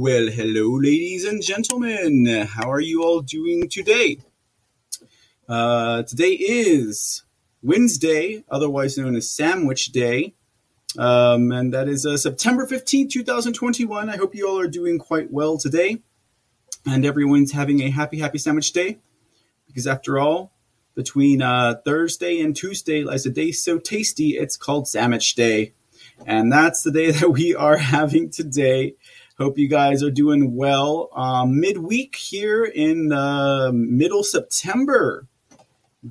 Well, hello, ladies and gentlemen. How are you all doing today? Uh, today is Wednesday, otherwise known as Sandwich Day, um, and that is uh, September 15th, 2021. I hope you all are doing quite well today, and everyone's having a happy, happy Sandwich Day, because after all, between uh, Thursday and Tuesday lies a day so tasty, it's called Sandwich Day. And that's the day that we are having today. Hope you guys are doing well. Um, midweek here in uh, middle September.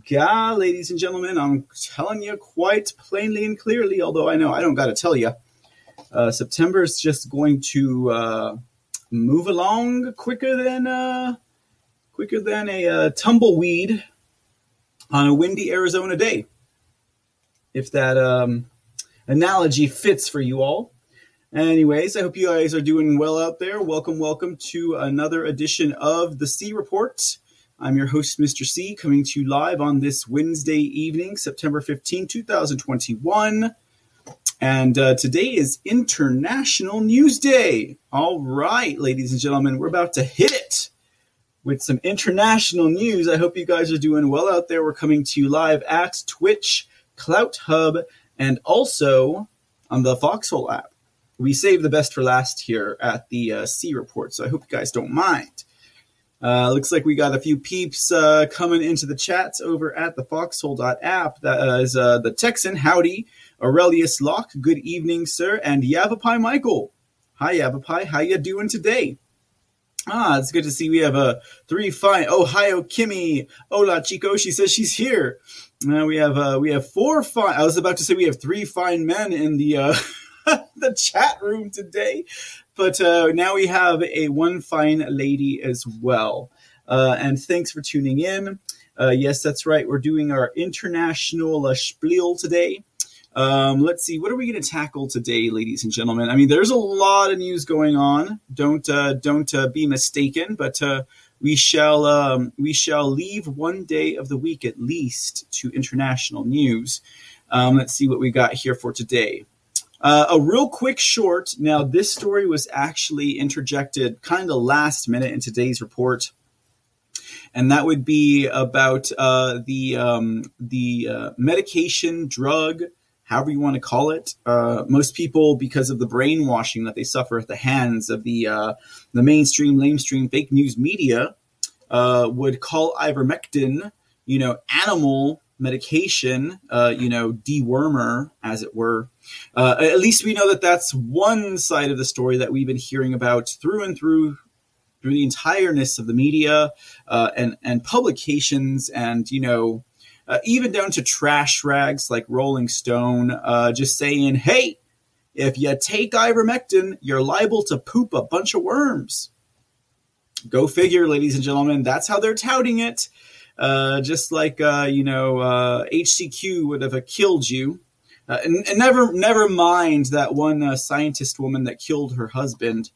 Yeah, ladies and gentlemen, I'm telling you quite plainly and clearly, although I know I don't got to tell you. Uh, September is just going to uh, move along quicker than uh, quicker than a uh, tumbleweed on a windy Arizona day. If that um, analogy fits for you all. Anyways, I hope you guys are doing well out there. Welcome, welcome to another edition of the C Report. I'm your host, Mr. C, coming to you live on this Wednesday evening, September 15, 2021. And uh, today is International News Day. All right, ladies and gentlemen, we're about to hit it with some international news. I hope you guys are doing well out there. We're coming to you live at Twitch, Clout Hub, and also on the Foxhole app we saved the best for last here at the uh, C report, so I hope you guys don't mind. Uh, looks like we got a few peeps uh, coming into the chats over at the foxhole.app. That is uh, the Texan, howdy, Aurelius Locke, good evening, sir, and Yavapai Michael. Hi, Yavapai, how you doing today? Ah, it's good to see we have a three fine Ohio Kimmy. Hola, Chico. She says she's here. Uh, we have uh, we have four fine. I was about to say we have three fine men in the uh, the chat room today. But uh, now we have a one fine lady as well. Uh, and thanks for tuning in. Uh, yes, that's right. We're doing our international uh, spiel today. Um, let's see, what are we going to tackle today, ladies and gentlemen? I mean, there's a lot of news going on. Don't uh, don't uh, be mistaken, but we shall um, we shall leave one day of the week at least to international news. Um, let's see what we got here for today. Uh, a real quick short. Now, this story was actually interjected kind of last minute in today's report, and that would be about uh, the um, the uh, medication, drug, however you want to call it. Uh, most people, because of the brainwashing that they suffer at the hands of the uh, the mainstream, lamestream, fake news media, uh, would call ivermectin, you know, animal medication, uh, you know, dewormer, as it were. Uh, at least we know that that's one side of the story that we've been hearing about through and through through the entireness of the media uh, and and publications and you know uh, even down to trash rags like Rolling Stone uh, just saying hey if you take ivermectin you're liable to poop a bunch of worms. Go figure ladies and gentlemen. That's how they're touting it uh, just like uh, you know HCQ uh, would have killed you. Uh, and, and, never, never mind that one scientist woman that killed her husband.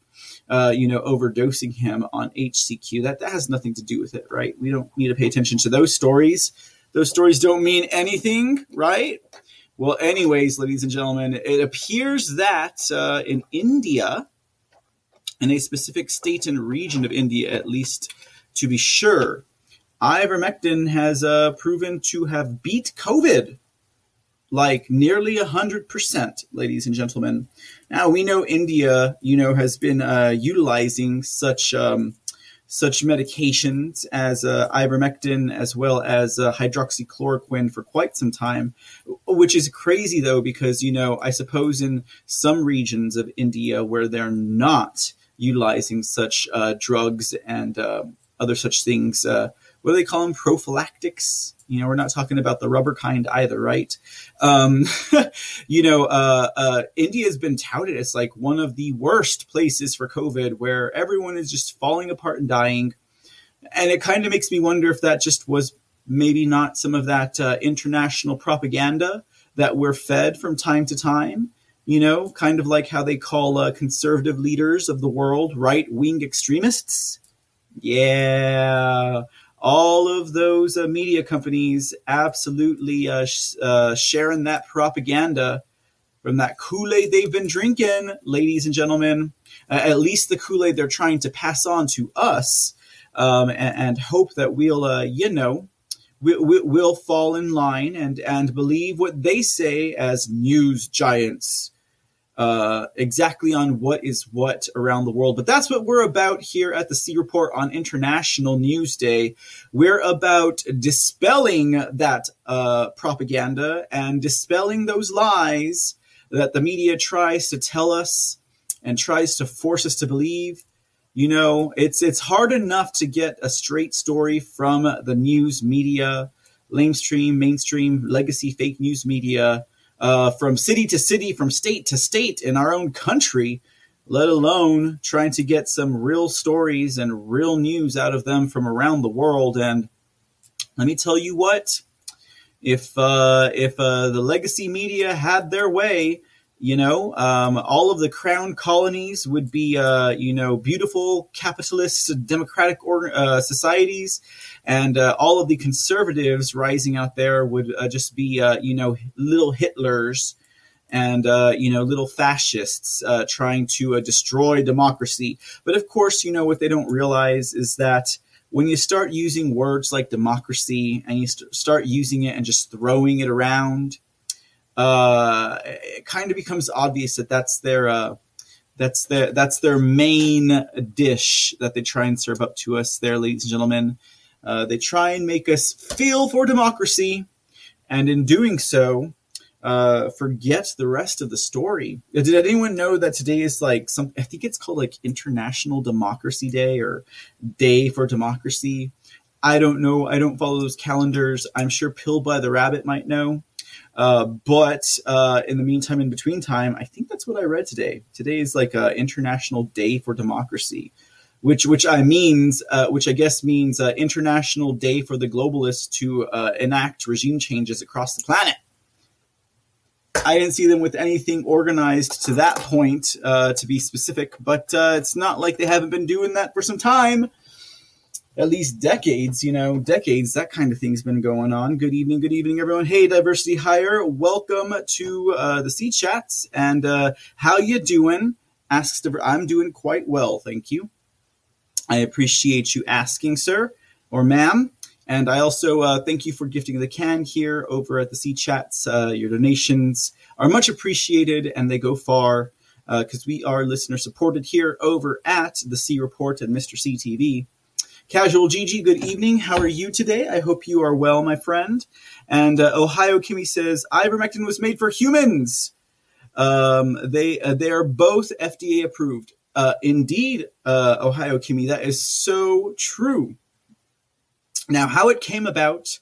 you know, overdosing him on HCQ. That that has nothing to do with it, right? We don't need to pay attention to those stories. Those stories don't mean anything, right? Well, anyways, ladies and gentlemen, it appears that uh, in India, in a specific state and region of India, at least to be sure, ivermectin has uh, proven to have beat COVID like nearly 100%, ladies and gentlemen. Now, we know India, you know, has been uh, utilizing such um, such medications as uh, ivermectin as well as uh, hydroxychloroquine for quite some time, which is crazy though, because, you know, I suppose in some regions of India where they're not utilizing such uh, drugs and uh, other such things, uh, what do they call them? Prophylactics. You know, we're not talking about the rubber kind either, right? Um, you know, uh, uh, India has been touted as like one of the worst places for COVID, where everyone is just falling apart and dying. And it kind of makes me wonder if that just was maybe not some of that uh, international propaganda that we're fed from time to time. You know, kind of like how they call uh, conservative leaders of the world right wing extremists. Yeah all of those uh, media companies absolutely uh, sh- uh, sharing that propaganda from that Kool Aid they've been drinking, ladies and gentlemen. At least the Kool Aid they're trying to pass on to us, um, and, and, hope that we'll, uh, you know, we, we, will fall in line and and believe what they say as news giants uh, exactly on what is what around the world. But that's what we're about here at the C Report on International News Day. We're about dispelling that uh, propaganda and dispelling those lies that the media tries to tell us and tries to force us to believe. You know, it's it's hard enough to get a straight story from the news media, lamestream, mainstream, legacy fake news media uh, from city to city, from state to state in our own country, let alone trying to get some real stories and real news out of them from around the world. And let me tell you what, if uh, if uh, the legacy media had their way, you know, um, all of the crown colonies would be, uh, you know, beautiful capitalist democratic or, uh, societies, and uh, all of the conservatives rising out there would uh, just be, uh, you know, little Hitlers and uh, you know little fascists trying to destroy democracy. But of course, you know what they don't realize is that when you start using words like democracy and you st- start using it and just throwing it around uh, it kind of becomes obvious that that's their uh, that's their that's their main dish that they try and serve up to us there, ladies and gentlemen. Uh, they try and make us feel for democracy, and in doing so, uh, forget the rest of the story. Did anyone know that today is like some? I think it's called like International Democracy Day or Day for Democracy. I don't know. I don't follow those calendars. I'm sure Pill by the Rabbit might know. Uh, but uh, in the meantime, in between time, I think that's what I read today. Today is like a International Day for Democracy, which which I means uh, which I guess means uh, International Day for the globalists to uh, enact regime changes across the planet. I didn't see them with anything organized to that point, uh, to be specific, but it's not like they haven't been doing that for some time at least decades, you know, decades, that kind of thing's been going on. Good evening, good evening, everyone. Hey, Diversity Hire, welcome to uh, the C Chats. And uh, how you doing? Asks, I'm doing quite well, thank you. I appreciate you asking, sir or ma'am. And I also uh, thank you for gifting the can here over at the C Chats. Uh, your donations are much appreciated and they go far because uh, we are listener supported here over at the C Report and Mr. C TV. Casual Gigi, good evening. How are you today? I hope you are well, my friend. And uh, Ohio Kimmy says ivermectin was made for humans. Um, they uh, they are both FDA approved. Uh, indeed, uh, Ohio Kimmy, that is so true. Now, how it came about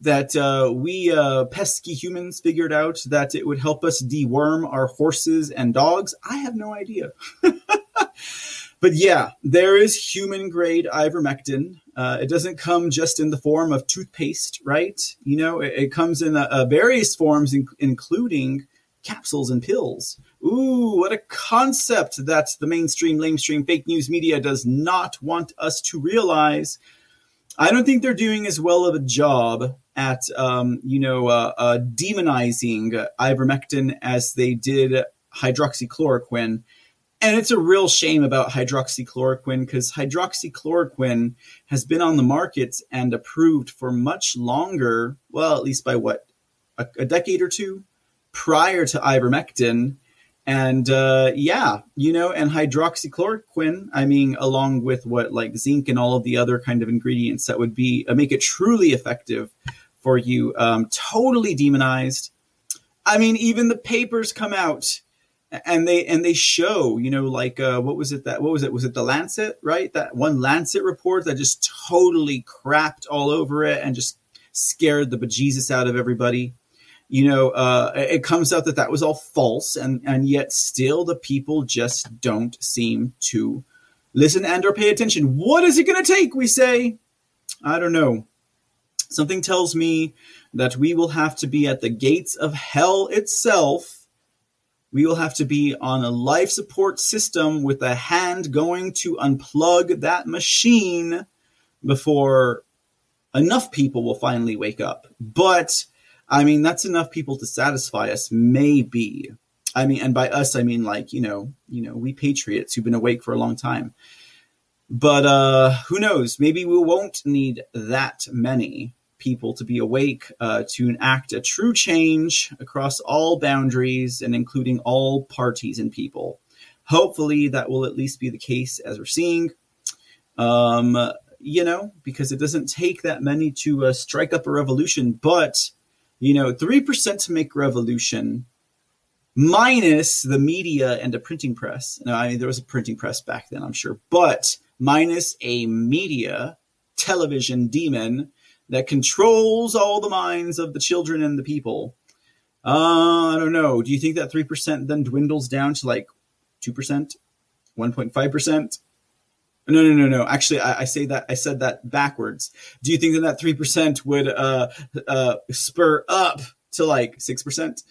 that uh, we uh, pesky humans figured out that it would help us deworm our horses and dogs, I have no idea. but yeah, there is human grade ivermectin. Uh, it doesn't come just in the form of toothpaste, right? You know, it, it comes in uh, various forms, in, including capsules and pills. Ooh, what a concept that the mainstream, lamestream fake news media does not want us to realize. I don't think they're doing as well of a job at, um, you know, uh, uh, demonizing ivermectin as they did hydroxychloroquine and it's a real shame about hydroxychloroquine because hydroxychloroquine has been on the market and approved for much longer, well, at least by what, a, a decade or two prior to ivermectin. And uh, yeah, you know, and hydroxychloroquine, I mean, along with what like zinc and all of the other kind of ingredients that would be uh, make it truly effective for you, um, totally demonized. I mean, even the papers come out and they and they show you know like uh, what was it that what was it was it the lancet right that one lancet report that just totally crapped all over it and just scared the bejesus out of everybody you know uh, it comes out that that was all false and and yet still the people just don't seem to listen and or pay attention. What is it going to take we say? I don't know. Something tells me that we will have to be at the gates of hell itself. We will have to be on a life support system with a hand going to unplug that machine before enough people will finally wake up. But I mean, that's enough people to satisfy us, maybe. I mean, and by us, I mean like you know, you know, we patriots who've been awake for a long time. But uh, who knows? Maybe we won't need that many people to be awake uh, to enact a true change across all boundaries and including all parties and people. Hopefully, that will at least be the case as we're seeing. Um, you know, because it doesn't take that many to uh, strike up a revolution, but you know, three percent to make revolution minus the media and a printing press. Now, I mean, there was a printing press back then, I'm sure, but minus a media television demon that controls all the minds of the children and the people. Uh, I don't know. Do you think that 3% then dwindles down to like 2%, 1.5%? No, no, no, no. Actually, I, I, say that I said that backwards. Do you think that that 3% would uh, uh, spur up to like 6%,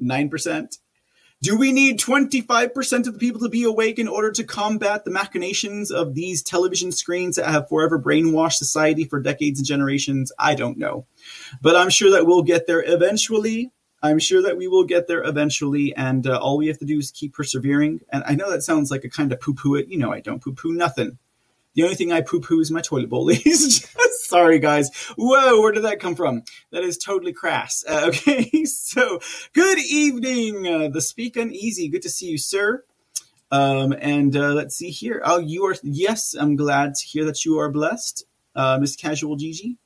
9%? Do we need 25% of the people to be awake in order to combat the machinations of these television screens that have forever brainwashed society for decades and generations? I don't know. But I'm sure that we'll get there eventually. I'm sure that we will get there eventually. And uh, all we have to do is keep persevering. And I know that sounds like a kind of poo poo it. You know, I don't poo poo nothing. The only thing I poo poo is my toilet bowl. Sorry, guys. Whoa, where did that come from? That is totally crass. Uh, okay, so good evening, uh, the Speak Uneasy. Good to see you, sir. Um, and uh, let's see here. Oh, you are. Yes, I'm glad to hear that you are blessed, uh, Miss Casual Gigi.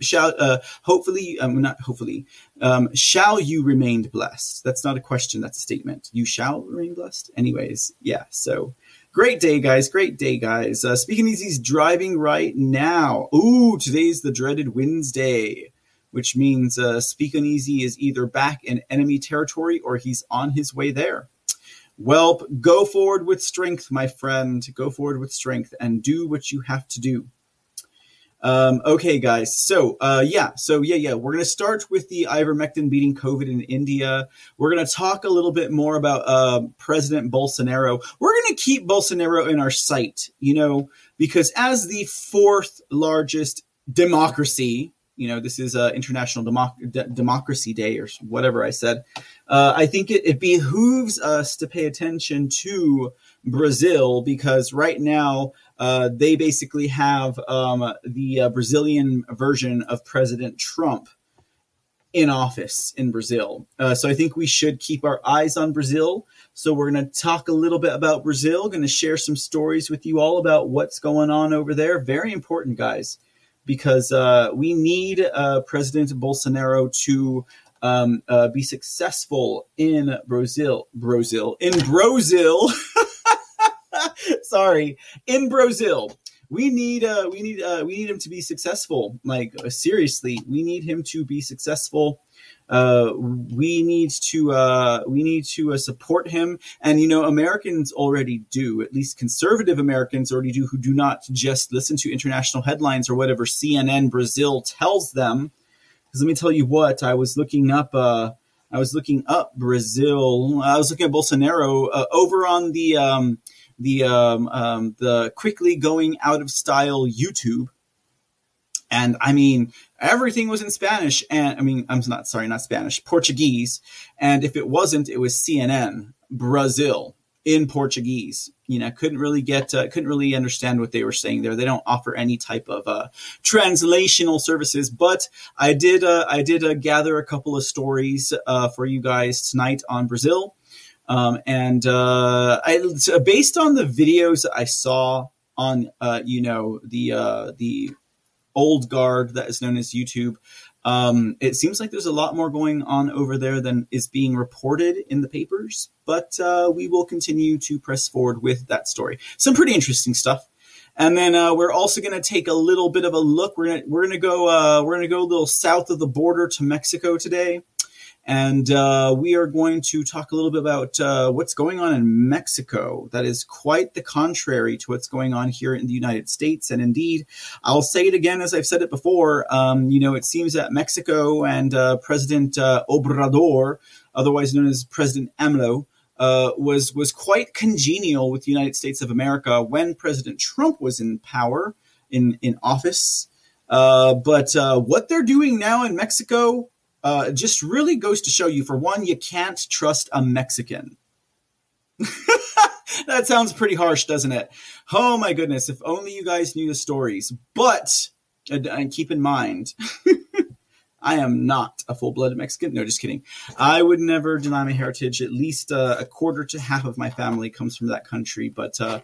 Shall uh, hopefully, um, not hopefully, um, shall you remain blessed? That's not a question. That's a statement. You shall remain blessed. Anyways, yeah. So Great day, guys. Great day, guys. Uh, Speaking Easy's driving right now. Ooh, today's the dreaded Wednesday, which means uh, Speak Uneasy is either back in enemy territory or he's on his way there. Well, go forward with strength, my friend. Go forward with strength and do what you have to do. Um, okay, guys. So, uh, yeah. So, yeah, yeah. We're going to start with the ivermectin beating COVID in India. We're going to talk a little bit more about uh, President Bolsonaro. We're going to keep Bolsonaro in our sight, you know, because as the fourth largest democracy, you know, this is uh, International Democ- De- Democracy Day or whatever I said. Uh, I think it, it behooves us to pay attention to Brazil because right now uh, they basically have um, the uh, Brazilian version of President Trump in office in Brazil. Uh, so I think we should keep our eyes on Brazil. So we're going to talk a little bit about Brazil, going to share some stories with you all about what's going on over there. Very important, guys, because uh, we need uh, President Bolsonaro to um, uh, be successful in Brazil. Brazil. In Brazil. Sorry, in Brazil. We need uh we need uh we need him to be successful. Like uh, seriously, we need him to be successful. Uh, we need to uh, we need to uh, support him, and you know Americans already do. At least conservative Americans already do, who do not just listen to international headlines or whatever CNN Brazil tells them. Because let me tell you what, I was looking up. Uh, I was looking up Brazil. I was looking at Bolsonaro uh, over on the um, the um, um, the quickly going out of style YouTube. And I mean, everything was in Spanish, and I mean, I'm not sorry, not Spanish, Portuguese. And if it wasn't, it was CNN Brazil in Portuguese. You know, couldn't really get, uh, couldn't really understand what they were saying there. They don't offer any type of uh, translational services, but I did, uh, I did uh, gather a couple of stories uh, for you guys tonight on Brazil. Um, and uh, I, based on the videos I saw on, uh, you know, the uh, the old guard that is known as YouTube, um, it seems like there's a lot more going on over there than is being reported in the papers. But uh, we will continue to press forward with that story. Some pretty interesting stuff. And then uh, we're also going to take a little bit of a look. We're gonna, we're gonna go uh, we're gonna go a little south of the border to Mexico today. And uh, we are going to talk a little bit about uh, what's going on in Mexico. That is quite the contrary to what's going on here in the United States. And indeed, I'll say it again as I've said it before. Um, you know, it seems that Mexico and uh, President uh, Obrador, otherwise known as President AMLO, uh, was was quite congenial with the United States of America when President Trump was in power in in office. Uh, but what they're doing now in Mexico uh, just really goes to show you for one, you can't trust a Mexican. that sounds pretty harsh, doesn't it? Oh my goodness, if only you guys knew the stories. But, and, and keep in mind, I am not a full blooded Mexican. No, just kidding. I would never deny my heritage. At least uh, a quarter to half of my family comes from that country. But, uh,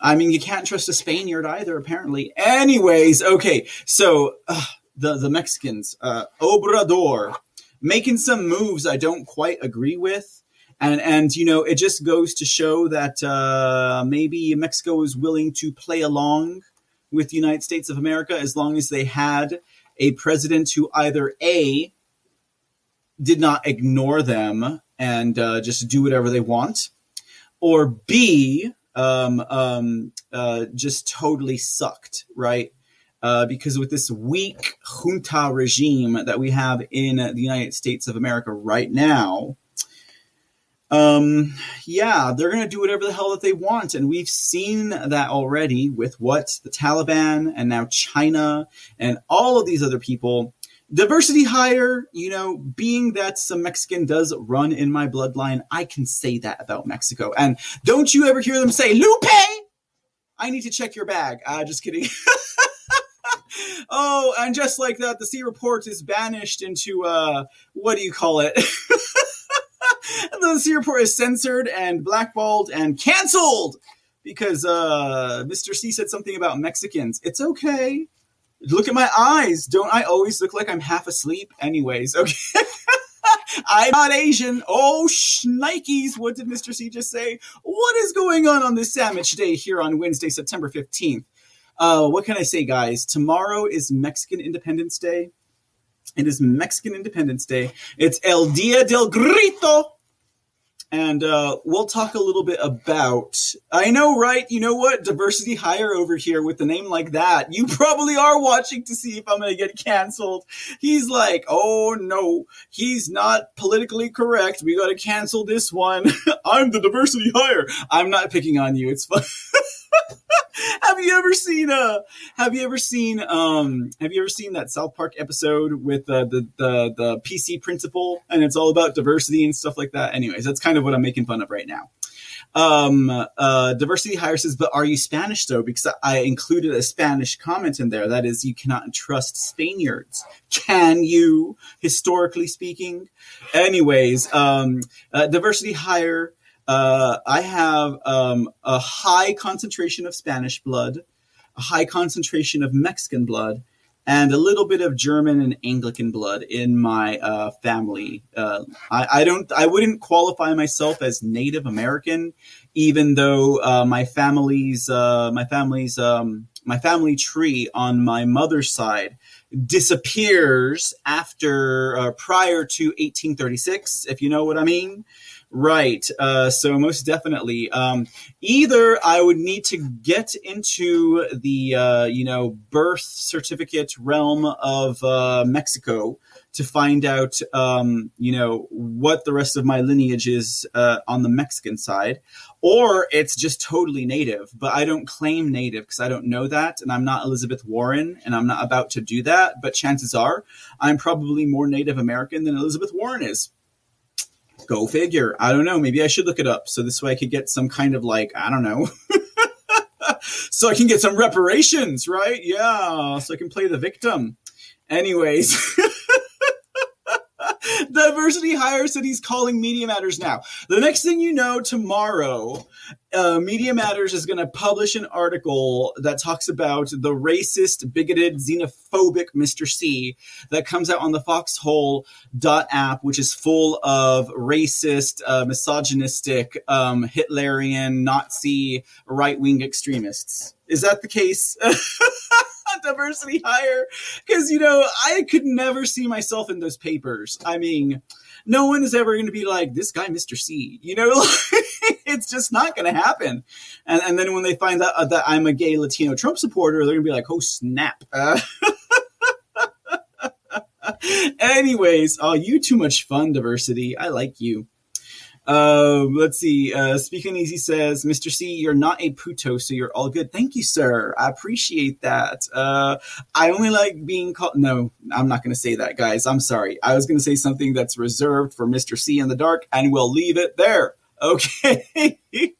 I mean, you can't trust a Spaniard either, apparently. Anyways, okay, so uh, the, the Mexicans, uh, Obrador, making some moves I don't quite agree with and and you know it just goes to show that uh, maybe Mexico is willing to play along with the United States of America as long as they had a president who either a did not ignore them and uh, just do whatever they want, or b um, um, uh, just totally sucked, right? Uh, because with this weak junta regime that we have in the United States of America right now, um, yeah, they're going to do whatever the hell that they want. And we've seen that already with what the Taliban and now China and all of these other people. Diversity hire, you know, being that some Mexican does run in my bloodline, I can say that about Mexico. And don't you ever hear them say, Lupe, I need to check your bag. Uh, just kidding. oh, and just like that, the C report is banished into, uh, what do you call it? the C report is censored and blackballed and canceled because uh, Mr. C said something about Mexicans. It's okay. Look at my eyes. Don't I always look like I'm half asleep? Anyways, okay. I'm not Asian. Oh, shnikes. What did Mr. C just say? What is going on on this sandwich day here on Wednesday, September 15th? Uh, what can I say, guys? Tomorrow is Mexican Independence Day. It is Mexican Independence Day. It's El Dia del Grito and uh, we'll talk a little bit about. I know, right? You know what? Diversity hire over here with a name like that. You probably are watching to see if I'm going to get canceled. He's like, oh no, he's not politically correct. We got to cancel this one. I'm the diversity hire. I'm not picking on you. It's fun. Have you ever seen uh have you ever seen um have you ever seen that South Park episode with uh, the the the PC principal and it's all about diversity and stuff like that? Anyways, that's kind of what I'm making fun of right now. Um, uh, diversity hire says, but are you Spanish though? Because I included a Spanish comment in there. That is, you cannot trust Spaniards. Can you, historically speaking? Anyways, um, uh, diversity hire uh, I have um, a high concentration of Spanish blood, a high concentration of Mexican blood, and a little bit of German and Anglican blood in my uh, family. Uh, I, I, don't, I wouldn't qualify myself as Native American, even though uh, my family's, uh, my family's, um, my family tree on my mother's side disappears after uh, prior to 1836, if you know what I mean. Right. Uh, so most definitely, um, either I would need to get into the uh, you know birth certificate realm of uh, Mexico to find out um, you know what the rest of my lineage is uh, on the Mexican side, or it's just totally native. But I don't claim native because I don't know that, and I'm not Elizabeth Warren, and I'm not about to do that. But chances are, I'm probably more Native American than Elizabeth Warren is. Go figure. I don't know. Maybe I should look it up so this way I could get some kind of like, I don't know. so I can get some reparations, right? Yeah. So I can play the victim. Anyways. Diversity Hire said he's calling Media Matters now. The next thing you know, tomorrow, uh, Media Matters is going to publish an article that talks about the racist, bigoted, xenophobic Mr. C that comes out on the Foxhole app, which is full of racist, uh, misogynistic, um, Hitlerian, Nazi, right wing extremists. Is that the case? diversity hire because you know I could never see myself in those papers. I mean, no one is ever going to be like this guy, Mr. C. You know, it's just not going to happen. And, and then when they find out that I'm a gay Latino Trump supporter, they're going to be like, oh snap. Uh, Anyways, oh, you too much fun, diversity. I like you. Um, let's see. Uh, Speaking Easy says, Mr. C, you're not a puto, so you're all good. Thank you, sir. I appreciate that. Uh, I only like being called. No, I'm not going to say that, guys. I'm sorry. I was going to say something that's reserved for Mr. C in the dark, and we'll leave it there. Okay.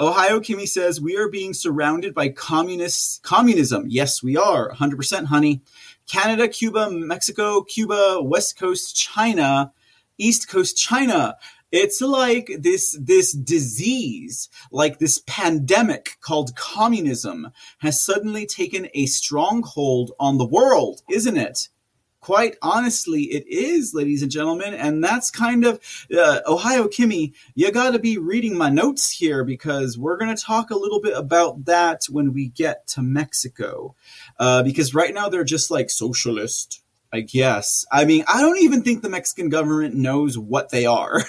Ohio Kimmy says we are being surrounded by communist communism. Yes, we are. 100% honey. Canada, Cuba, Mexico, Cuba, West Coast China, East Coast China. It's like this this disease, like this pandemic called communism has suddenly taken a stronghold on the world, isn't it? quite honestly, it is, ladies and gentlemen. And that's kind of uh, Ohio Kimmy. You got to be reading my notes here because we're going to talk a little bit about that when we get to Mexico. Uh, because right now they're just like socialist, I guess. I mean, I don't even think the Mexican government knows what they are.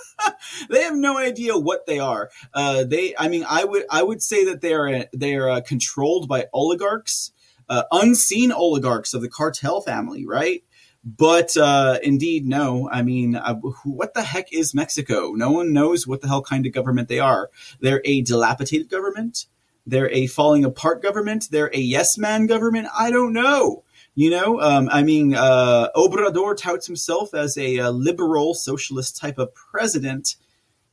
they have no idea what they are. Uh, they, I mean, I would, I would say that they are, they are uh, controlled by oligarchs uh, unseen oligarchs of the cartel family, right? But uh, indeed, no. I mean, uh, what the heck is Mexico? No one knows what the hell kind of government they are. They're a dilapidated government. They're a falling apart government. They're a yes man government. I don't know. You know, um, I mean, uh, Obrador touts himself as a, a, liberal socialist type of president,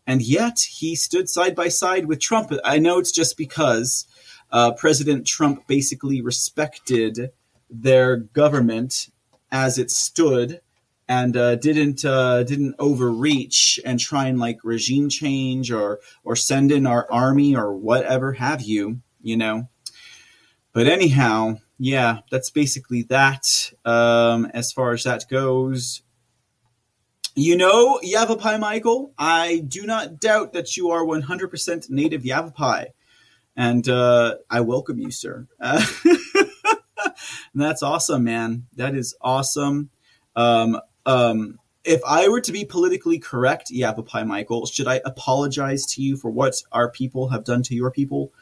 and yet he stood side by side with Trump. I know it's just because uh, President Trump basically respected their government as it stood and uh, didn't uh, didn't overreach and try and like regime change or or send in our army or whatever have you, you know. But anyhow, yeah, that's basically that. Um, as far as that goes, you know, Yavapai Michael, I do not doubt that you are 100% native Yavapai and uh, I welcome you, sir. Uh, that's awesome, man. That is awesome. Um, um, if I were to be politically correct, Yavapai Michael, should I apologize to you for what our people have done to your people?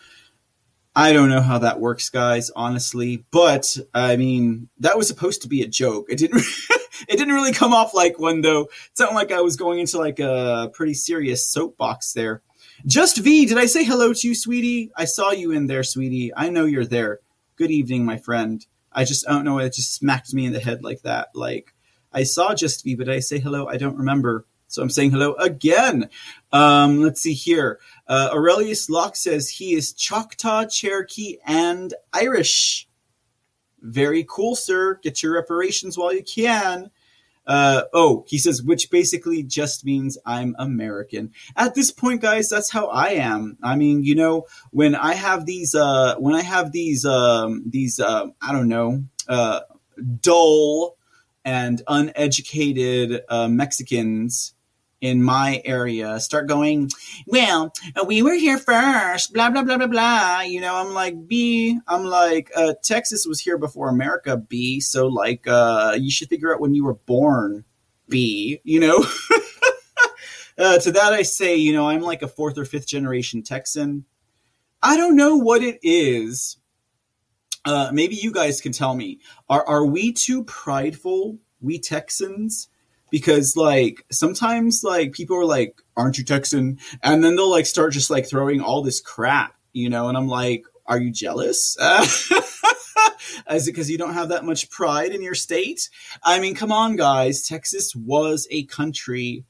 I don't know how that works, guys, honestly. But I mean, that was supposed to be a joke. It didn't. it didn't really come off like one, though. It sounded like I was going into like a pretty serious soapbox there. Just V, did I say hello to you, sweetie? I saw you in there, sweetie. I know you're there. Good evening, my friend. I just I don't know. It just smacked me in the head like that. Like I saw Just V, but did I say hello? I don't remember. So I'm saying hello again. Um, let's see here. Uh, Aurelius Locke says he is Choctaw, Cherokee, and Irish. Very cool, sir. Get your reparations while you can. Uh, oh, he says, which basically just means I'm American. At this point, guys, that's how I am. I mean, you know, when I have these, uh, when I have these, um, these, uh, I don't know, uh, dull and uneducated uh, Mexicans in my area start going, well, uh, we were here first, blah, blah, blah, blah, blah. You know, I'm like, B, I'm like, uh, Texas was here before America, B. So, like, uh, you should figure out when you were born, B, you know? uh, to that, I say, you know, I'm like a fourth or fifth generation Texan. I don't know what it is. Uh, maybe you guys can tell me. Are, are we too prideful, we Texans? Because like sometimes like people are like, "Aren't you Texan?" and then they'll like start just like throwing all this crap, you know, and I'm like, "Are you jealous?" Is it because you don't have that much pride in your state? I mean, come on, guys. Texas was a country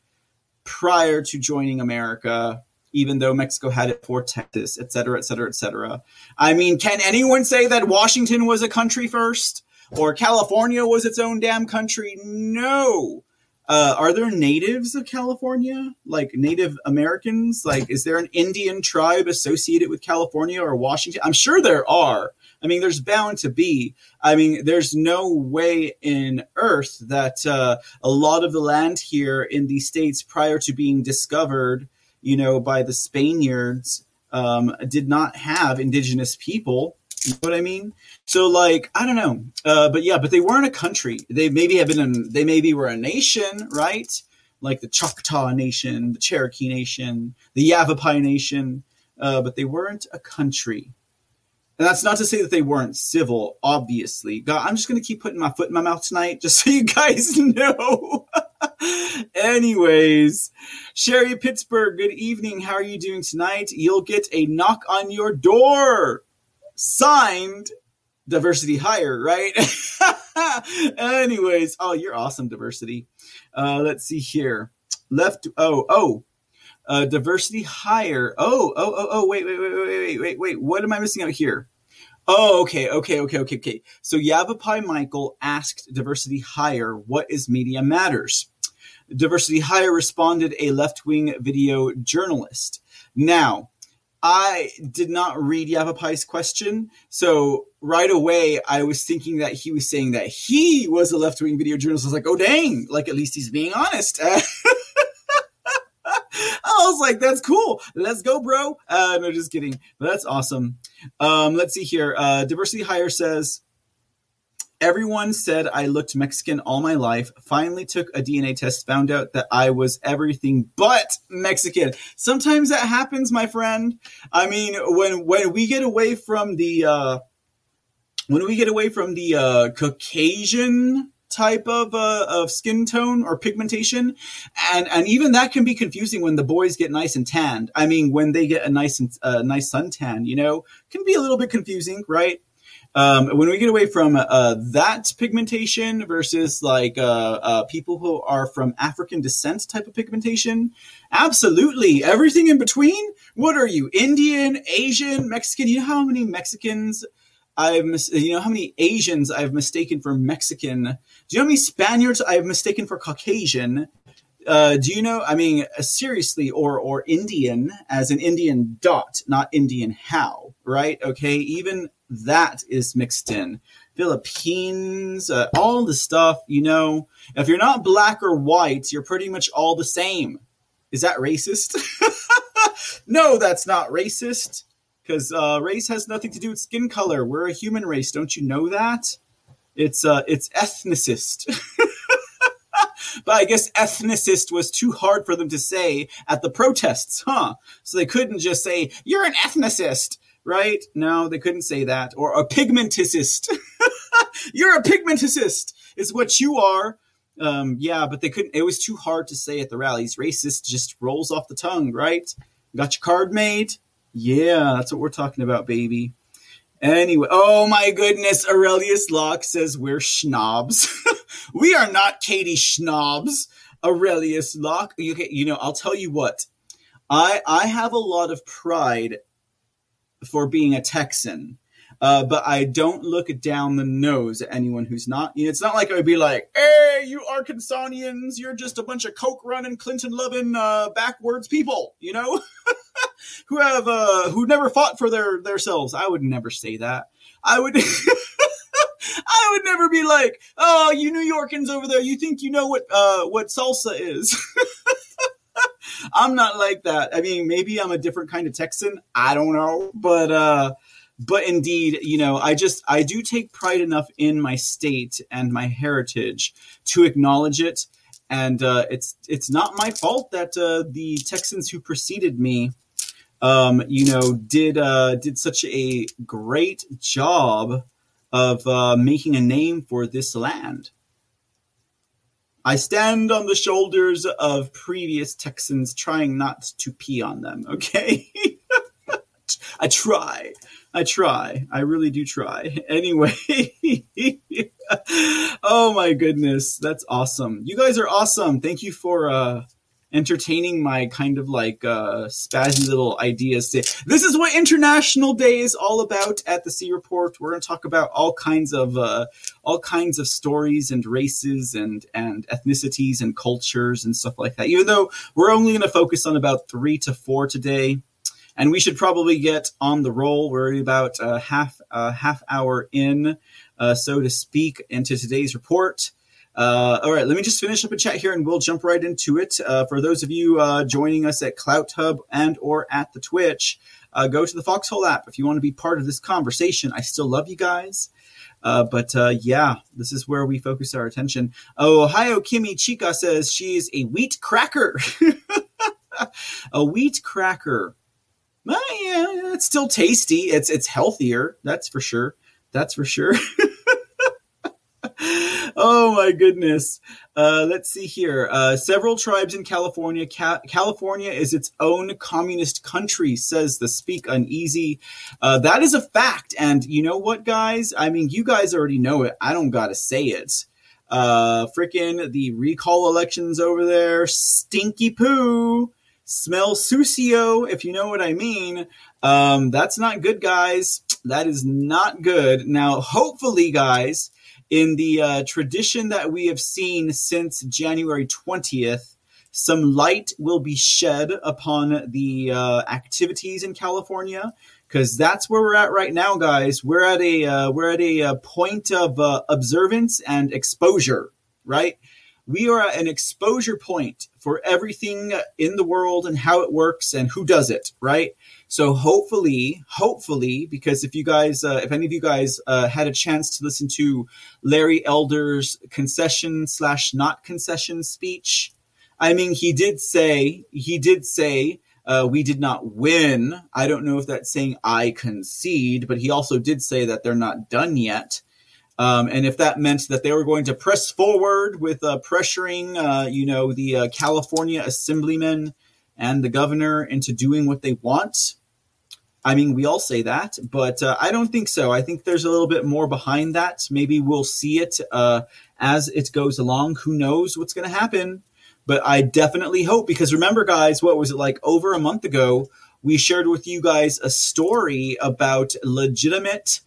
prior to joining America, even though Mexico had it for Texas, et cetera, et cetera, et cetera. I mean, can anyone say that Washington was a country first? Or California was its own damn country? No. Uh, are there natives of California, like Native Americans? Like, is there an Indian tribe associated with California or Washington? I'm sure there are. I mean, there's bound to be. I mean, there's no way in Earth that uh, a lot of the land here in these states prior to being discovered, you know, by the Spaniards, um, did not have indigenous people. You know what I mean? So like I don't know, uh, but yeah, but they weren't a country. They maybe have been. A, they maybe were a nation, right? Like the Choctaw Nation, the Cherokee Nation, the Yavapai Nation, uh, but they weren't a country. And that's not to say that they weren't civil, obviously. God, I'm just going to keep putting my foot in my mouth tonight just so you guys know. Anyways, Sherry Pittsburgh, good evening. How are you doing tonight? You'll get a knock on your door. Signed Diversity Hire, right? Anyways, oh, you're awesome, Diversity. Uh, let's see here. Left, oh, oh, uh, Diversity Hire. Oh, oh, oh, oh, wait, wait, wait, wait, wait, wait, wait. What am I missing out here? Oh, okay, okay, okay, okay, okay. So Yavapai Michael asked Diversity Hire, what is Media Matters? Diversity Hire responded, a left wing video journalist. Now, I did not read Yavapai's question, so right away I was thinking that he was saying that he was a left wing video journalist. I was like, oh dang, like at least he's being honest. I was like, that's cool. Let's go, bro. Uh, no, just kidding. But that's awesome. Um, let's see here. Uh, Diversity Hire says, Everyone said I looked Mexican all my life. Finally took a DNA test, found out that I was everything but Mexican. Sometimes that happens, my friend. I mean, when when we get away from the uh, when we get away from the uh, Caucasian type of uh, of skin tone or pigmentation, and and even that can be confusing when the boys get nice and tanned. I mean, when they get a nice and uh, nice suntan, you know, can be a little bit confusing, right? Um, when we get away from uh, that pigmentation versus like uh, uh, people who are from African descent type of pigmentation, absolutely everything in between. What are you, Indian, Asian, Mexican? You know how many Mexicans I've, mis- you know, how many Asians I've mistaken for Mexican? Do you know how many Spaniards I've mistaken for Caucasian? Uh, do you know? I mean, uh, seriously, or or Indian as an Indian dot, not Indian how, right? Okay, even that is mixed in. Philippines, uh, all the stuff. You know, if you're not black or white, you're pretty much all the same. Is that racist? no, that's not racist because uh, race has nothing to do with skin color. We're a human race, don't you know that? It's uh, it's ethnicist. but I guess ethnicist was too hard for them to say at the protests, huh? So they couldn't just say you're an ethnicist, right? No, they couldn't say that. Or a pigmenticist. you're a pigmenticist is what you are. Um, yeah, but they couldn't. It was too hard to say at the rallies. Racist just rolls off the tongue, right? Got your card made yeah, that's what we're talking about, baby. Anyway, oh my goodness, Aurelius Locke says we're schnobs. we are not Katie Schnobs, Aurelius Locke. You, you know, I'll tell you what. I I have a lot of pride for being a Texan. Uh, but I don't look down the nose at anyone who's not. You know, it's not like I would be like, "Hey, you Arkansanians, you're just a bunch of coke running, Clinton loving, uh, backwards people," you know, who have uh, who never fought for their their selves. I would never say that. I would. I would never be like, "Oh, you New Yorkers over there, you think you know what uh, what salsa is?" I'm not like that. I mean, maybe I'm a different kind of Texan. I don't know, but uh, but indeed, you know, I just I do take pride enough in my state and my heritage to acknowledge it, and uh, it's it's not my fault that uh, the Texans who preceded me, um, you know, did uh, did such a great job of uh, making a name for this land. I stand on the shoulders of previous Texans, trying not to pee on them. Okay. I try. I try. I really do try. Anyway. oh my goodness. That's awesome. You guys are awesome. Thank you for uh entertaining my kind of like uh spazzy little ideas. This is what International Day is all about at the C Report. We're going to talk about all kinds of uh all kinds of stories and races and and ethnicities and cultures and stuff like that. Even though we're only going to focus on about 3 to 4 today and we should probably get on the roll. We're about a half a half hour in, uh, so to speak, into today's report. Uh, all right, let me just finish up a chat here, and we'll jump right into it. Uh, for those of you uh, joining us at Clout Hub and or at the Twitch, uh, go to the Foxhole app if you want to be part of this conversation. I still love you guys. Uh, but uh, yeah, this is where we focus our attention. Ohio Kimmy Chica says she's a wheat cracker. a wheat cracker. Well, yeah, it's still tasty. It's it's healthier. That's for sure. That's for sure. oh my goodness. Uh, let's see here. Uh, several tribes in California. Ca- California is its own communist country, says the Speak Uneasy. Uh, that is a fact. And you know what, guys? I mean, you guys already know it. I don't got to say it. Uh, frickin' the recall elections over there, stinky poo, smell sucio, if you know what I mean. Um, that's not good, guys. That is not good. Now, hopefully, guys, in the uh, tradition that we have seen since January 20th, some light will be shed upon the uh, activities in California because that's where we're at right now, guys. We're at a uh, we're at a, uh, point of uh, observance and exposure, right? We are at an exposure point for everything in the world and how it works and who does it, right? So hopefully, hopefully, because if you guys, uh, if any of you guys uh, had a chance to listen to Larry Elder's concession slash not concession speech, I mean, he did say, he did say, uh, we did not win. I don't know if that's saying I concede, but he also did say that they're not done yet. Um, and if that meant that they were going to press forward with uh, pressuring, uh, you know, the uh, California assemblymen and the governor into doing what they want, I mean, we all say that, but uh, I don't think so. I think there's a little bit more behind that. Maybe we'll see it uh, as it goes along. Who knows what's going to happen? But I definitely hope because remember, guys, what was it like over a month ago? We shared with you guys a story about legitimate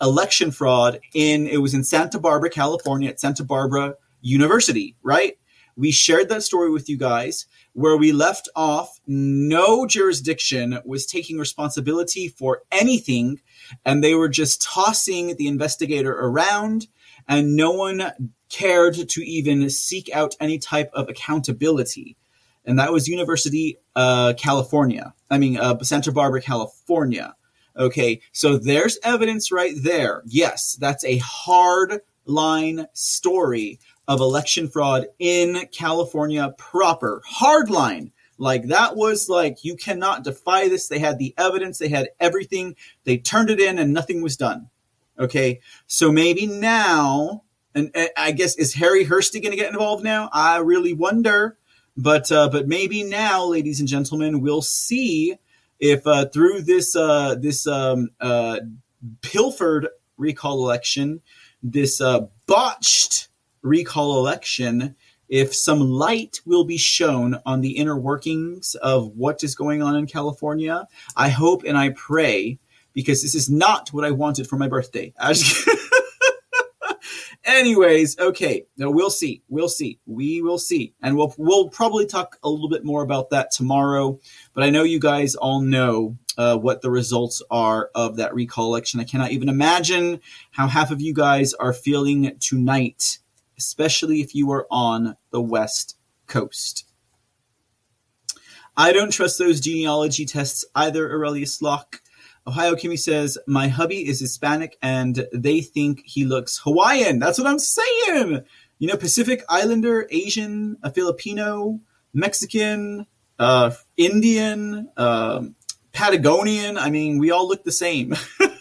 election fraud in it was in Santa Barbara, California, at Santa Barbara University, right? We shared that story with you guys where we left off, no jurisdiction was taking responsibility for anything, and they were just tossing the investigator around, and no one cared to even seek out any type of accountability. And that was University uh, California. I mean, uh, Santa Barbara, California. Okay, so there's evidence right there. Yes, that's a hard line story of election fraud in California proper. Hardline. Like that was like, you cannot defy this. They had the evidence, they had everything. They turned it in and nothing was done. Okay. So maybe now, and, I guess, is Harri Hursti going to get involved now? I really wonder. But, uh, but maybe now, ladies and gentlemen, we'll see if, uh, through this, uh, this, um, uh, pilfered recall election, this, uh, botched recall election if some light will be shown on the inner workings of what is going on in California. I hope and I pray because this is not what I wanted for my birthday. Anyways, okay, no, we'll see. We'll see. We will see, and we'll we'll probably talk a little bit more about that tomorrow. But I know you guys all know uh, what the results are of that recall election. I cannot even imagine how half of you guys are feeling tonight especially if you are on the West Coast. I don't trust those genealogy tests either, Aurelius Locke. Ohio Kimmy says, My hubby is Hispanic and they think he looks Hawaiian. That's what I'm saying. You know, Pacific Islander, Asian, a Filipino, Mexican, uh, Indian, uh, Patagonian. I mean, we all look the same.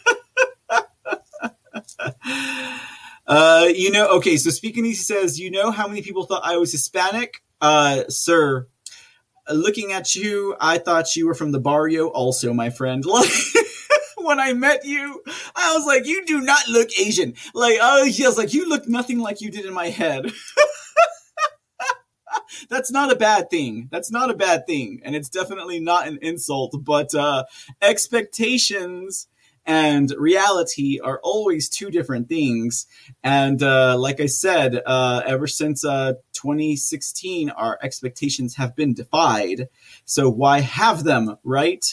Uh, you know, okay, so speaking, he says, you know how many people thought I was Hispanic? Uh, sir, looking at you, I thought you were from the barrio also, my friend. Like, when I met you, I was like, you do not look Asian. Like, oh, he was like, you look nothing like you did in my head. That's not a bad thing. That's not a bad thing. And it's definitely not an insult, but, uh, expectations and reality are always two different things. And uh, like I said, uh, ever since uh, 2016, our expectations have been defied. So why have them, right?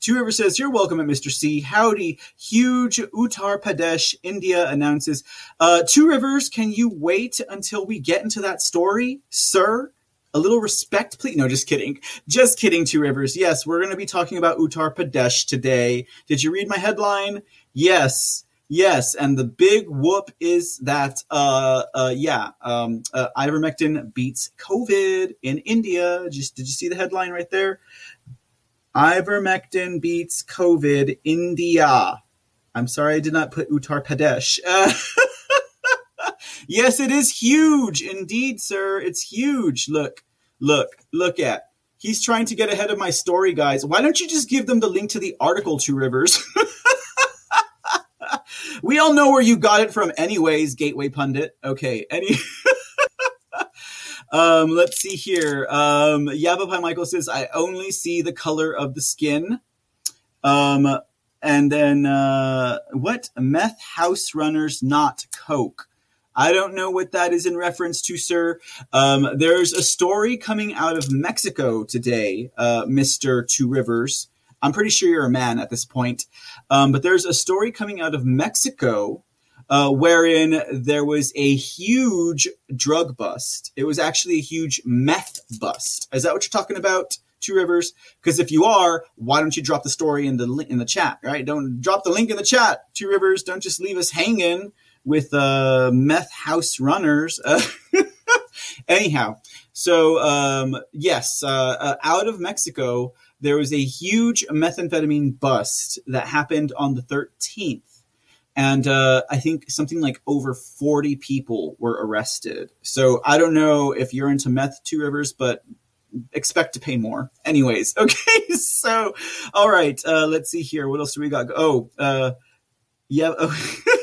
Two River says, You're welcome at Mr. C. Howdy. Huge Uttar Pradesh, India announces, uh, Two Rivers, can you wait until we get into that story, sir? A little respect, please. No, just kidding. Just kidding, Two Rivers. Yes, we're going to be talking about Uttar Pradesh today. Did you read my headline? Yes. Yes, and the big whoop is that, uh, uh, yeah, um, uh, ivermectin beats COVID in India. Just did you see the headline right there? Ivermectin beats COVID, India. I'm sorry I did not put Uttar Pradesh. yes, it is huge. Indeed, sir. It's huge. Look, look, look at. He's trying to get ahead of my story, guys. Why don't you just give them the link to the article, Two Rivers? we all know where you got it from, anyways, Gateway Pundit. Okay, any. um, let's see here. Um, Yavapai Michael says, I only see the color of the skin. Um, and then, uh, what? Meth house runners, not Coke. I don't know what that is in reference to, sir. Um, there's a story coming out of Mexico today, uh, Mr. Two Rivers. I'm pretty sure you're a man at this point. Um, but there's a story coming out of Mexico uh, wherein there was a huge drug bust. It was actually a huge meth bust. Is that what you're talking about? Two Rivers, because if you are, why don't you drop the story in the in the chat? Right? Don't drop the link in the chat. Two Rivers, don't just leave us hanging with uh, meth house runners. Uh, anyhow, so um, yes, uh, uh, out of Mexico, there was a huge methamphetamine bust that happened on the 13th. And uh, I think something like over 40 people were arrested. So I don't know if you're into meth, Two Rivers, but expect to pay more. Anyways, okay. So, all right. Uh, let's see here. What else do we got? Oh, yeah.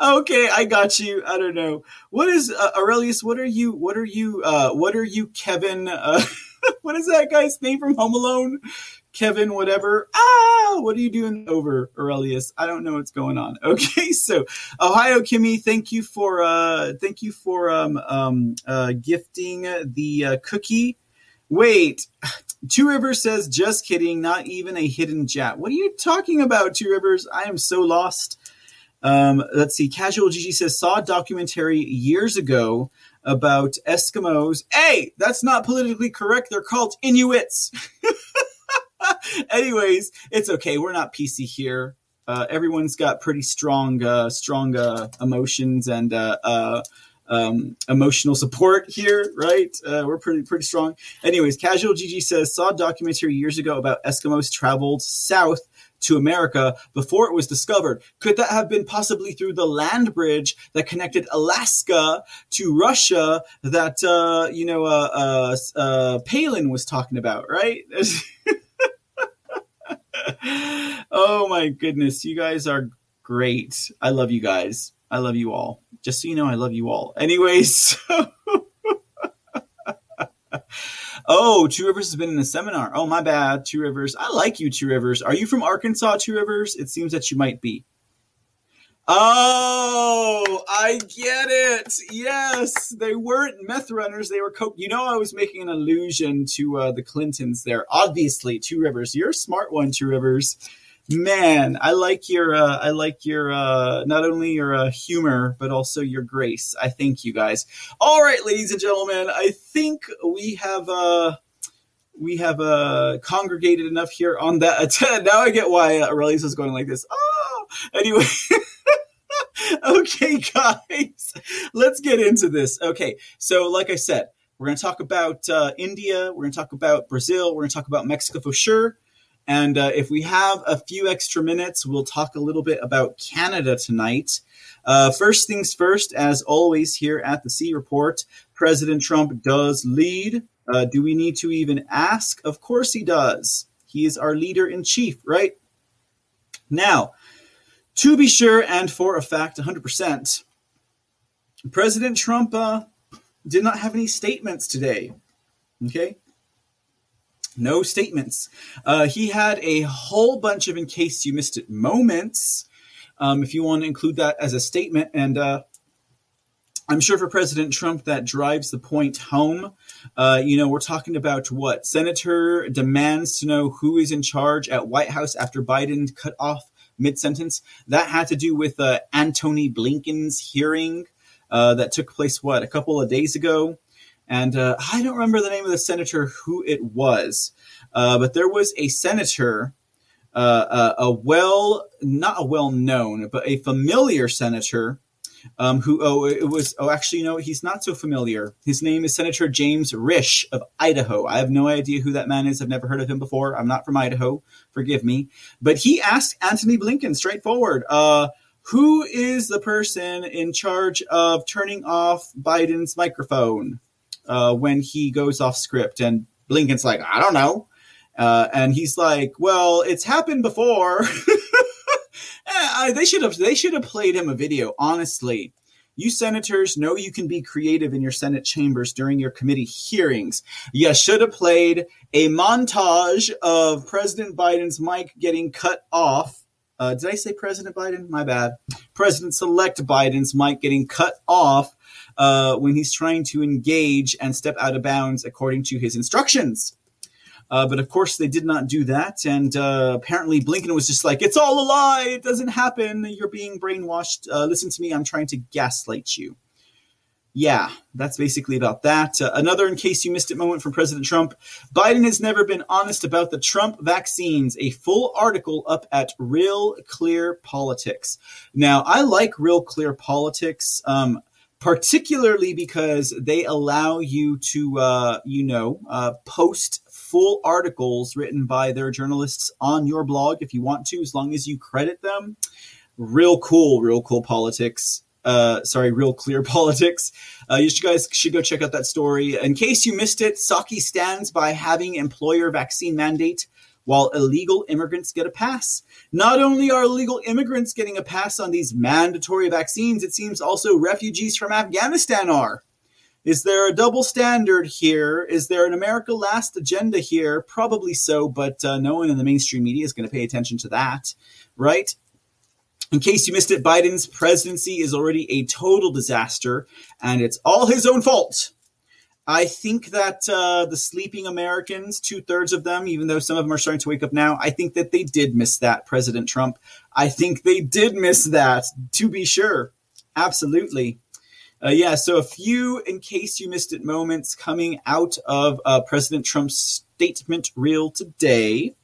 okay, I got you. I don't know. What is uh, Aurelius? What are you? What are you? Uh, what are you, Kevin? Uh, what is that guy's name from Home Alone? Kevin, whatever. Ah, what are you doing over, Aurelius? I don't know what's going on. Okay, so Ohio Kimmy, thank you for uh, thank you for um, um, uh, gifting the uh, cookie. Wait, Two Rivers says, just kidding, not even a hidden chat. What are you talking about, Two Rivers? I am so lost. Um, let's see. Casual Gigi says, saw a documentary years ago about Eskimos. Hey, that's not politically correct. They're called Inuits. Anyways, it's okay. We're not PC here. Uh, everyone's got pretty strong, uh, strong uh, emotions and uh, uh, um, emotional support here, right? Uh, we're pretty pretty strong. Anyways, Casual GG says saw a documentary years ago about Eskimos traveled south to America before it was discovered. Could that have been possibly through the land bridge that connected Alaska to Russia that uh, you know uh, uh, uh Palin was talking about, right? oh my goodness, you guys are great. I love you guys. I love you all. Just so you know, I love you all. Anyways. oh, Two Rivers has been in a seminar. Oh, my bad, Two Rivers. I like you, Two Rivers. Are you from Arkansas, Two Rivers? It seems that you might be. Oh, I get it. Yes, they weren't meth runners. They were coke. You know, I was making an allusion to uh, the Clintons there. Obviously, Two Rivers. You're a smart one, Two Rivers. Man, I like your, uh, I like your, uh, not only your uh, humor, but also your grace. I thank you guys. All right, ladies and gentlemen, I think we have, uh, we have uh, congregated enough here on that. now I get why uh, Aurelius was going like this. Oh, anyway. okay, guys, let's get into this. Okay, so like I said, we're going to talk about uh, India, we're going to talk about Brazil, we're going to talk about Mexico for sure. And uh, if we have a few extra minutes, we'll talk a little bit about Canada tonight. Uh, first things first, as always, here at the C Report, President Trump does lead. Uh, do we need to even ask? Of course he does. He is our leader in chief, right? Now, to be sure and for a fact, 100%, President Trump uh, did not have any statements today. Okay? No statements. Uh, he had a whole bunch of, in case you missed it, moments. Um, if you want to include that as a statement. And uh, I'm sure for President Trump, that drives the point home. Uh, you know, we're talking about what? Senator demands to know who is in charge at White House after Biden cut off mid sentence. That had to do with uh, Antony Blinken's hearing uh, that took place, what, a couple of days ago? And uh, I don't remember the name of the senator who it was, uh, but there was a senator, uh, uh, a well, not a well known, but a familiar senator um, who, oh, it was, oh, actually, no, he's not so familiar. His name is Senator James Risch of Idaho. I have no idea who that man is. I've never heard of him before. I'm not from Idaho. Forgive me. But he asked Antony Blinken straightforward, uh, who is the person in charge of turning off Biden's microphone uh, when he goes off script? And Blinken's like, I don't know. Uh, and he's like, well, it's happened before. Eh, they should have they should have played him a video, honestly. You senators know you can be creative in your Senate chambers during your committee hearings. You should have played a montage of President Biden's mic getting cut off. Uh, did I say President Biden? My bad. President elect Biden's mic getting cut off uh, when he's trying to engage and step out of bounds according to his instructions. Uh, but of course, they did not do that. And uh, apparently, Blinken was just like, it's all a lie. It doesn't happen. You're being brainwashed. Uh, listen to me. I'm trying to gaslight you. Yeah, that's basically about that. Uh, another, in case you missed it, moment from President Trump Biden has never been honest about the Trump vaccines. A full article up at Real Clear Politics. Now, I like Real Clear Politics. Um, particularly because they allow you to, uh, you know, uh, post full articles written by their journalists on your blog if you want to, as long as you credit them. Real cool, real cool politics. Uh, sorry, real clear politics. Uh, you guys should go check out that story. In case you missed it, Psaki stands by having employer vaccine mandate while illegal immigrants get a pass. Not only are illegal immigrants getting a pass on these mandatory vaccines, it seems also refugees from Afghanistan are. Is there a double standard here? Is there an America Last agenda here? Probably so, but uh, no one in the mainstream media is going to pay attention to that, right? In case you missed it, Biden's presidency is already a total disaster, and it's all his own fault. I think that uh, the sleeping Americans, two thirds of them, even though some of them are starting to wake up now, I think that they did miss that, President Trump. I think they did miss that, to be sure. Absolutely. Uh, yeah, so a few, in case you missed it, moments coming out of uh, President Trump's statement reel today.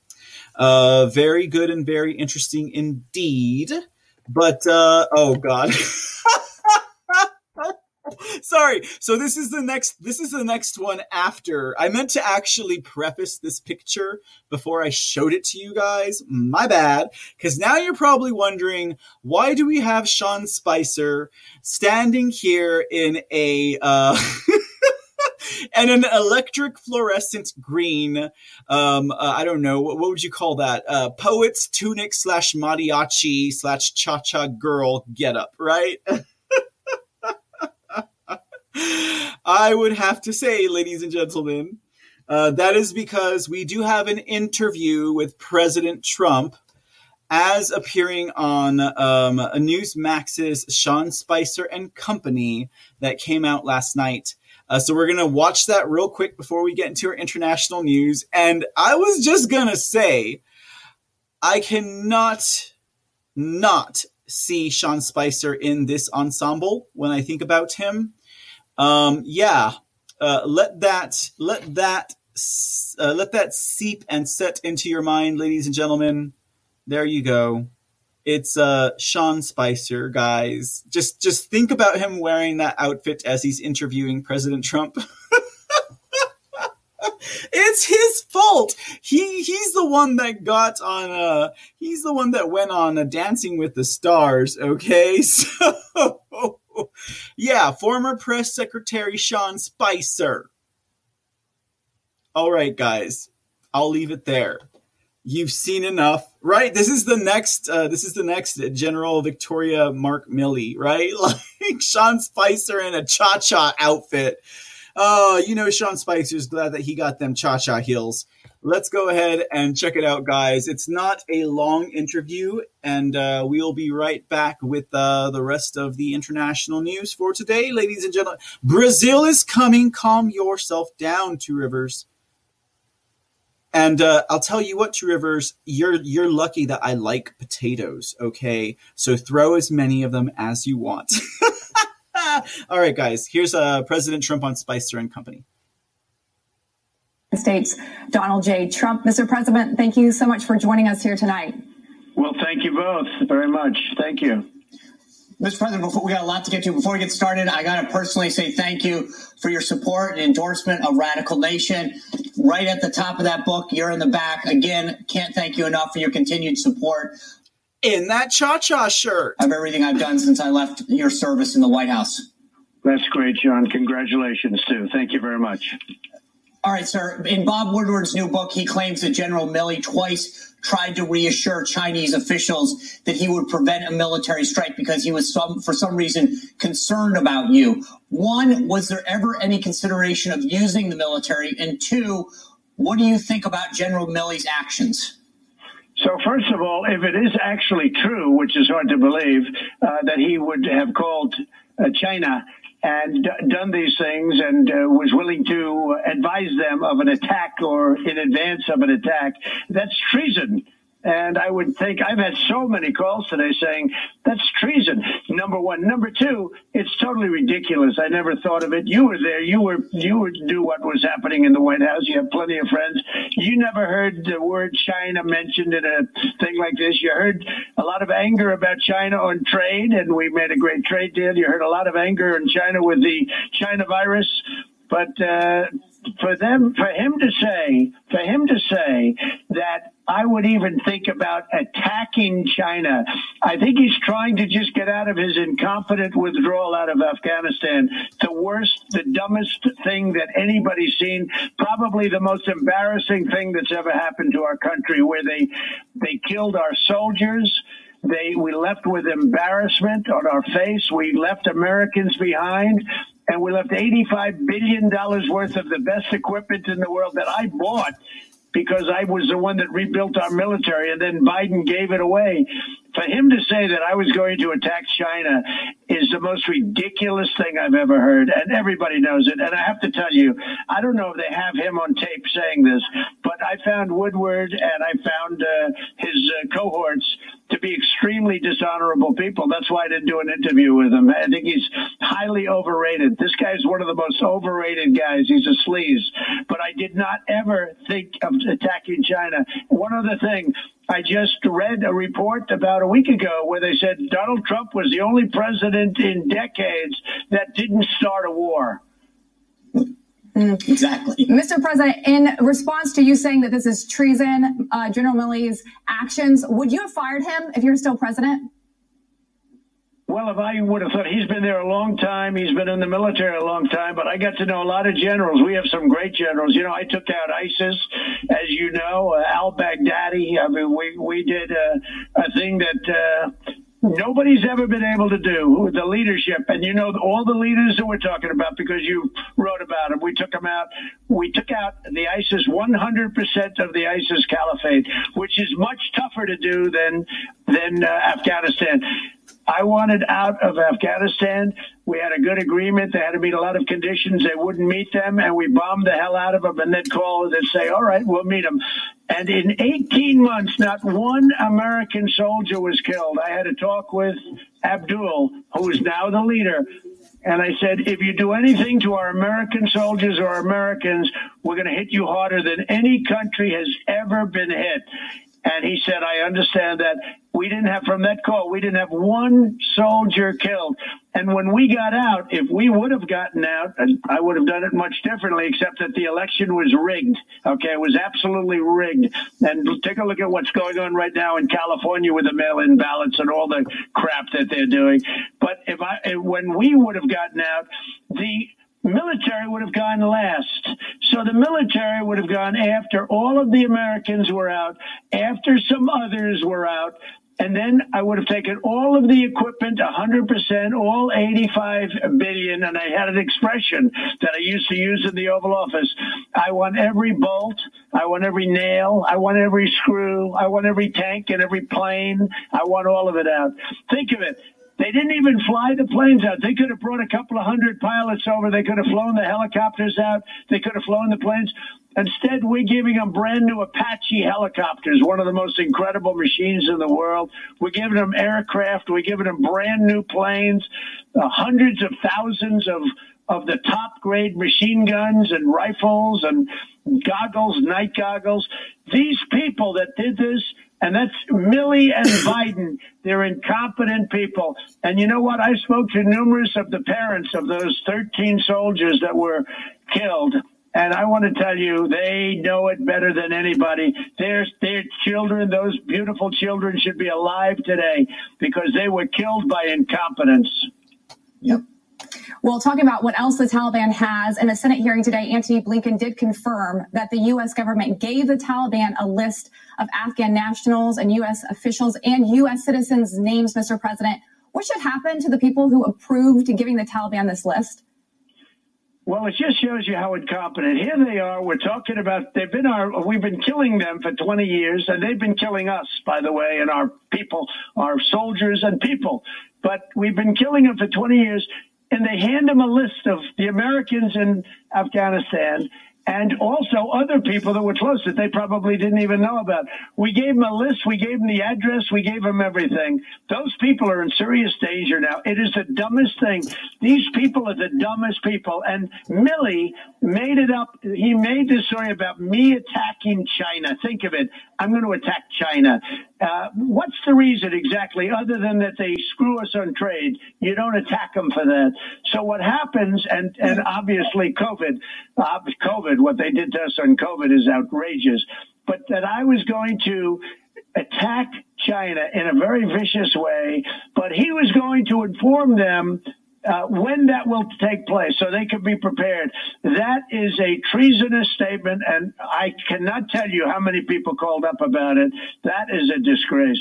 Uh, very good and very interesting indeed. But, uh, oh God. Sorry. So this is the next this is the next one after. I meant to actually preface this picture before I showed it to you guys. My bad. Cuz now you're probably wondering why do we have Sean Spicer standing here in a uh and an electric fluorescent green. Um, uh, I don't know what, what, would you call that? Uh, poet's tunic slash mariachi slash cha cha girl getup, right? I would have to say, ladies and gentlemen, uh, that is because we do have an interview with President Trump as appearing on um, Newsmax's Sean Spicer and Company that came out last night. Uh, so we're going to watch that real quick before we get into our international news. And I was just going to say, I cannot not see Sean Spicer in this ensemble when I think about him. Um, yeah, uh, let that let that uh, let that seep and set into your mind, ladies and gentlemen. There you go. It's uh, Sean Spicer, guys. Just just think about him wearing that outfit as he's interviewing President Trump. it's his fault. He he's the one that got on uh he's the one that went on a Dancing with the Stars, okay? So yeah, former press secretary Sean Spicer. All right, guys, I'll leave it there. You've seen enough, right? This is the next. Uh, this is the next General Victoria Mark Milley, right? Like Sean Spicer in a cha-cha outfit. Oh, you know Sean Spicer's glad that he got them cha-cha heels let's go ahead and check it out, guys. It's not a long interview, and uh, we'll be right back with uh, the rest of the international news for today, ladies and gentlemen. Brazil is coming. Calm yourself down, Two Rivers. And uh, I'll tell you what, Two Rivers, you're you're lucky that I like potatoes. Okay, so throw as many of them as you want. All right, guys. Here's uh, President Trump on Spicer and Company. States, Donald J. Trump. Mr. President, thank you so much for joining us here tonight. Well, thank you both very much. Thank you. Mr. President, before, we got a lot to get to. Before we get started, I got to personally say thank you for your support and endorsement of Radical Nation. Right at the top of that book, you're in the back. Again, can't thank you enough for your continued support. in that cha cha shirt. Of everything I've done since I left your service in the White House. That's great, John. Congratulations, too. Thank you very much. All right, sir. In Bob Woodward's new book, he claims that General Milley twice tried to reassure Chinese officials that he would prevent a military strike because he was some, for some reason, concerned about you. One, was there ever any consideration of using the military? And two, what do you think about General Milley's actions? So, first of all, if it is actually true, which is hard to believe, uh, that he would have called uh, China and done these things and uh, was willing to advise them of an attack or in advance of an attack, that's treason. And I would think I've had so many calls today saying that's treason. Number one. Number two, it's totally ridiculous. I never thought of it. You were there. You were you were knew what was happening in the White House. You have plenty of friends. You never heard the word China mentioned in a thing like this. You heard a lot of anger about China on trade, and we made a great trade deal. You heard a lot of anger in China with the China virus. But uh, for them, for him to say, for him to say that I would even think about attacking China. I think he's trying to just get out of his incompetent withdrawal out of Afghanistan. The worst, the dumbest thing that anybody's seen. Probably the most embarrassing thing that's ever happened to our country, where they they killed our soldiers. They we left with embarrassment on our face. We left Americans behind and we left $85 billion worth of the best equipment in the world that I bought because I was the one that rebuilt our military and then Biden gave it away. For him to say that I was going to attack China is the most ridiculous thing I've ever heard, and everybody knows it. And I have to tell you, I don't know if they have him on tape saying this, but I found Woodward and I found uh, his uh, cohorts to be extremely dishonorable people. That's why I didn't do an interview with him. I think he's highly overrated. This guy's one of the most overrated guys. He's a sleaze. But I did not ever think of attacking China. One other thing, I just read a report about a week ago where they said Donald Trump was the only president in decades that didn't start a war. Exactly. Mr. President, in response to you saying that this is treason, uh, General Milley's actions, would you have fired him if you were still president? Well, if I would have thought he's been there a long time, he's been in the military a long time, but I got to know a lot of generals. We have some great generals. You know, I took out ISIS, as you know, uh, al Baghdadi. I mean, we, we did a, a thing that, uh, nobody's ever been able to do the leadership. And you know all the leaders that we're talking about because you wrote about them we took them out. We took out the isis 100% of the isis caliphate which is much tougher to do than than uh, afghanistan I wanted out of Afghanistan. We had a good agreement. They had to meet a lot of conditions. They wouldn't meet them, and we bombed the hell out of them and then call and say, all right, we'll meet them. And in 18 months, not one American soldier was killed. I had a talk with Abdul, who is now the leader. And I said, if you do anything to our American soldiers or Americans, we're going to hit you harder than any country has ever been hit. And he said, I understand that. We didn't have, from that call, we didn't have one soldier killed. And when we got out, if we would have gotten out, and I would have done it much differently, except that the election was rigged. Okay, it was absolutely rigged. And take a look at what's going on right now in California with the mail-in ballots and all the crap that they're doing. But if I, when we would have gotten out, the military would have gone last. So the military would have gone after all of the Americans were out, after some others were out. And then I would have taken all of the equipment, 100%, all 85 billion. And I had an expression that I used to use in the Oval Office. I want every bolt. I want every nail. I want every screw. I want every tank and every plane. I want all of it out. Think of it. They didn't even fly the planes out. They could have brought a couple of hundred pilots over. They could have flown the helicopters out. They could have flown the planes. Instead, we're giving them brand new Apache helicopters, one of the most incredible machines in the world. We're giving them aircraft. We're giving them brand new planes, uh, hundreds of thousands of of the top grade machine guns and rifles and goggles, night goggles. These people that did this and that's Milley and Biden. They're incompetent people. And you know what? I spoke to numerous of the parents of those 13 soldiers that were killed. And I want to tell you, they know it better than anybody. Their, their children, those beautiful children, should be alive today because they were killed by incompetence. Yep. Well, talking about what else the Taliban has, in a Senate hearing today, Antony Blinken did confirm that the U.S. government gave the Taliban a list of Afghan nationals and U.S. officials and U.S. citizens' names, Mr. President. What should happen to the people who approved giving the Taliban this list? Well, it just shows you how incompetent. Here they are. We're talking about they've been our we've been killing them for 20 years, and they've been killing us, by the way, and our people, our soldiers and people. But we've been killing them for 20 years, and they hand them a list of the Americans in Afghanistan and also other people that were close that they probably didn't even know about. We gave them a list, we gave them the address, we gave them everything. Those people are in serious danger now. It is the dumbest thing. These people are the dumbest people. And Milley made it up. He made this story about me attacking China. Think of it. I'm going to attack China. Uh, what's the reason exactly, other than that they screw us on trade? You don't attack them for that. So what happens, and and obviously COVID, uh, COVID, what they did to us on COVID is outrageous. But that I was going to attack China in a very vicious way, but he was going to inform them uh, when that will take place so they can be prepared. That is a treasonous statement, and I cannot tell you how many people called up about it. That is a disgrace.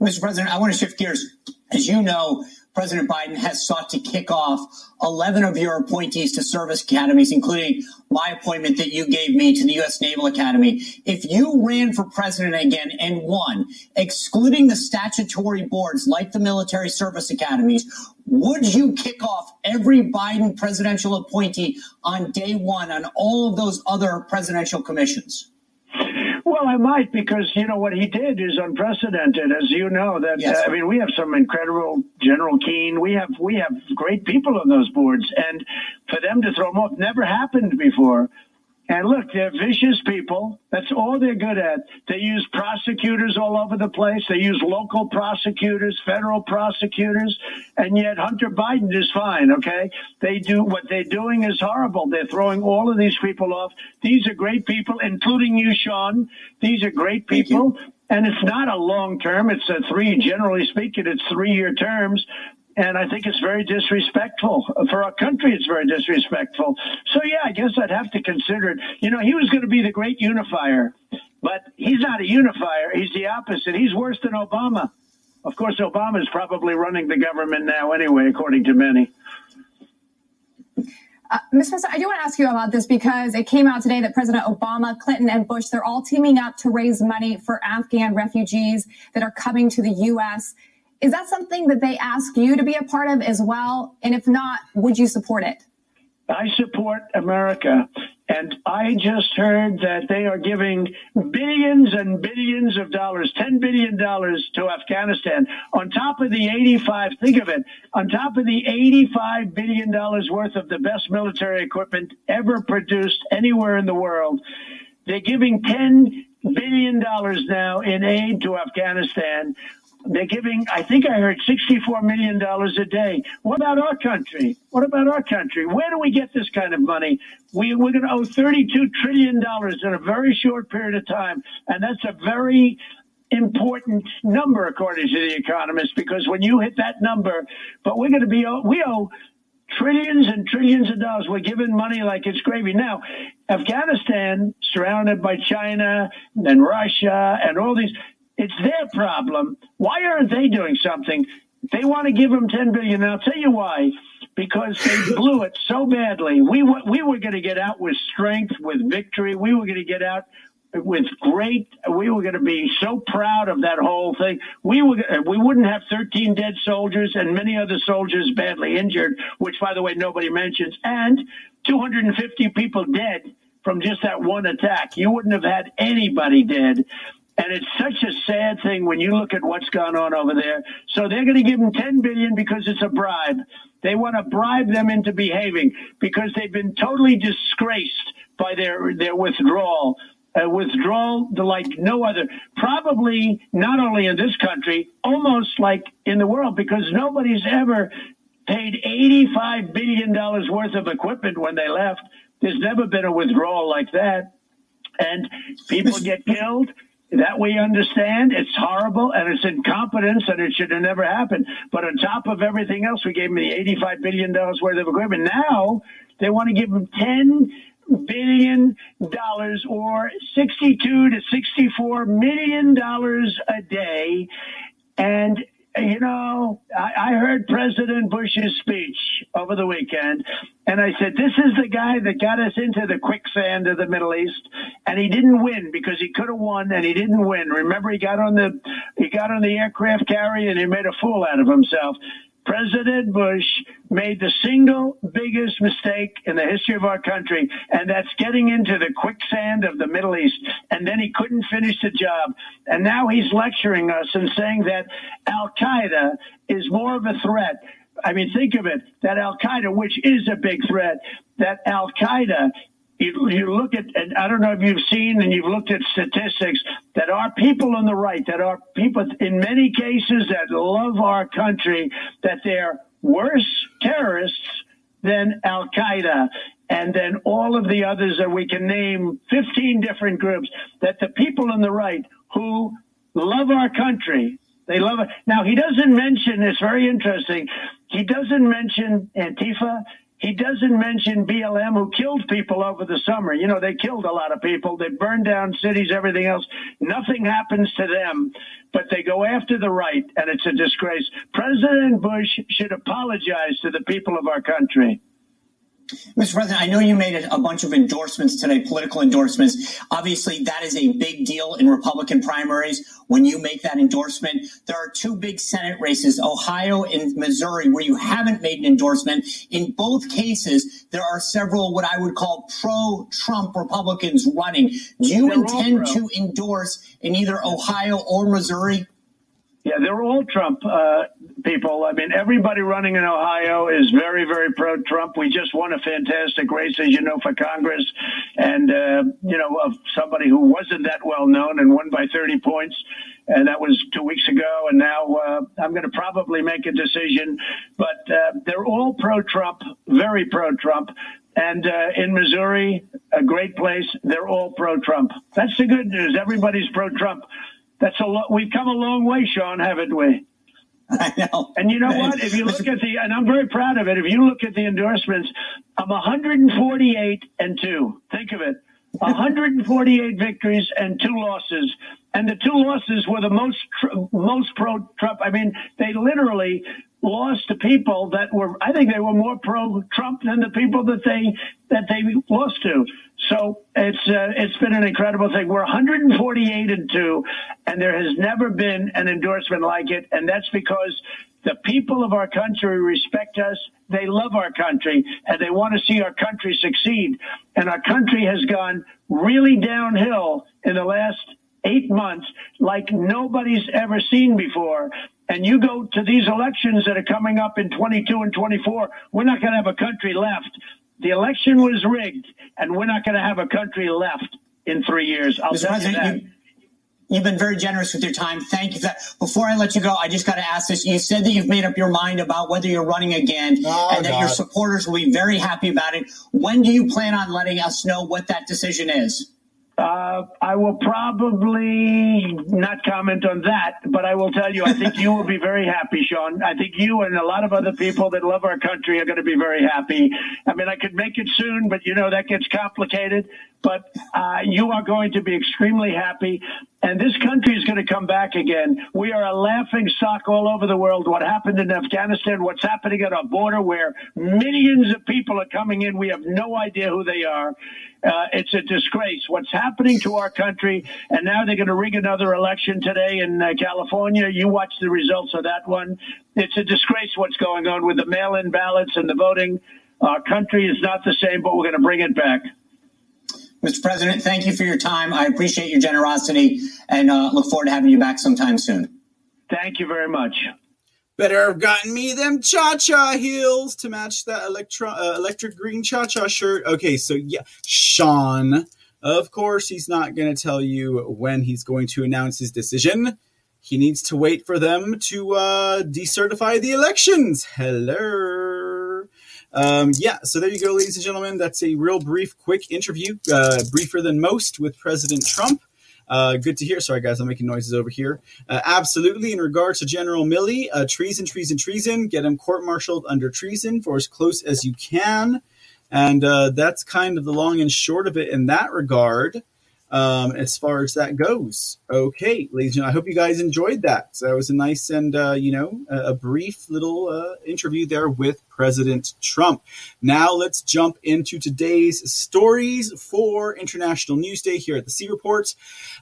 Mr. President, I want to shift gears. As you know, President Biden has sought to kick off 11 of your appointees to service academies, including my appointment that you gave me to the U.S. Naval Academy. If you ran for president again and won, excluding the statutory boards like the military service academies, would you kick off every Biden presidential appointee on day one on all of those other presidential commissions? Well, I might because you know what he did is unprecedented, as you know. That Yes. uh, I mean, we have some incredible General Keane. We have we have great people on those boards, and for them to throw them off never happened before. And look, they're vicious people. That's all they're good at. They use prosecutors all over the place. They use local prosecutors, federal prosecutors, and yet Hunter Biden is fine. Okay, they do what they're doing is horrible. They're throwing all of these people off. These are great people, including you, Sean. These are great people. And it's not a long term. It's a three, generally speaking, it's three year terms. And I think it's very disrespectful for our country. It's very disrespectful. So yeah, I guess I'd have to consider it. You know, he was going to be the great unifier, but he's not a unifier. He's the opposite. He's worse than Obama. Of course, Obama is probably running the government now anyway, according to many. Uh. President, I do want to ask you about this because it came out today that President Obama, Clinton, and Bush, they're all teaming up to raise money for Afghan refugees that are coming to the U.S. Is that something that they ask you to be a part of as well? And if not, would you support it? I support America. And I just heard that they are giving billions and billions of dollars, $10 billion to Afghanistan on top of the 85, think of it, on top of the $85 billion worth of the best military equipment ever produced anywhere in the world. They're giving $10 billion now in aid to Afghanistan. They're giving, I think I heard $64 million a day. What about our country? What about our country? Where do we get this kind of money? We, we're going to owe $32 trillion in a very short period of time. And that's a very important number, according to the economists, because when you hit that number, but we're going to be, we owe trillions and trillions of dollars. We're giving money like it's gravy. Now, Afghanistan, surrounded by China and Russia and all these, it's their problem. Why aren't they doing something? They want to give them 10 billion. And I'll tell you why. Because they blew it so badly. We were, we were going to get out with strength, with victory. We were going to get out with great. We were going to be so proud of that whole thing. We were we wouldn't have 13 dead soldiers and many other soldiers badly injured, which by the way nobody mentions, and 250 people dead from just that one attack. You wouldn't have had anybody dead. And it's such a sad thing when you look at what's gone on over there. So they're going to give them 10 billion because it's a bribe. They want to bribe them into behaving because they've been totally disgraced by their their withdrawal. A withdrawal like no other. Probably not only in this country, almost like in the world, because nobody's ever paid $85 billion worth of equipment when they left. There's never been a withdrawal like that. And people get killed. That we understand. It's horrible and it's incompetence and it should have never happened. But on top of everything else, we gave them the $85 billion worth of equipment. Now they want to give them 10 billion dollars or 62 to 64 million dollars a day and you know, I, I, heard President Bush's speech over the weekend, and I said, This is the guy that got us into the quicksand of the Middle East, and he didn't win because he could have won, and he didn't win. Remember, he got on the he got on the aircraft carrier and he made a fool out of himself. President Bush made the single biggest mistake in the history of our country, and that's getting into the quicksand of the Middle East. And then he couldn't finish the job. And now he's lecturing us and saying that Al Qaeda is more of a threat. I mean, think of it that Al Qaeda, which is a big threat, that Al Qaeda you, you look at, and I don't know if you've seen and you've looked at statistics that our people on the right, that are people in many cases that love our country, that they're worse terrorists than Al Qaeda and then all of the others that we can name 15 different groups that the people on the right who love our country they love it. Now he doesn't mention it's very interesting he doesn't mention antifa he doesn't mention BLM, who killed people over the summer. You know, they killed a lot of people. They burned down cities, everything else. Nothing happens to them, but they go after the right, and it's a disgrace. President Bush should apologize to the people of our country. Mr. President, I know you made a, bunch of endorsements today, political endorsements. Obviously, that is a big deal in Republican primaries when you make that endorsement. There are two big Senate races, Ohio and Missouri, where you haven't made an endorsement. In both cases, there are several what I would call pro Trump Republicans running. Do you They're intend to endorse in either Ohio or Missouri? Yeah, they're all Trump uh, people. I mean, everybody running in Ohio is very, very pro Trump. We just won a fantastic race, as you know, for Congress, and uh, you know, of somebody who wasn't that well known and won by 30 points, and that was two weeks ago. And now uh, I'm going to probably make a decision, but uh, they're all pro Trump, very pro Trump. And uh, in Missouri, a great place, they're all pro Trump. That's the good news. Everybody's pro Trump. That's a. We've come a long way, Sean, haven't we? I know. And you know what? If you look at the, and I'm very proud of it. If you look at the endorsements, I'm 148 and two. Think of it. 148 victories and two losses. And the two losses were the most, most pro Trump. I mean, they literally lost to people that were, I think they were more pro Trump than the people that they, that they lost to. So it's uh, it's been an incredible thing. We're 148 and two, and there has never been an endorsement like it, and that's because the people of our country respect us. They love our country, and they want to see our country succeed. And our country has gone really downhill in the last eight months, like nobody's ever seen before. And you go to these elections that are coming up in 22 and 24, we're not going to have a country left. The election was rigged, and we're not going to have a country left in three years. I'll Mr. President, you, have been very generous with your time. Thank you for that. Before I let you go, I just got to ask this. You said that you've made up your mind about whether you're running again oh, and that God. your supporters will be very happy about it. When do you plan on letting us know what that decision is? Uh, I will probably not comment on that, but I will tell you, I think you will be very happy, Sean. I think you and a lot of other people that love our country are going to be very happy. I mean, I could make it soon, but you know, that gets complicated. But uh, you are going to be extremely happy. And this country is going to come back again. We are a laughing stock all over the world. What happened in Afghanistan, what's happening at our border where millions of people are coming in. We have no idea who they are. Uh, it's a disgrace. What's happening to our country, and now they're going to rig another election today in uh, California. You watch the results of that one. It's a disgrace what's going on with the mail-in ballots and the voting. Our country is not the same, but we're going to bring it back. Mr. President, thank you for your time. I appreciate your generosity and uh, look forward to having you back sometime soon. Thank you very much. Better have gotten me them cha cha heels to match that electro- uh, electric green cha cha shirt. Okay, so yeah, Sean. Of course, he's not going to tell you when he's going to announce his decision. He needs to wait for them to uh, decertify the elections. Hello. Um, yeah, so there you go, ladies and gentlemen. That's a real brief, quick interview, uh, briefer than most, with President Trump. Uh, good to hear. Sorry, guys, I'm making noises over here. Uh, absolutely. In regards to General Milley, uh, treason, treason, treason. Get him court martialed under treason for as close as you can. And uh, that's kind of the long and short of it in that regard um, as far as that goes. Okay, ladies and gentlemen, I hope you guys enjoyed that. So that was a nice and, uh, you know, a, brief little uh, interview there with President Trump. Now let's jump into today's stories for International News Day here at the C Report.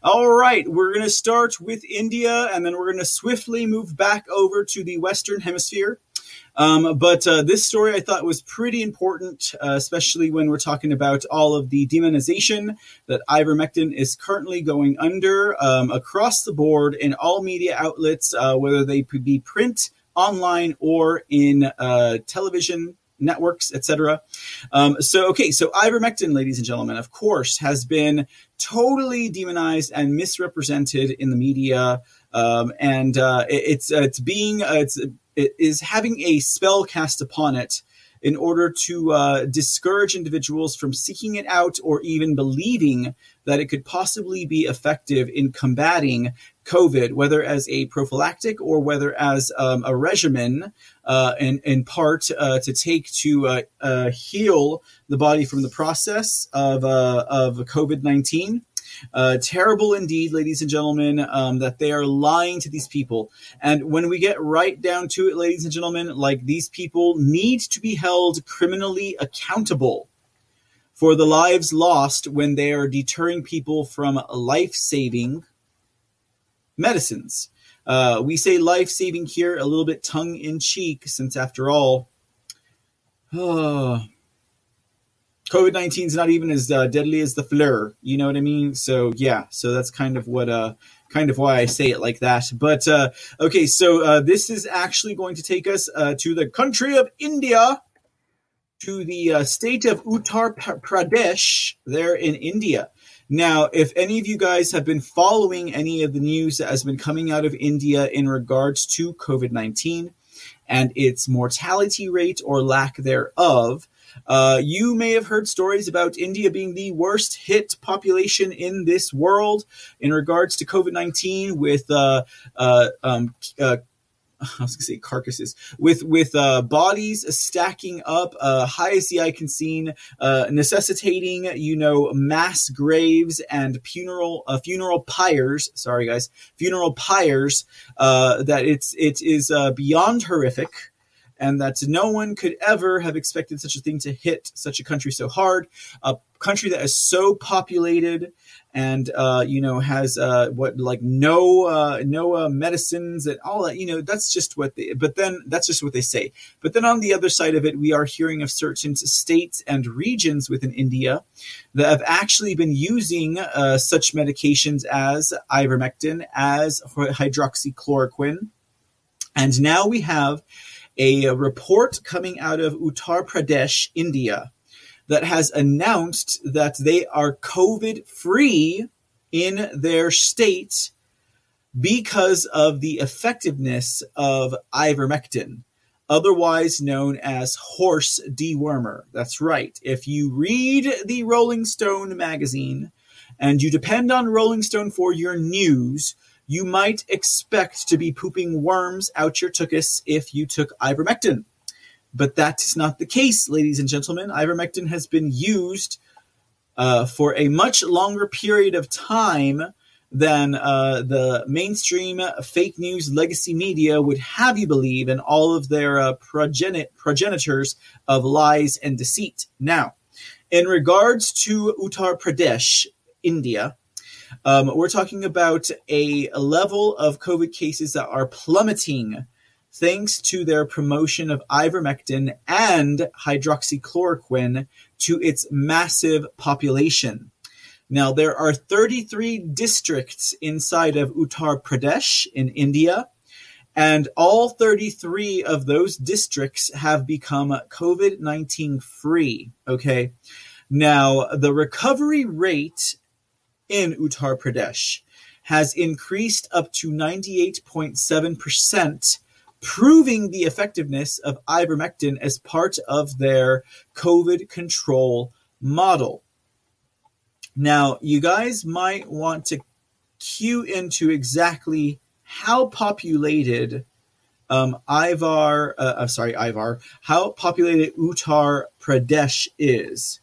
All right, we're going to start with India and then we're going to swiftly move back over to the Western Hemisphere. Um, but uh, this story I thought was pretty important, uh, especially when we're talking about all of the demonization that ivermectin is currently going under um, across the board in all media outlets, uh, whether they be print, online, or in uh, television networks, etc. Um, so, okay, so ivermectin, ladies and gentlemen, of course, has been totally demonized and misrepresented in the media. Um, and uh, it, it's it's being uh, it's is having a spell cast upon it in order to uh, discourage individuals from seeking it out or even believing that it could possibly be effective in combating COVID, whether as a prophylactic or whether as um, a regimen, uh, in, in part uh, to take to uh, uh, heal the body from the process of, uh, of COVID 19. Uh, terrible indeed, ladies and gentlemen, um, that they are lying to these people. And when we get right down to it, ladies and gentlemen, like these people need to be held criminally accountable for the lives lost when they are deterring people from life saving medicines. Uh, we say life saving here a little bit tongue in cheek, since after all, oh, COVID 19 is not even as uh, deadly as the flu. You know what I mean? So, yeah, so that's kind of what, uh, kind of why I say it like that. But, uh, okay, so uh, this is actually going to take us uh, to the country of India, to the uh, state of Uttar Pradesh, there in India. Now, if any of you guys have been following any of the news that has been coming out of India in regards to COVID 19 and its mortality rate or lack thereof, uh, you may have heard stories about India being the worst hit population in this world in regards to COVID 19 with uh, uh, um, uh, I was gonna say carcasses with with uh, bodies stacking up uh, high as the eye can see, uh, necessitating you know mass graves and funeral uh, funeral pyres. Sorry guys, funeral pyres. Uh, that it's it is uh, beyond horrific and that no one could ever have expected such a thing to hit such a country so hard, a country that is so populated and uh, you know has uh, what like no uh, no uh, medicines and all that. You know that's just what they. But then that's just what they say. But then on the other side of it, we are hearing of certain states and regions within India that have actually been using uh, such medications as ivermectin, as hydroxychloroquine, and now we have a report coming out of Uttar Pradesh, India, that has announced that they are COVID free in their state because of the effectiveness of ivermectin, otherwise known as horse dewormer. That's right. If you read the Rolling Stone magazine and you depend on Rolling Stone for your news, you might expect to be pooping worms out your tuchus if you took ivermectin. But that is not the case, ladies and gentlemen. Ivermectin has been used uh, for a much longer period of time than uh, the mainstream fake news legacy media would have you believe, and all of their uh, progenitors of lies and deceit. Now, in regards to Uttar Pradesh, India, um, we're talking about a, level of COVID cases that are plummeting thanks to their promotion of ivermectin and hydroxychloroquine to its massive population. Now, there are 33 districts inside of Uttar Pradesh in India, and all 33 of those districts have become COVID 19 free. Okay. Now, the recovery rate in Uttar Pradesh has increased up to 98.7% proving the effectiveness of ivermectin as part of their COVID control model. Now, you guys might want to cue into exactly how populated um, Ivar, uh, uh, sorry, Ivar, how populated Uttar Pradesh is.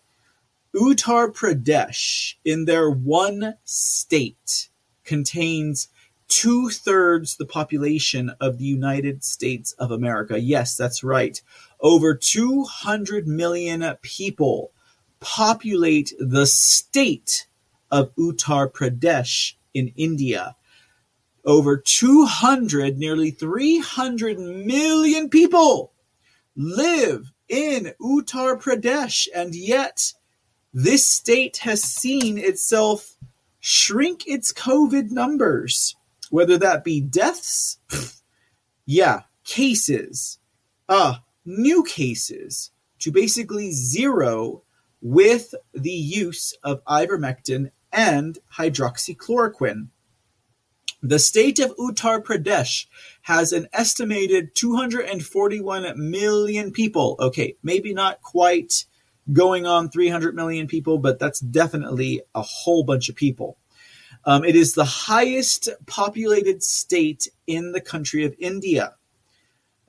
Uttar Pradesh, in their one state, contains two thirds the population of the United States of America. Yes, that's right. Over 200 million people populate the state of Uttar Pradesh in India. Over 200, nearly 300 million people live in Uttar Pradesh, and yet this state has seen itself shrink its COVID numbers, whether that be deaths, yeah, cases, uh, new cases, to basically zero with the use of ivermectin and hydroxychloroquine. The state of Uttar Pradesh has an estimated 241 million people. Okay, maybe not quite going on 300 million people, but that's definitely a whole bunch of people. Um, it is the highest populated state in the country of India.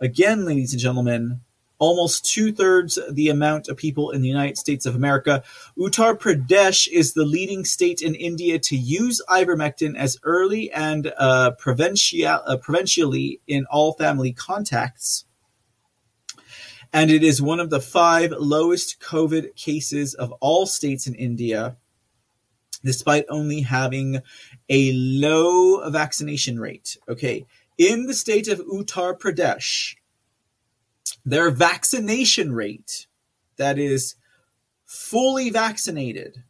Again, ladies and gentlemen, almost two thirds the amount of people in the United States of America. Uttar Pradesh is the leading state in India to use ivermectin as early and uh, provincial, uh, provincially in all family contacts. And it is one of the five lowest COVID cases of all states in India, despite only having a low vaccination rate. Okay. In the state of Uttar Pradesh, their vaccination rate, that is fully vaccinated,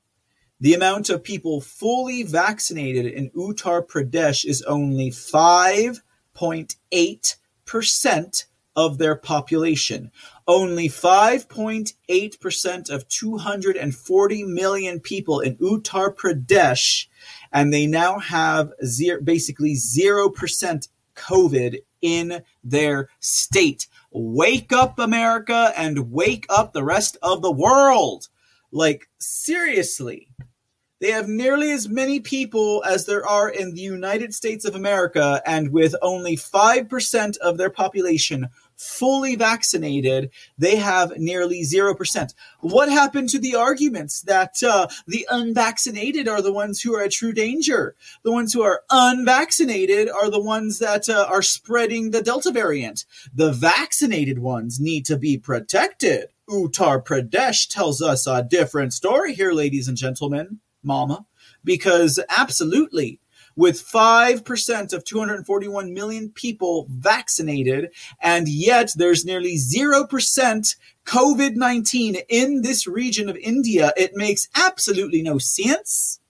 the amount of people fully vaccinated in Uttar Pradesh is only 5.8% of their population. Only 5.8% of 240 million people in Uttar Pradesh, and they now have zero, basically 0% COVID in their state. Wake up, America, and wake up the rest of the world. Like, seriously. They have nearly as many people as there are in the United States of America, and with only 5% of their population fully vaccinated, they have nearly 0%. What happened to the arguments that uh, the unvaccinated are the ones who are a true danger? The ones who are unvaccinated are the ones that uh, are spreading the Delta variant. The vaccinated ones need to be protected. Uttar Pradesh tells us a different story here, ladies and gentlemen, mama, because absolutely with 5% of 241 million people vaccinated, and yet there's nearly 0% COVID 19 in this region of India. It makes absolutely no sense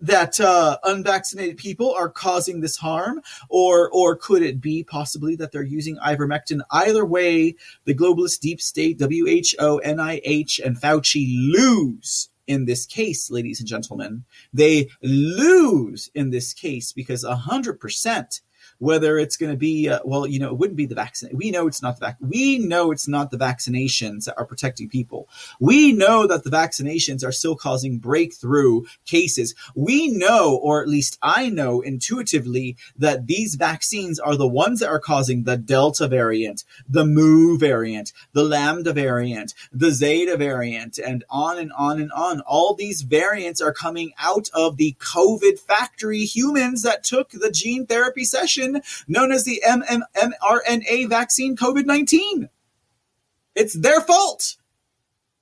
that uh, unvaccinated people are causing this harm, or or could it be possibly that they're using ivermectin? Either way, the globalist deep state, WHO, NIH, and Fauci lose in this case, ladies and gentlemen. They lose in this case because 100% whether it's going to be uh, well you know it wouldn't be the vaccine we know it's not the vac- we know it's not the vaccinations that are protecting people. We know that the vaccinations are still causing breakthrough cases. We know or at least i know intuitively that these vaccines are the ones that are causing the delta variant the mu variant the lambda variant the zeta variant and on and on and on. All these variants are coming out of the covid factory humans that took the gene therapy session known as the mRNA vaccine COVID 19. It's their fault.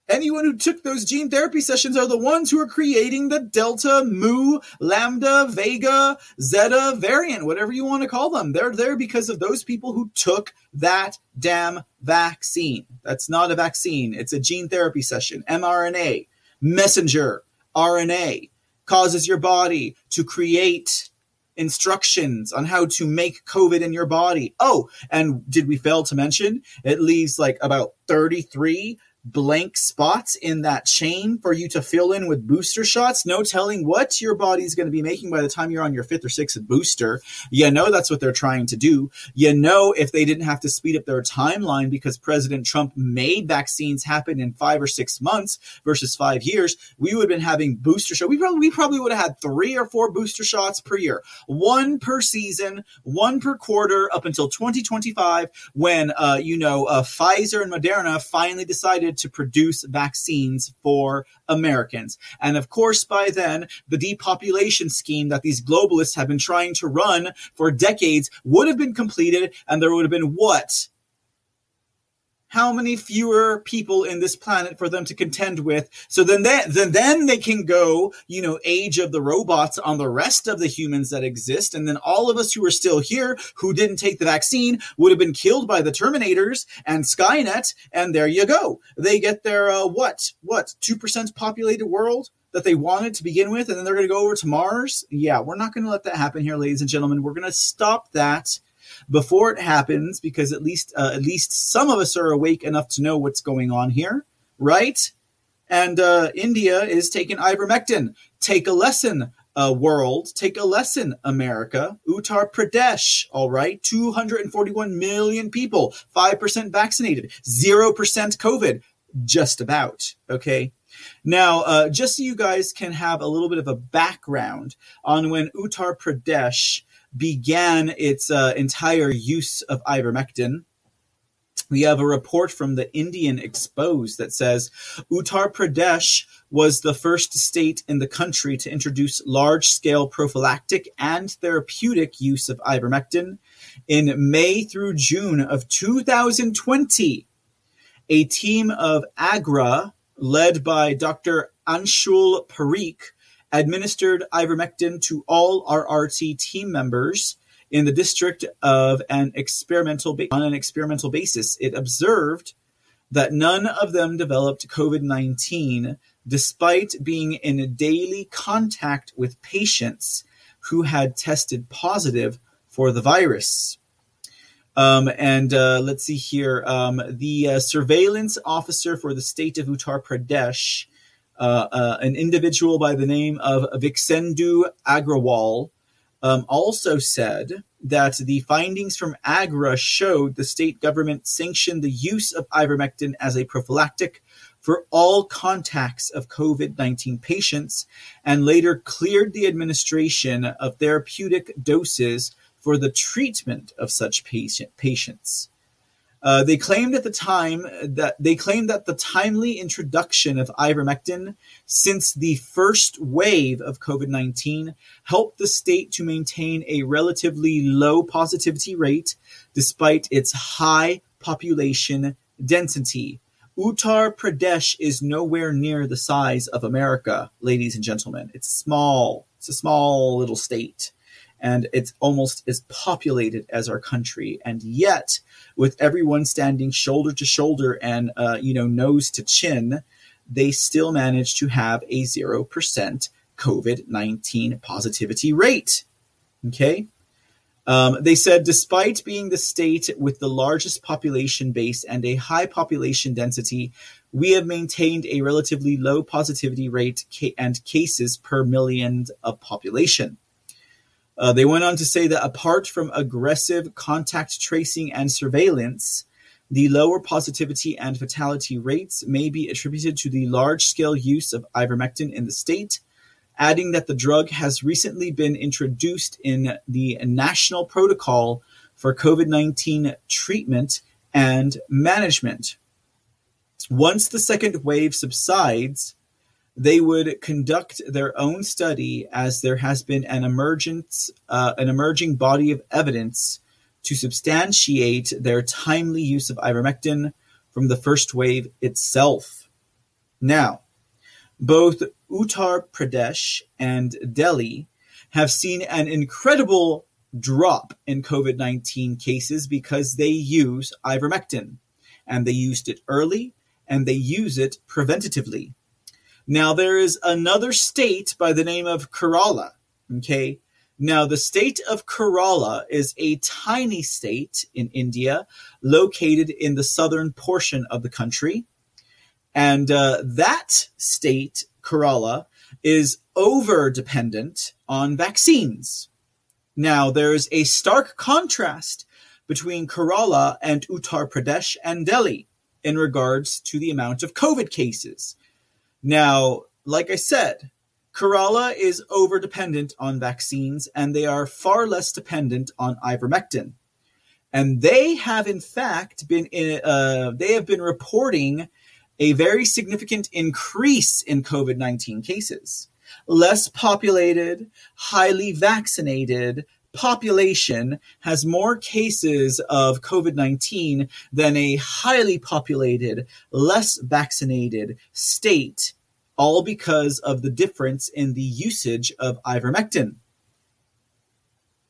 Anyone who took those gene therapy sessions are the ones who are creating the Delta, Mu, Lambda, Vega, Zeta variant, whatever you want to call them. They're there because of those people who took that damn vaccine. That's not a vaccine, it's a gene therapy session. mRNA, messenger RNA, causes your body to create instructions on how to make COVID in your body. Oh, and did we fail to mention it leaves like about 33 blank spots in that chain for you to fill in with booster shots. No telling what your body's going to be making by the time you're on your fifth or sixth booster. You know that's what they're trying to do. You know if they didn't have to speed up their timeline because President Trump made vaccines happen in five or six months versus five years, we would have been having booster shots. We probably we probably would have had three or four booster shots per year, one per season, one per quarter up until 2025 when uh, you know uh, Pfizer and Moderna finally decided to produce vaccines for Americans. And of course, by then, the depopulation scheme that these globalists have been trying to run for decades would have been completed, and there would have been what? How many fewer people in this planet for them to contend with. So then that, then, then they can go, you know, age of the robots on the rest of the humans that exist. And then all of us who are still here, who didn't take the vaccine, would have been killed by the Terminators and Skynet. And there you go. They get their, uh, what, what, 2% populated world? that they wanted to begin with, and then they're going to go over to Mars. Yeah, we're not going to let that happen here, ladies and gentlemen. We're going to stop that before it happens because at least uh, at least some of us are awake enough to know what's going on here, right? And uh, India is taking ivermectin. Take a lesson, uh, world. Take a lesson, America. Uttar Pradesh, all right, 241 million people, 5% vaccinated, 0% COVID, just about, okay? Now, uh, just so you guys can have a little bit of a background on when Uttar Pradesh began its uh, entire use of ivermectin. We have a report from the Indian Express that says Uttar Pradesh was the first state in the country to introduce large scale prophylactic and therapeutic use of ivermectin in May through June of 2020. A team of AGRA, led by Dr. Anshul Pareek, administered ivermectin to all RRT team members in the district of an experimental ba- on an experimental basis. It observed that none of them developed COVID-19 despite being in daily contact with patients who had tested positive for the virus. Um, and uh, let's see here. Um, the uh, surveillance officer for the state of Uttar Pradesh an individual by the name of Vikasendu Agarwal um, also said that the findings from AGRA showed the state government sanctioned the use of ivermectin as a prophylactic for all contacts of COVID 19 patients and later cleared the administration of therapeutic doses for the treatment of such patient, patients. Uh, they claimed at the time that they claimed that the timely introduction of ivermectin since the first wave of COVID 19 helped the state to maintain a relatively low positivity rate despite its high population density. Uttar Pradesh is nowhere near the size of America, ladies and gentlemen. It's small. It's a small little state and it's almost as populated as our country. And yet, with everyone standing shoulder to shoulder and uh, you know nose to chin, they still managed to have a zero percent COVID nineteen positivity rate. Okay. Um, they said, despite being the state with the largest population base and a high population density, we have maintained a relatively low positivity rate ca- and cases per million of population. Uh, they went on to say that apart from aggressive contact tracing and surveillance, the lower positivity and fatality rates may be attributed to the large scale use of ivermectin in the state, adding that the drug has recently been introduced in the national protocol for COVID 19 treatment and management. Once the second wave subsides, they would conduct their own study as there has been an emergent, uh, an emerging body of evidence to substantiate their timely use of ivermectin from the first wave itself. Now, both Uttar Pradesh and Delhi have seen an incredible drop in COVID 19 cases because they use ivermectin and they used it early and they use it preventatively. Now, there is another state by the name of Kerala. Okay. Now, the state of Kerala is a tiny state in India located in the southern portion of the country. And uh, that state, Kerala, is over dependent on vaccines. Now, there's a stark contrast between Kerala and Uttar Pradesh and Delhi in regards to the amount of COVID cases. Now, like I said, Kerala is over dependent on vaccines and they are far less dependent on ivermectin. And they have, in fact, been in, uh, they have been reporting a very significant increase in COVID 19 cases. Less populated, highly vaccinated population has more cases of COVID 19 than a highly populated, less vaccinated state, all because of the difference in the usage of ivermectin.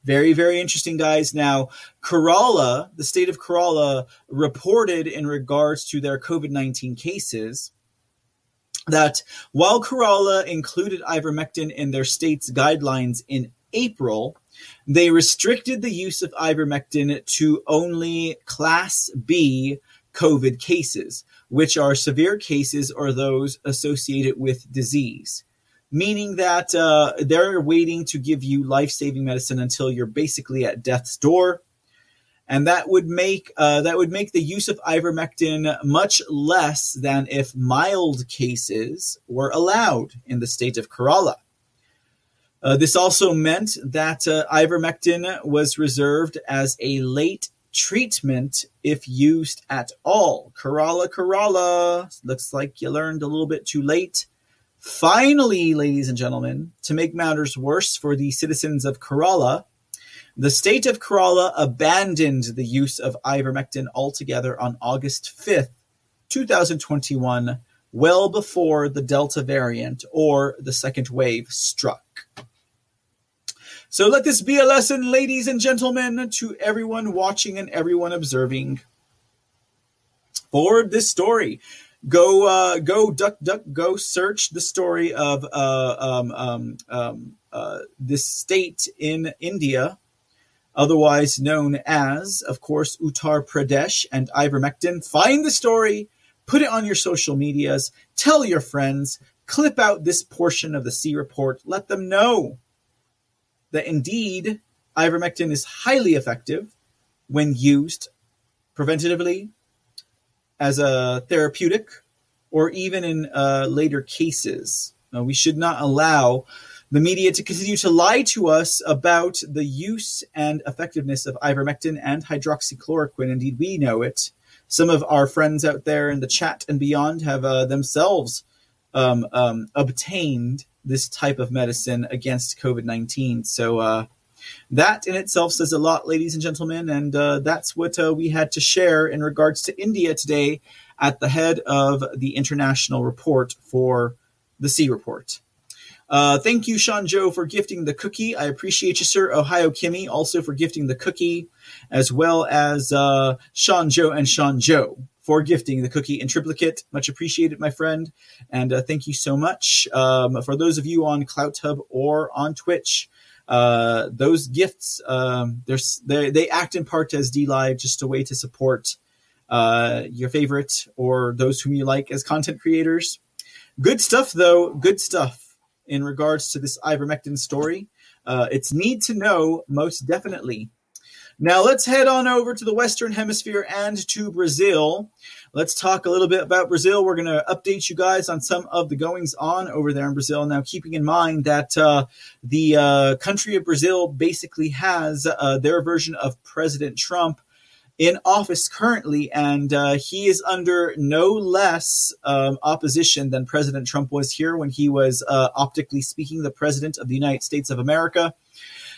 Very, very interesting, guys. Now, Kerala, the state of Kerala, reported in regards to their COVID 19 cases that while Kerala included ivermectin in their state's guidelines in April, they restricted the use of ivermectin to only Class B COVID cases, which are severe cases or those associated with disease meaning that uh, they're waiting to give you life saving medicine until you're basically at death's door. And that would make uh, that would make the use of ivermectin much less than if mild cases were allowed in the state of Kerala. Uh, this also meant that uh, ivermectin was reserved as a late treatment if used at all. Kerala, Kerala. Looks like you learned a little bit too late. Finally, ladies and gentlemen, to make matters worse for the citizens of Kerala, the state of Kerala abandoned the use of ivermectin altogether on August 5th, 2021, well before the Delta variant or the second wave struck. So let this be a lesson, ladies and gentlemen, to everyone watching and everyone observing. Forward this story go uh, go duck duck go search the story of uh, um, um, um, uh, this state in India, otherwise known as, of course, Uttar Pradesh and ivermectin. Find the story, put it on your social medias, tell your friends, clip out this portion of the C report, let them know that indeed ivermectin is highly effective when used preventatively as a therapeutic or even in uh, later cases. Uh, we should not allow the media to continue to lie to us about the use and effectiveness of ivermectin and hydroxychloroquine. Indeed, we know it. Some of our friends out there in the chat and beyond have uh, themselves um, um, obtained this type of medicine against COVID 19. So, uh, that in itself says a lot, ladies and gentlemen, and uh, that's what uh, we had to share in regards to India today at the head of the international report for the C report. Uh, thank you, Sean Joe, for gifting the cookie. I appreciate you, sir. Ohio Kimmy, also for gifting the cookie, as well as uh, Sean Joe and Sean Joe for gifting the cookie in triplicate. Much appreciated, my friend. And uh, thank you so much. Um, for those of you on CloutHub or on Twitch, uh, those gifts um, they they act in part as DLive, just a way to support uh, your favorite or those whom you like as content creators. Good stuff, though. Good stuff in regards to this ivermectin story. Uh, it's need to know most definitely. Now let's head on over to the Western Hemisphere and to Brazil. Let's talk a little bit about Brazil. We're going to update you guys on some of the goings on over there in Brazil. Now, keeping in mind that uh, the uh, country of Brazil basically has uh, their version of President Trump in office currently, and uh, he is under no less um, opposition than President Trump was here when he was, uh, optically speaking, the president of the United States of America.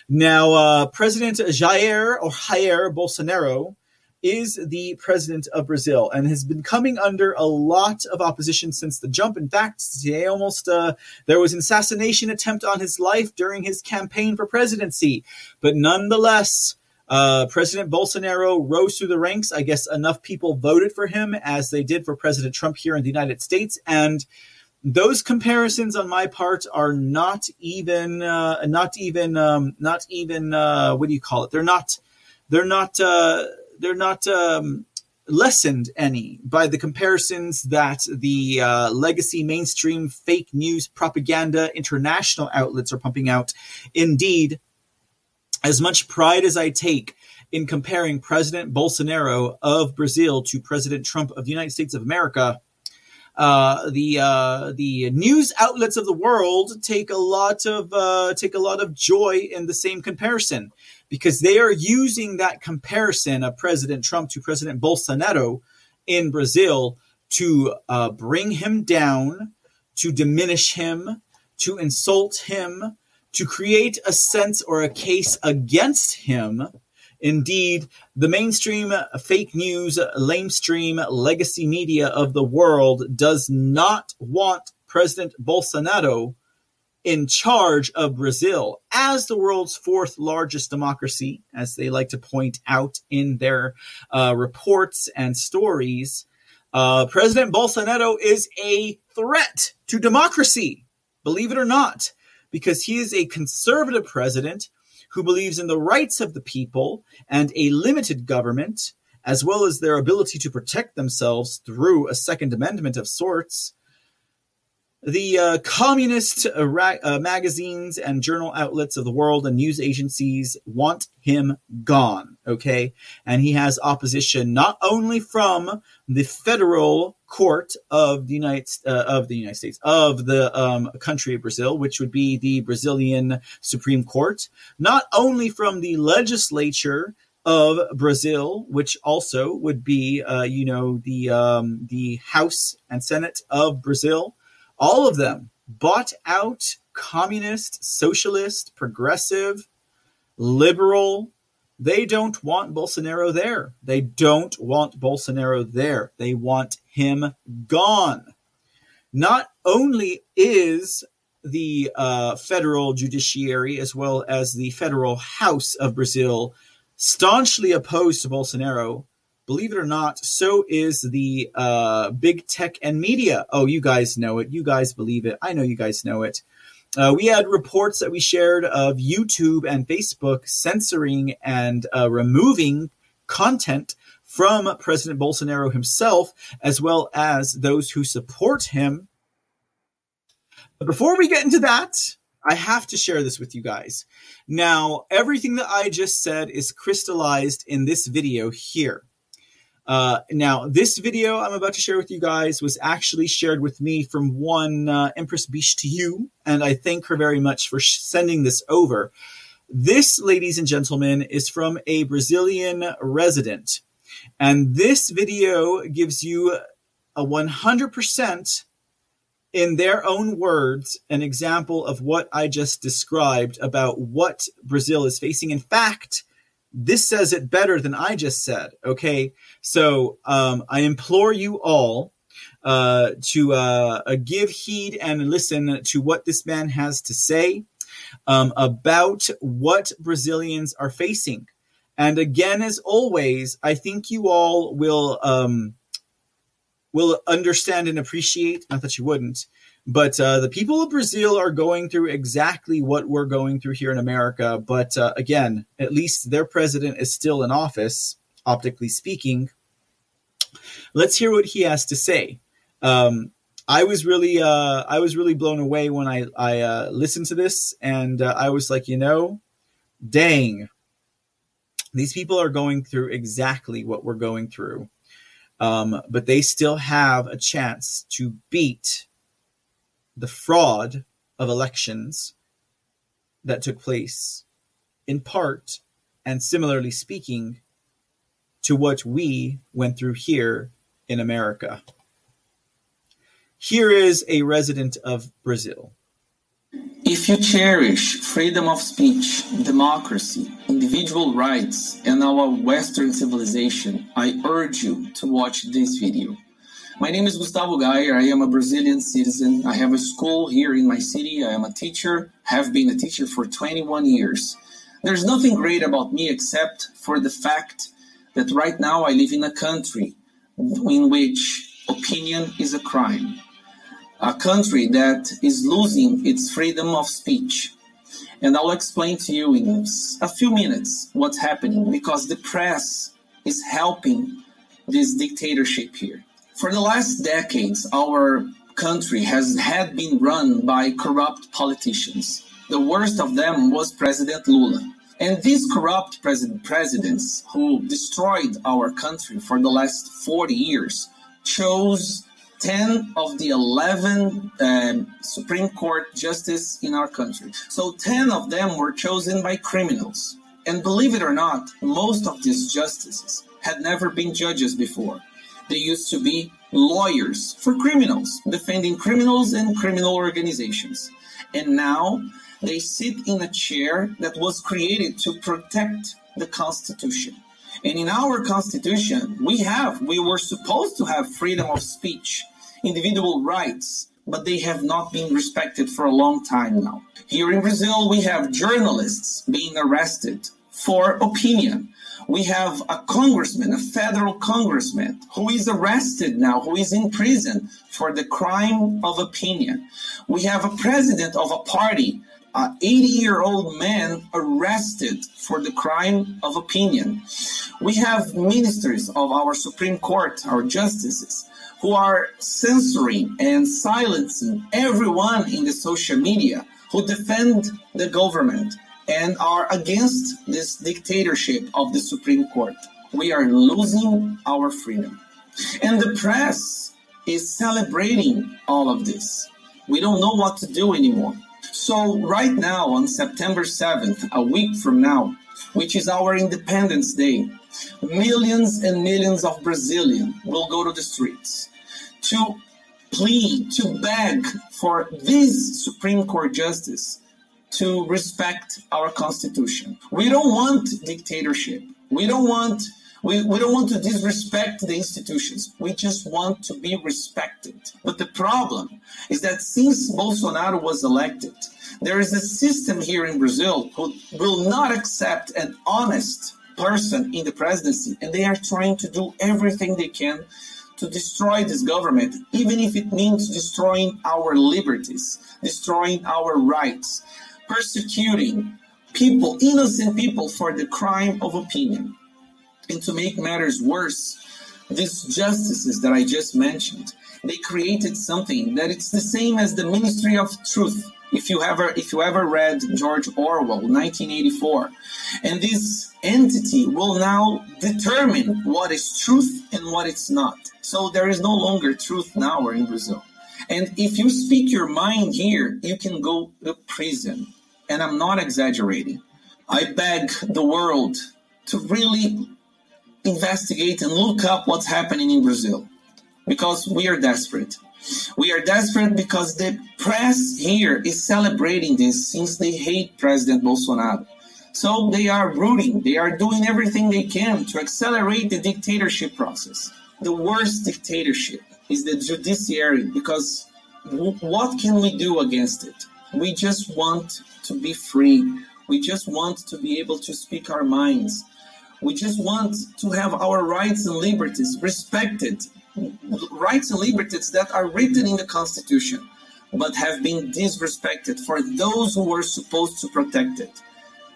Now, uh, President Jair or Jair Bolsonaro is the president of Brazil and has been coming under a lot of opposition since the jump. In fact, they almost uh, there was an assassination attempt on his life during his campaign for presidency, but nonetheless. Uh, President Bolsonaro rose through the ranks. I guess enough people voted for him as they did for President Trump here in the United States. And those comparisons on my part are not even, uh, not even, um, not even, uh, what do you call it? They're not, they're not, uh, they're not um, lessened any by the comparisons that the uh, legacy mainstream fake news propaganda international outlets are pumping out. Indeed, as much pride as I take in comparing President Bolsonaro of Brazil to President Trump of the United States of America, uh, the uh, the news outlets of the world take a lot of uh, take a lot of joy in the same comparison because they are using that comparison of President Trump to President Bolsonaro in Brazil to uh, bring him down, to diminish him, to insult him, to create a sense or a case against him Indeed, the mainstream fake news, lamestream legacy media of the world does not want President Bolsonaro in charge of Brazil as the world's fourth largest democracy, as they like to point out in their uh, reports and stories. Uh, President Bolsonaro is a threat to democracy, believe it or not, because he is a conservative president who believes in the rights of the people and a limited government, as well as their ability to protect themselves through a Second Amendment of sorts. The uh, communist ra- uh, magazines and journal outlets of the world and news agencies want him gone, okay? And he has opposition not only from the federal court of the United uh, of the United States of the um, country of Brazil, which would be the Brazilian Supreme Court, not only from the legislature of Brazil, which also would be, uh, you know, the um, the House and Senate of Brazil, all of them bought out communist, socialist, progressive, liberal. They don't want Bolsonaro there. They don't want Bolsonaro there. They want him gone. Not only is the uh, federal judiciary as well as the federal House of Brazil staunchly opposed to Bolsonaro, believe it or not, so is the uh, big tech and media. Oh, you guys know it. You guys believe it. I know you guys know it. Uh, we had reports that we shared of YouTube and Facebook censoring and uh, removing content from President Bolsonaro himself, as well as those who support him. But before we get into that, I have to share this with you guys. Now, everything that I just said is crystallized in this video here. Uh, now, this video I'm about to share with you guys was actually shared with me from one uh, Empress Bish to you, and I thank her very much for sh- sending this over. This, ladies and gentlemen, is from a Brazilian resident, and this video gives you a 100% in their own words an example of what I just described about what Brazil is facing. In fact, this says it better than I just said. Okay. So um, I implore you all uh, to uh, uh, give heed and listen to what this man has to say um, about what Brazilians are facing. And again, as always, I think you all will um, will understand and appreciate. Not that you wouldn't, but uh, the people of Brazil are going through exactly what we're going through here in America. But uh, again, at least their president is still in office, optically speaking. Let's hear what he has to say. Um, I was really, uh, I was really blown away when I I uh, listened to this, and uh, I was like, you know, dang, these people are going through exactly what we're going through, um, but they still have a chance to beat the fraud of elections that took place, in part, and similarly speaking, to what we went through here in America. Here is a resident of Brazil. If you cherish freedom of speech, democracy, individual rights, and our Western civilization, I urge you to watch this video. My name is Gustavo Gayer. I am a Brazilian citizen. I have a school here in my city. I am a teacher, have been a teacher for 21 years. There's nothing great about me except for the fact that right now I live in a country in which opinion is a crime. A country that is losing its freedom of speech. And I'll explain to you in a few minutes what's happening because the press is helping this dictatorship here. For the last decades, our country has had been run by corrupt politicians. The worst of them was President Lula. And these corrupt pres- presidents who destroyed our country for the last 40 years chose 10 of the 11 um, Supreme Court justices in our country. So 10 of them were chosen by criminals. And believe it or not, most of these justices had never been judges before. They used to be lawyers for criminals, defending criminals and criminal organizations. And now they sit in a chair that was created to protect the Constitution. And in our Constitution, we have, we were supposed to have freedom of speech, individual rights, but they have not been respected for a long time now. Here in Brazil, we have journalists being arrested for opinion. We have a congressman, a federal congressman, who is arrested now, who is in prison for the crime of opinion. We have a president of a party an 80 year old man arrested for the crime of opinion. We have ministers of our Supreme Court, our justices, who are censoring and silencing everyone in the social media who defend the government and are against this dictatorship of the Supreme Court. We are losing our freedom. And the press is celebrating all of this. We don't know what to do anymore. So, right now, on September 7th, a week from now, which is our Independence Day, millions and millions of Brazilians will go to the streets to plead, to beg for this Supreme Court justice to respect our Constitution. We don't want dictatorship. We don't want we, we don't want to disrespect the institutions. We just want to be respected. But the problem is that since Bolsonaro was elected, there is a system here in Brazil who will not accept an honest person in the presidency, and they are trying to do everything they can to destroy this government, even if it means destroying our liberties, destroying our rights, persecuting people, innocent people, for the crime of opinion. And to make matters worse, these justices that I just mentioned, they created something that it's the same as the Ministry of Truth. If you ever if you ever read George Orwell, 1984, and this entity will now determine what is truth and what it's not. So there is no longer truth now in Brazil. And if you speak your mind here, you can go to prison. And I'm not exaggerating. I beg the world to really investigate and look up what's happening in Brazil because we are desperate. We are desperate because the press here is celebrating this since they hate President Bolsonaro. So they are rooting, they are doing everything they can to accelerate the dictatorship process. The worst dictatorship is the judiciary because what can we do against it? We just want to be free. We just want to be able to speak our minds. We just want to have our rights and liberties respected, rights and liberties that are written in the Constitution, but have been disrespected for those who were supposed to protect it.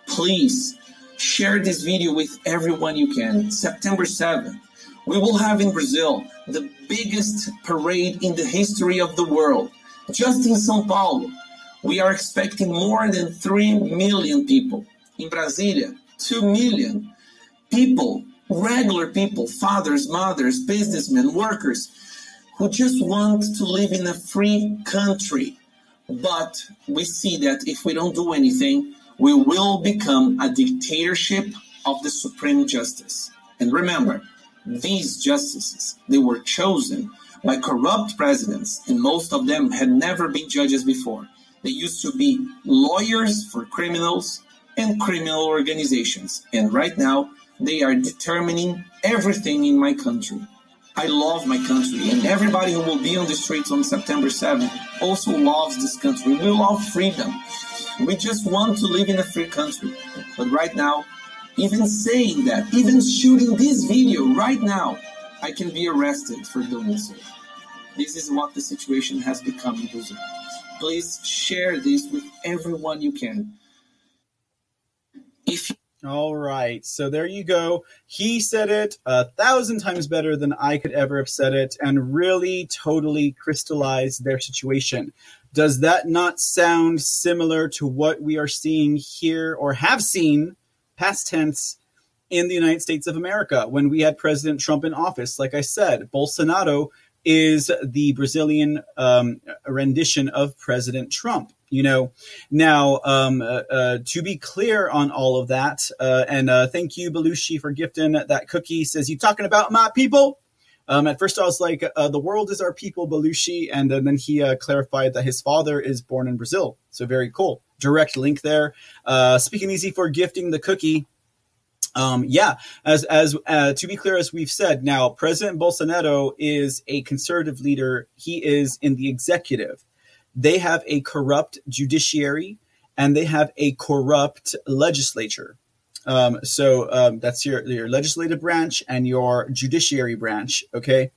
Please share this video with everyone you can. September 7th, we will have in Brazil the biggest parade in the history of the world. Just in Sao Paulo, we are expecting more than 3 million people. In Brasilia, 2 million people, regular people, fathers, mothers, businessmen, workers, who just want to live in a free country. But we see that if we don't do anything, we will become a dictatorship of the Supreme Justice. And remember, these justices, they were chosen by corrupt presidents, and most of them had never been judges before. They used to be lawyers for criminals and criminal organizations. And right now, they are determining everything in my country. I love my country, and everybody who will be on the streets on September 7th also loves this country. We love freedom. We just want to live in a free country. But right now, even saying that, even shooting this video right now, I can be arrested for doing so. This is what the situation has become in Brazil. Please share this with everyone you can. If All right. So there you go. He said it a thousand times better than I could ever have said it and really totally crystallized their situation. Does that not sound similar to what we are seeing here or have seen, past tense, in the United States of America when we had President Trump in office? Like I said, Bolsonaro is the Brazilian um, rendition of President Trump you know? Now um, uh, uh, to be clear on all of that uh, and uh, thank you belushi for gifting that cookie. Says you talking about my people? Um, at first i was like uh, the world is our people belushi and then he uh, clarified that his father is born in brazil. So very cool. Direct link there. Speaking easy for gifting the cookie um, yeah, as as to be clear, as we've said, now President Bolsonaro is a conservative leader. He is in the executive they have a corrupt judiciary and they have a corrupt legislature. Um, so um, that's your your legislative branch and your judiciary branch. Okay.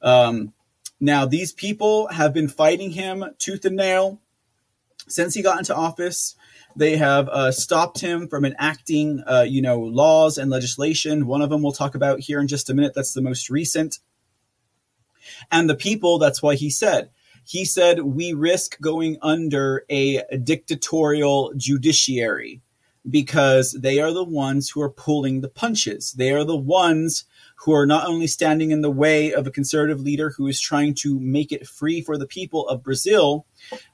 Um, now these people have been fighting him tooth and nail since he got into office. They have uh, stopped him from enacting, uh, you know, laws and legislation. One of them we'll talk about here in just a minute. That's the most recent. And the people, that's why he said, he said, We risk going under a dictatorial judiciary because they are the ones who are pulling the punches. They are the ones who are not only standing in the way of a conservative leader who is trying to make it free for the people of Brazil,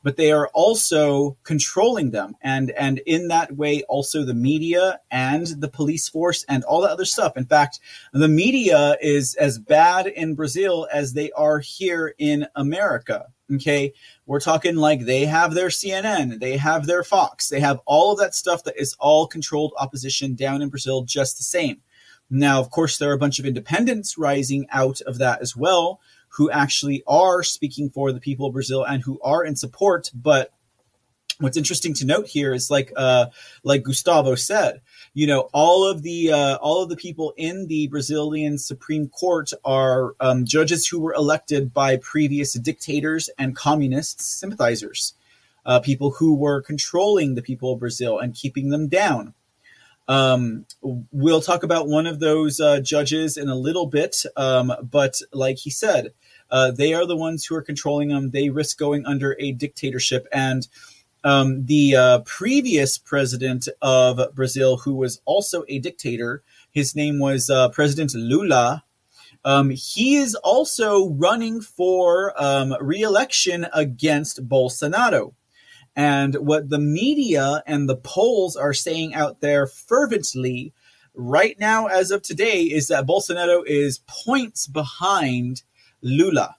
but they are also controlling them. And, and in that way, also the media and the police force and all that other stuff. In fact, the media is as bad in Brazil as they are here in America. Okay. We're talking like they have their CNN, they have their Fox, they have all of that stuff that is all controlled opposition down in Brazil just the same. Now, of course, there are a bunch of independents rising out of that as well who actually are speaking for the people of Brazil and who are in support. But what's interesting to note here is like uh, like Gustavo said, you know, all of the uh, all of the people in the Brazilian Supreme Court are um, judges who were elected by previous dictators and communist sympathizers, uh, people who were controlling the people of Brazil and keeping them down. Um, we'll talk about one of those uh, judges in a little bit, um, but like he said, uh, they are the ones who are controlling them. They risk going under a dictatorship. And um, the uh, previous president of Brazil, who was also a dictator, his name was uh, President Lula. Um, he is also running for um, re-election against Bolsonaro. And what the media and the polls are saying out there fervently right now, as of today, is that Bolsonaro is points behind Lula.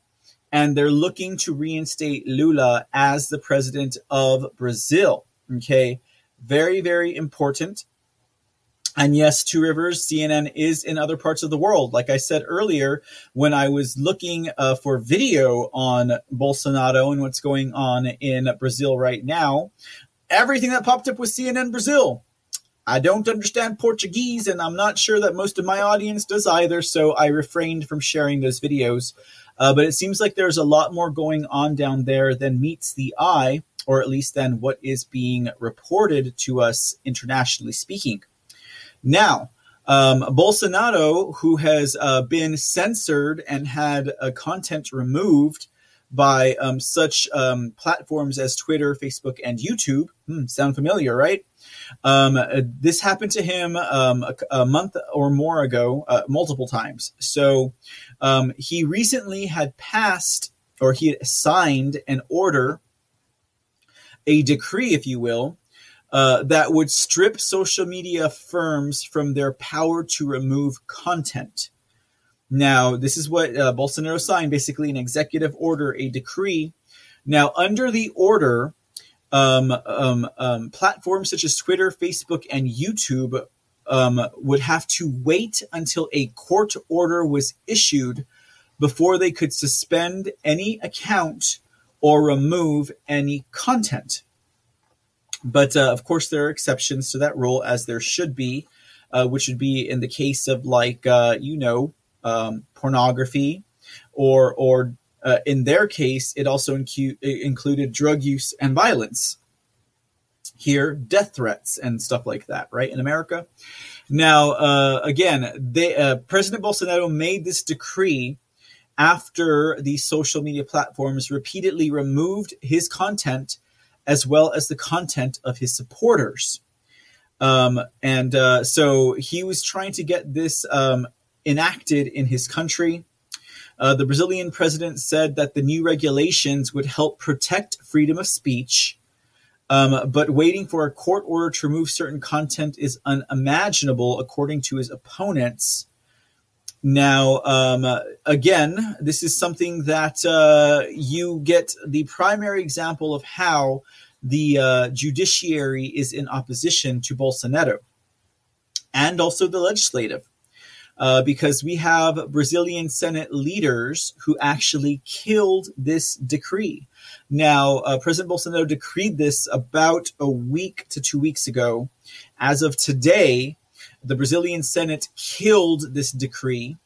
And they're looking to reinstate Lula as the president of Brazil. Okay. Very, very important. And yes, Two Rivers CNN is in other parts of the world. Like I said earlier, when I was looking uh, for video on Bolsonaro and what's going on in Brazil right now, everything that popped up was CNN Brazil. I don't understand Portuguese, and I'm not sure that most of my audience does either, so I refrained from sharing those videos. Uh, but it seems like there's a lot more going on down there than meets the eye, or at least than what is being reported to us internationally speaking. Now, um, Bolsonaro, who has uh, been censored and had uh, content removed by um, such um, platforms as Twitter, Facebook, and YouTube. Hmm, sound familiar, right? Um, uh, this happened to him um, a, a, month or more ago, uh, multiple times. So um, he recently had passed, or he had signed an order, a decree, if you will, uh, that would strip social media firms from their power to remove content. Now, this is what uh, Bolsonaro signed basically an executive order, a decree. Now, under the order, um, um, um, platforms such as Twitter, Facebook, and YouTube um, would have to wait until a court order was issued before they could suspend any account or remove any content. But uh, of course, there are exceptions to that rule, as there should be, uh, which would be in the case of like uh, you know um, pornography, or or uh, in their case, it also incu- included drug use and violence. Here, death threats and stuff like that, right? In America. Now, uh, again, they, uh, President Bolsonaro made this decree after the social media platforms repeatedly removed his content as well as the content of his supporters. Um, and uh, so he was trying to get this um, enacted in his country. Uh, the Brazilian president said that the new regulations would help protect freedom of speech um, but waiting for a court order to remove certain content is unimaginable, according to his opponents. Now, um, again, this is something that uh, you get the primary example of how the uh, judiciary is in opposition to Bolsonaro and also the legislative. Uh, because we have Brazilian Senate leaders who actually killed this decree. Now, uh, President Bolsonaro decreed this about a week to two weeks ago. As of today, the Brazilian Senate killed this decree.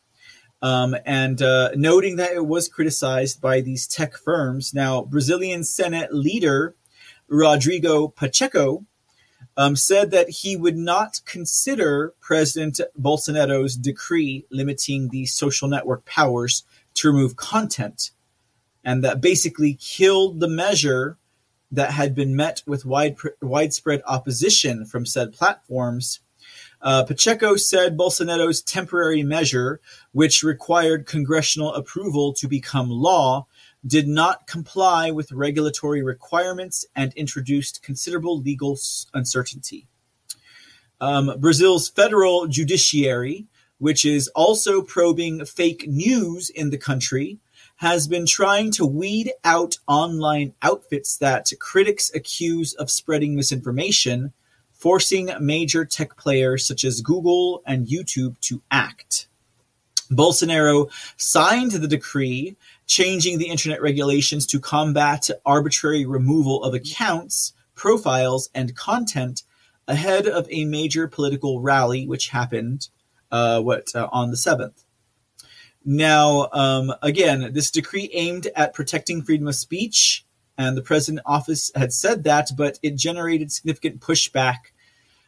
Um, and uh, noting that it was criticized by these tech firms. Now, Brazilian Senate leader Rodrigo Pacheco um, said that he would not consider President Bolsonaro's decree limiting the social network powers to remove content and that basically killed the measure that had been met with wide, widespread opposition from said platforms. Uh, Pacheco said Bolsonaro's temporary measure, which required congressional approval to become law, did not comply with regulatory requirements and introduced considerable legal uncertainty. Um, Brazil's federal judiciary, which is also probing fake news in the country, has been trying to weed out online outfits that critics accuse of spreading misinformation, forcing major tech players such as Google and YouTube to act. Bolsonaro signed the decree changing the internet regulations to combat arbitrary removal of accounts, profiles, and content ahead of a major political rally which happened uh, what uh, on the 7th. Now, um, again, this decree aimed at protecting freedom of speech, and the president office had said that, but it generated significant pushback.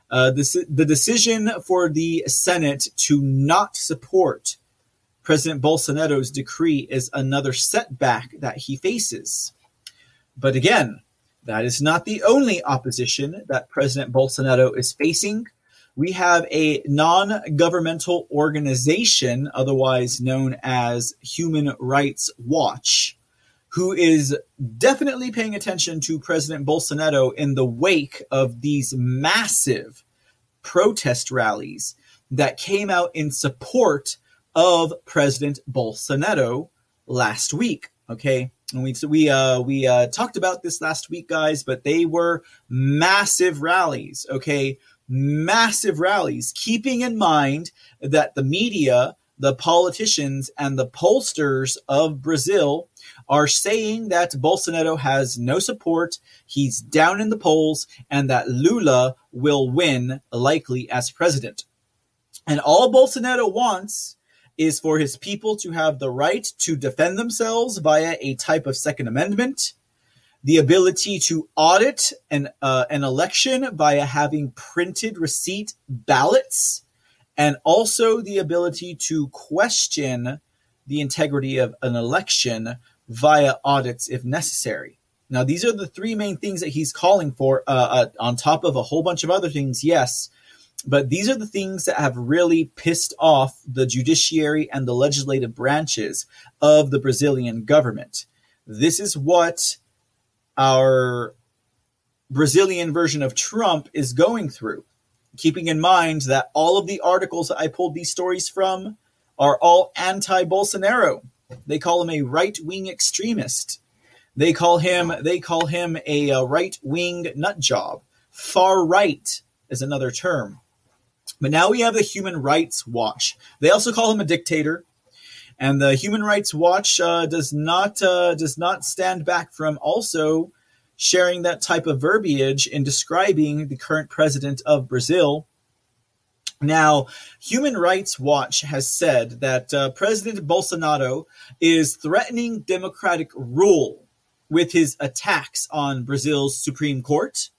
Uh, this, the decision for the Senate to not support President Bolsonaro's decree is another setback that he faces. But again, that is not the only opposition that President Bolsonaro is facing we have a non governmental organization, otherwise known as Human Rights Watch, who is definitely paying attention to President Bolsonaro in the wake of these massive protest rallies that came out in support of President Bolsonaro last week. Okay. And we we uh, we uh, talked about this last week, guys, but they were massive rallies. Okay, massive rallies, keeping in mind that the media, the politicians, and the pollsters of Brazil are saying that Bolsonaro has no support, he's down in the polls, and that Lula will win likely as president. And all Bolsonaro wants is for his people to have the right to defend themselves via a type of Second Amendment the ability to audit an, uh, an election via having printed receipt ballots, and also the ability to question the integrity of an election via audits if necessary. Now, these are the three main things that he's calling for, uh, uh, on top of a whole bunch of other things, yes. But these are the things that have really pissed off the judiciary and the legislative branches of the Brazilian government. This is what our Brazilian version of Trump is going through. Keeping in mind that all of the articles that I pulled these stories from are all anti Bolsonaro. They call him a right wing extremist. They call him they call him a, a right wing nut job. Far right is another term. But now we have the Human Rights Watch. They also call him a dictator. And the Human Rights Watch uh, does not uh, does not stand back from also sharing that type of verbiage in describing the current president of Brazil. Now, Human Rights Watch has said that uh, President Bolsonaro is threatening democratic rule with his attacks on Brazil's Supreme Court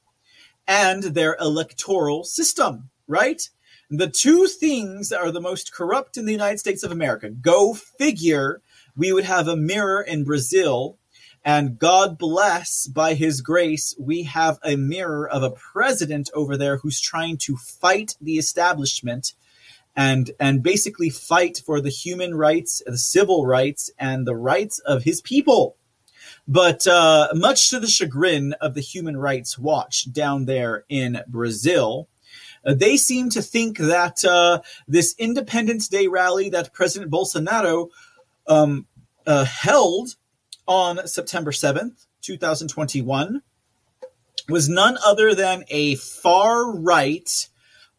and their electoral system, right? The two things that are the most corrupt in the United States of America. Go figure, we would have a mirror in Brazil, and God bless, by his grace, we have a mirror of a president over there who's trying to fight the establishment and and basically fight for the human rights, the civil rights, and the rights of his people. But uh, much to the chagrin of the Human Rights Watch down there in Brazil, uh, they seem to think that uh, this Independence Day rally that President Bolsonaro um, uh, held on September 7th, 2021, was none other than a far right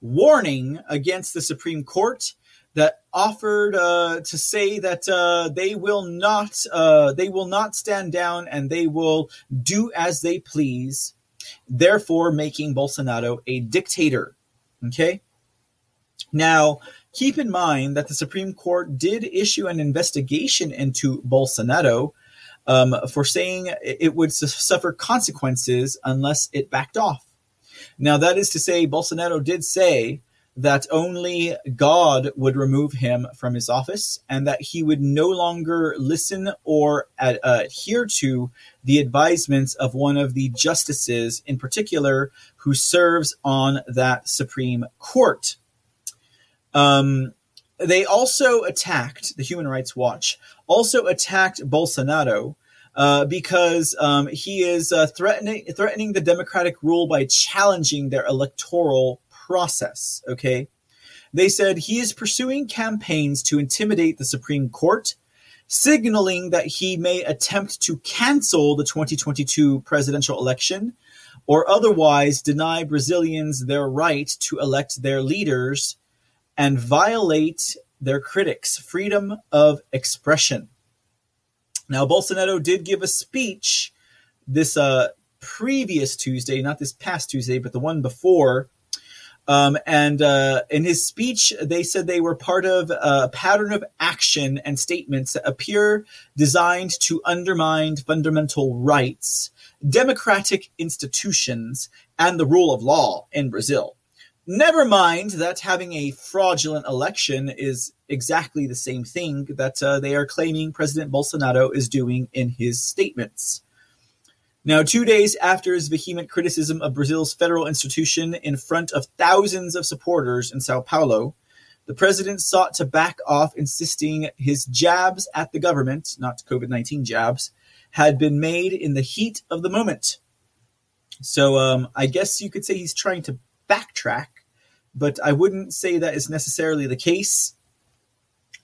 warning against the Supreme Court that offered uh, to say that uh, they will not uh, they will not stand down and they will do as they please, therefore making Bolsonaro a dictator. Okay. Now, keep in mind that the Supreme Court did issue an investigation into Bolsonaro um, for saying it would su- suffer consequences unless it backed off. Now, that is to say, Bolsonaro did say that only God would remove him from his office and that he would no longer listen or ad- uh, adhere to the advisements of one of the justices in particular who serves on that Supreme Court. Um, they also attacked, the Human Rights Watch also attacked Bolsonaro uh, because um, he is uh, threatening threatening the democratic rule by challenging their electoral process. Okay, they said he is pursuing campaigns to intimidate the Supreme Court, signaling that he may attempt to cancel the 2022 presidential election or otherwise deny Brazilians their right to elect their leaders and violate their critics' freedom of expression. Now, Bolsonaro did give a speech this uh, previous Tuesday, not this past Tuesday, but the one before. Um, and uh, in his speech, they said they were part of a pattern of action and statements that appear designed to undermine fundamental rights, democratic institutions, and the rule of law in Brazil. Never mind that having a fraudulent election is exactly the same thing that uh, they are claiming President Bolsonaro is doing in his statements. Now, two days after his vehement criticism of Brazil's federal institution in front of thousands of supporters in Sao Paulo, the president sought to back off, insisting his jabs at the government, not COVID 19 jabs, had been made in the heat of the moment. So um, I guess you could say he's trying to backtrack but I wouldn't say that is necessarily the case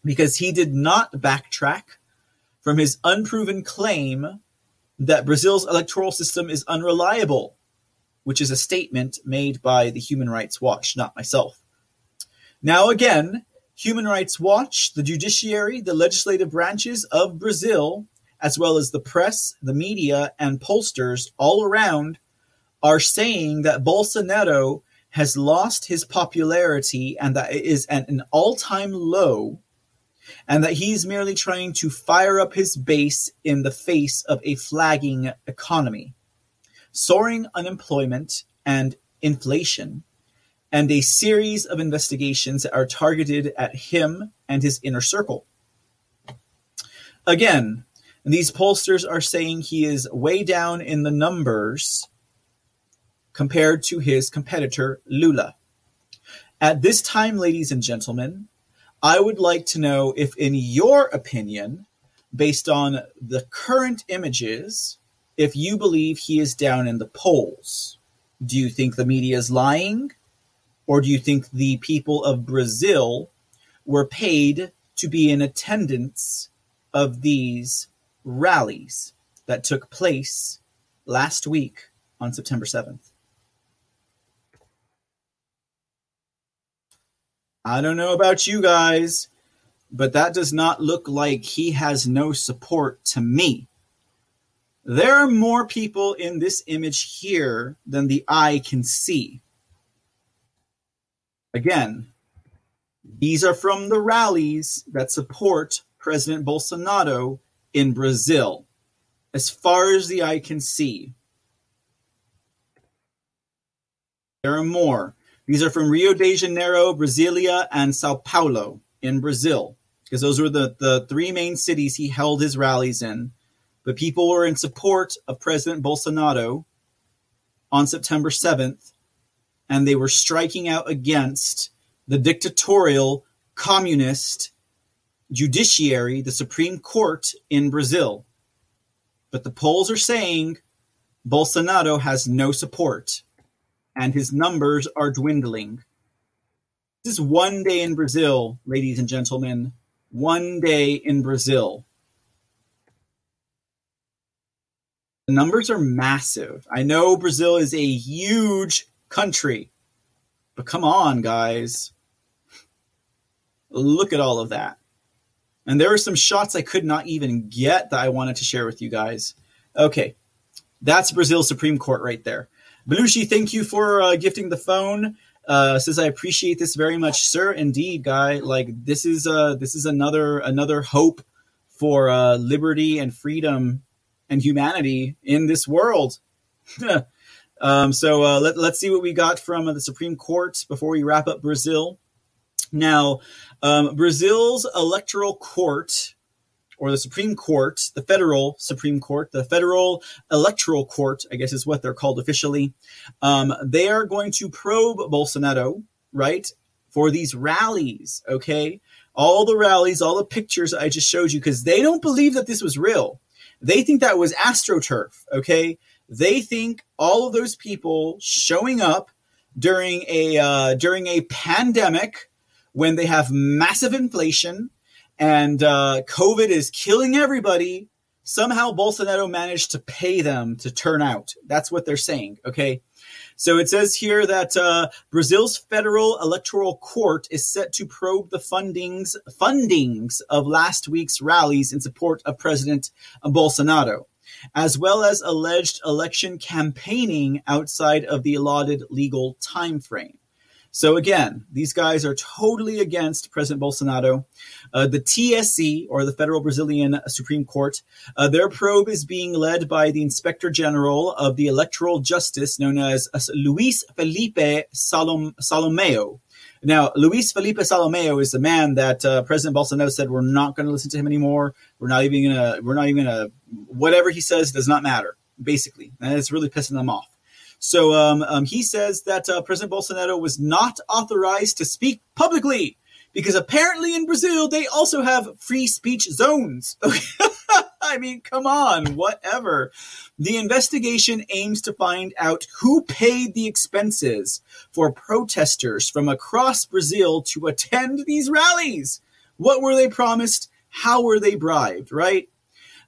because he did not backtrack from his unproven claim that Brazil's electoral system is unreliable, which is a statement made by the Human Rights Watch, not myself. Now, again, Human Rights Watch, the judiciary, the legislative branches of Brazil, as well as the press, the media, and pollsters all around are saying that Bolsonaro has lost his popularity and that it is at an all time low, and that he's merely trying to fire up his base in the face of a flagging economy, soaring unemployment and inflation, and a series of investigations that are targeted at him and his inner circle. Again, these pollsters are saying he is way down in the numbers compared to his competitor Lula. At this time, ladies and gentlemen, I would like to know if, in your opinion, based on the current images, if you believe he is down in the polls. Do you think the media is lying? Or do you think the people of Brazil were paid to be in attendance of these rallies that took place last week on September 7th? I don't know about you guys, but that does not look like he has no support to me. There are more people in this image here than the eye can see. Again, these are from the rallies that support President Bolsonaro in Brazil, as far as the eye can see. There are more. These are from Rio de Janeiro, Brasilia, and Sao Paulo in Brazil, because those were the, the three main cities he held his rallies in. But people were in support of President Bolsonaro on September 7th, and they were striking out against the dictatorial communist judiciary, the Supreme Court in Brazil. But the polls are saying Bolsonaro has no support and his numbers are dwindling. This is one day in Brazil, ladies and gentlemen. One day in Brazil. The numbers are massive. I know Brazil is a huge country, but come on, guys. Look at all of that. And there are some shots I could not even get that I wanted to share with you guys. Okay, that's Brazil Supreme Court right there. Belushi, thank you for uh, gifting the phone. Uh, says I appreciate this very much, sir. Indeed, guy. Like this is uh this is another another hope for uh, liberty and freedom and humanity in this world. um, so uh, let, let's see what we got from uh, the Supreme Court before we wrap up Brazil. Now, um, Brazil's electoral court or the Supreme Court, the federal Supreme Court, the federal electoral court, I guess is what they're called officially. Um, they are going to probe Bolsonaro, right, for these rallies. Okay, all the rallies, all the pictures I just showed you, because they don't believe that this was real. They think that was astroturf. Okay, they think all of those people showing up during a uh, during a pandemic when they have massive inflation and uh, COVID is killing everybody. Somehow Bolsonaro managed to pay them to turn out. That's what they're saying. Okay. So it says here that uh, Brazil's federal electoral court is set to probe the fundings fundings of last week's rallies in support of President Bolsonaro, as well as alleged election campaigning outside of the allotted legal time frame. So again, these guys are totally against President Bolsonaro. Uh, the TSE, or the Federal Brazilian Supreme Court, uh, their probe is being led by the Inspector General of the Electoral Justice, known as uh, Luis Felipe Salom- Salomeo. Now, Luis Felipe Salomeo is the man that uh, President Bolsonaro said we're not going to listen to him anymore. We're not even to. We're not even to. Whatever he says does not matter. Basically, and it's really pissing them off. So um, um, he says that uh, President Bolsonaro was not authorized to speak publicly because apparently in Brazil they also have free speech zones. I mean, come on, whatever. The investigation aims to find out who paid the expenses for protesters from across Brazil to attend these rallies. What were they promised? How were they bribed, right?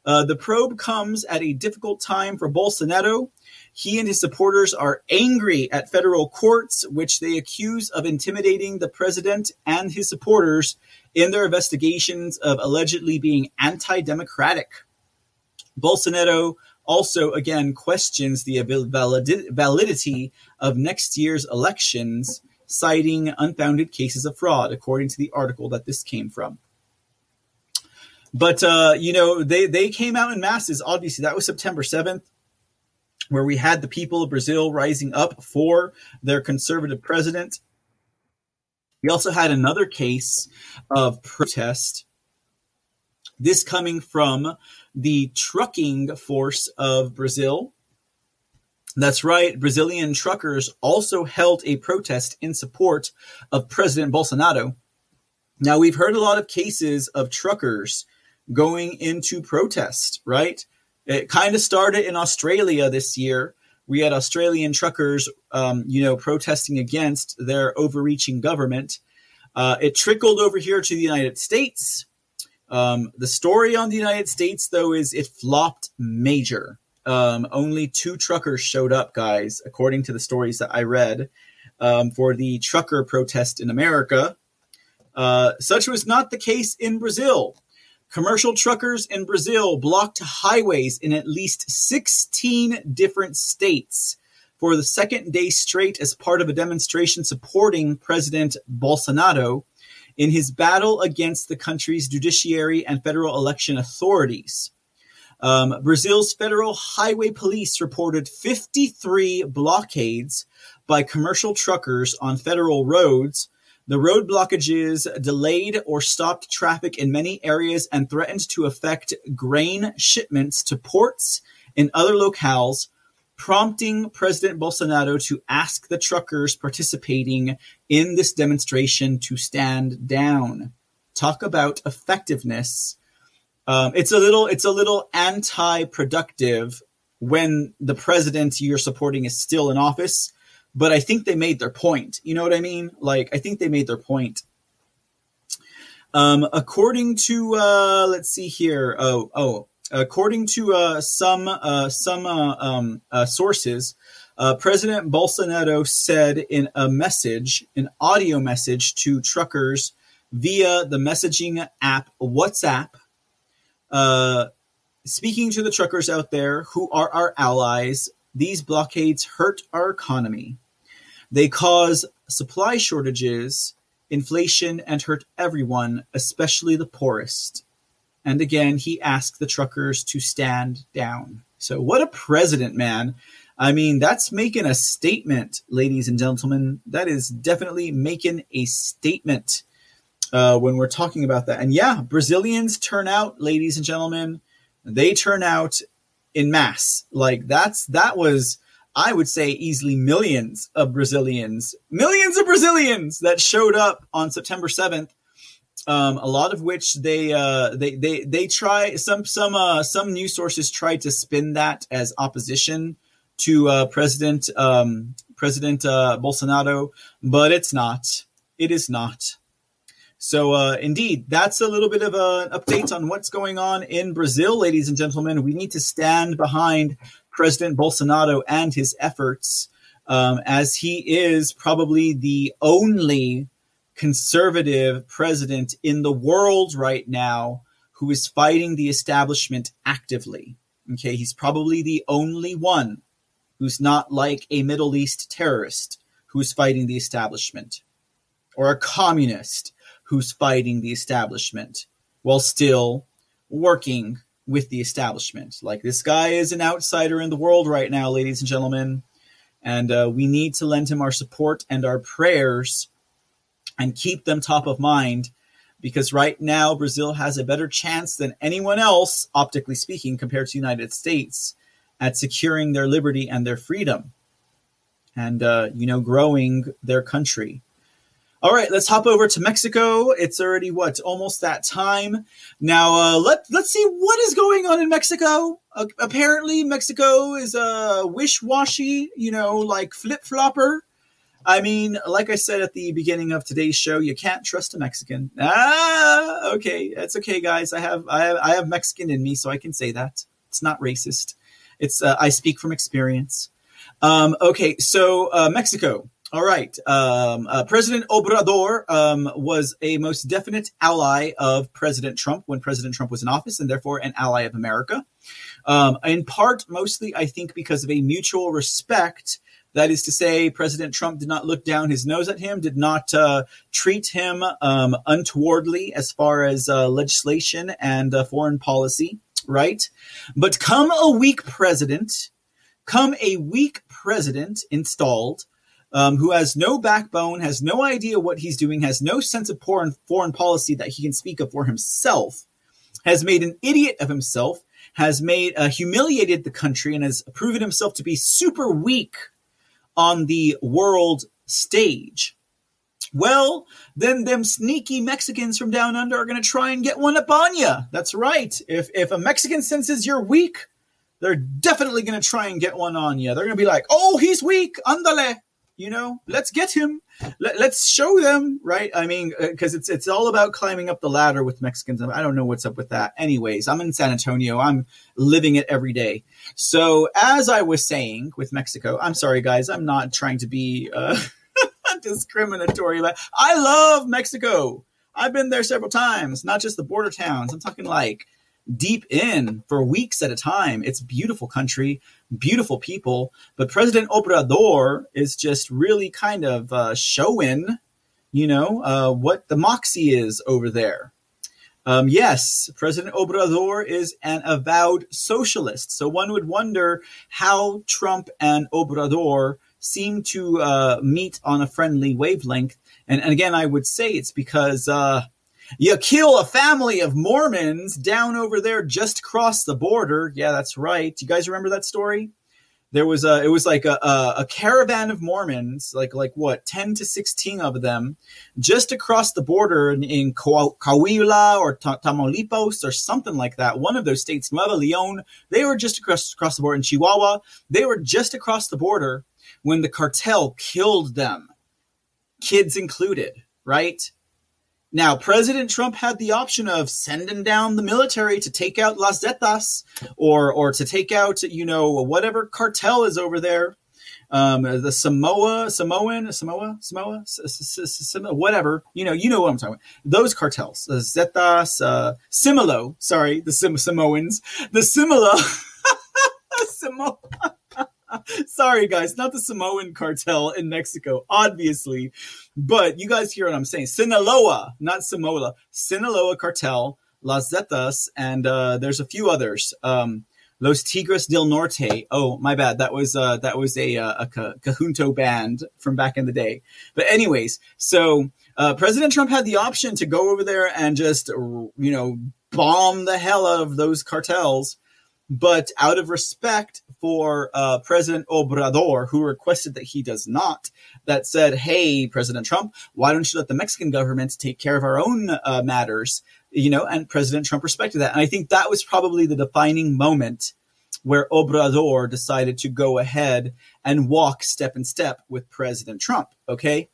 Uh, the probe comes at a difficult time for Bolsonaro he and his supporters are angry at federal courts, which they accuse of intimidating the president and his supporters in their investigations of allegedly being anti democratic. Bolsonaro also, again, questions the validity of next year's elections, citing unfounded cases of fraud, according to the article that this came from. But, uh, you know, they, they came out in masses. Obviously, that was September 7th where we had the people of Brazil rising up for their conservative president. We also had another case of protest, this coming from the trucking force of Brazil. That's right, Brazilian truckers also held a protest in support of President Bolsonaro. Now, we've heard a lot of cases of truckers going into protest, right? It kind of started in Australia this year. We had Australian truckers, um, you know, protesting against their overreaching government. Uh, it trickled over here to the United States. Um, the story on the United States, though, is it flopped major. Um, only two truckers showed up, guys, according to the stories that I read um, for the trucker protest in America. Uh, such was not the case in Brazil. Commercial truckers in Brazil blocked highways in at least 16 different states for the second day straight as part of a demonstration supporting President Bolsonaro in his battle against the country's judiciary and federal election authorities. Um, Brazil's federal highway police reported 53 blockades by commercial truckers on federal roads. The road blockages delayed or stopped traffic in many areas and threatened to affect grain shipments to ports in other locales, prompting President Bolsonaro to ask the truckers participating in this demonstration to stand down. Talk about effectiveness. Um, it's a little, it's a little anti-productive when the president you're supporting is still in office. But I think they made their point. You know what I mean? Like, I think they made their point. Um, according to, uh, let's see here. Oh, oh, according to uh, some uh, some uh, um, uh, sources, uh, President Bolsonaro said in a message, an audio message to truckers via the messaging app WhatsApp, speaking to the truckers out there who are our allies. These blockades hurt our economy. They cause supply shortages, inflation, and hurt everyone, especially the poorest. And again, he asked the truckers to stand down. So, what a president, man. I mean, that's making a statement, ladies and gentlemen. That is definitely making a statement uh, when we're talking about that. And yeah, Brazilians turn out, ladies and gentlemen. They turn out in mass. Like that's that was, I would say, easily millions of Brazilians, millions of Brazilians that showed up on September seventh um, a lot of which they uh, they they they try some some uh, some news sources try to spin that as opposition to uh, President um, President uh, Bolsonaro, but it's not. It is not. So uh, indeed, that's a little bit of an update on what's going on in Brazil, ladies and gentlemen. We need to stand behind President Bolsonaro and his efforts, um, as he is probably the only conservative president in the world right now who is fighting the establishment actively. Okay, he's probably the only one who's not like a Middle East terrorist who's fighting the establishment or a communist who's fighting the establishment while still working with the establishment. Like this guy is an outsider in the world right now, ladies and gentlemen. And uh, we need to lend him our support and our prayers and keep them top of mind because right now Brazil has a better chance than anyone else, optically speaking, compared to the United States, at securing their liberty and their freedom, and uh, you know, growing their country. All right, let's hop over to Mexico. It's already what almost that time now. Uh, let Let's see what is going on in Mexico. Uh, apparently, Mexico is a wish washy, you know, like flip flopper I mean, like I said at the beginning of today's show, you can't trust a Mexican. Ah, okay, that's okay, guys. I have I have, I have Mexican in me, so I can say that. It's not racist. It's uh, I speak from experience. Um, okay, so uh, Mexico. All right. Um, uh, President Obrador um, was a most definite ally of President Trump when President Trump was in office, and therefore an ally of America. Um, in part, mostly, I think, because of a mutual respect that is to say, President Trump did not look down his nose at him, did not uh, treat him um, untowardly as far as uh, legislation and uh, foreign policy, right? But come a weak president, come a weak president installed, um, who has no backbone, has no idea what he's doing, has no sense of foreign, foreign policy that he can speak of for himself, has made an idiot of himself, has made uh, humiliated the country, and has proven himself to be super weak on the world stage. Well, then them sneaky Mexicans from down under are going to try and get one up on you. That's right. If if a Mexican senses you're weak, they're definitely going to try and get one on you. They're going to be like, "Oh, he's weak. Andale." You know, let's get him. Let, us show them, right? I mean, because uh, it's it's all about climbing up the ladder with Mexicans. I don't know what's up with that. Anyways, I'm in San Antonio. I'm living it every day. So as I was saying with Mexico, I'm sorry guys, I'm not trying to be uh, discriminatory, but I love Mexico. I've been there several times, not just the border towns. I'm talking like deep in for weeks at a time. It's beautiful country, beautiful people. But President Obrador is just really kind of uh, showing, you know, uh, what the moxie is over there. Um, yes, President Obrador is an avowed socialist. So one would wonder how Trump and Obrador seem to uh, meet on a friendly wavelength. And, and again, I would say it's because uh, you kill a family of Mormons down over there just across the border. Yeah, that's right. You guys remember that story? There was a, it was like a, a, a caravan of Mormons, like like what, ten to sixteen of them, just across the border in, in Coahuila or Tamaulipas or something like that. One of those states, Nuevo Leon, they were just across across the border in Chihuahua. They were just across the border when the cartel killed them, kids included. Right? Now, President Trump had the option of sending down the military to take out Las Zetas or, or to take out, you know, whatever cartel is over there. Um, the Samoa, Samoan, Samoa, Samoa, Samoa, whatever. You know, you know what I'm talking about. Those cartels, the Zetas, uh, Similo, sorry, the Sim- Samoans, the Similo, Samoa. Sorry, guys, not the Samoan cartel in Mexico, obviously, but you guys hear what I'm saying. Sinaloa, not Samoa, Sinaloa cartel, Las Zetas, and uh, there's a few others. Um, Los Tigres del Norte. Oh, my bad. That was uh, that was a, uh, a, a Conjunto band from back in the day. But anyways, so uh, President Trump had the option to go over there and just you know bomb the hell out of those cartels but out of respect for uh, President Obrador, who requested that he does not, that said, "Hey, President Trump, why don't you let the Mexican government take care of our own uh, matters?" You know, and President Trump respected that, and I think that was probably the defining moment where Obrador decided to go ahead and walk step in step with President Trump. Okay,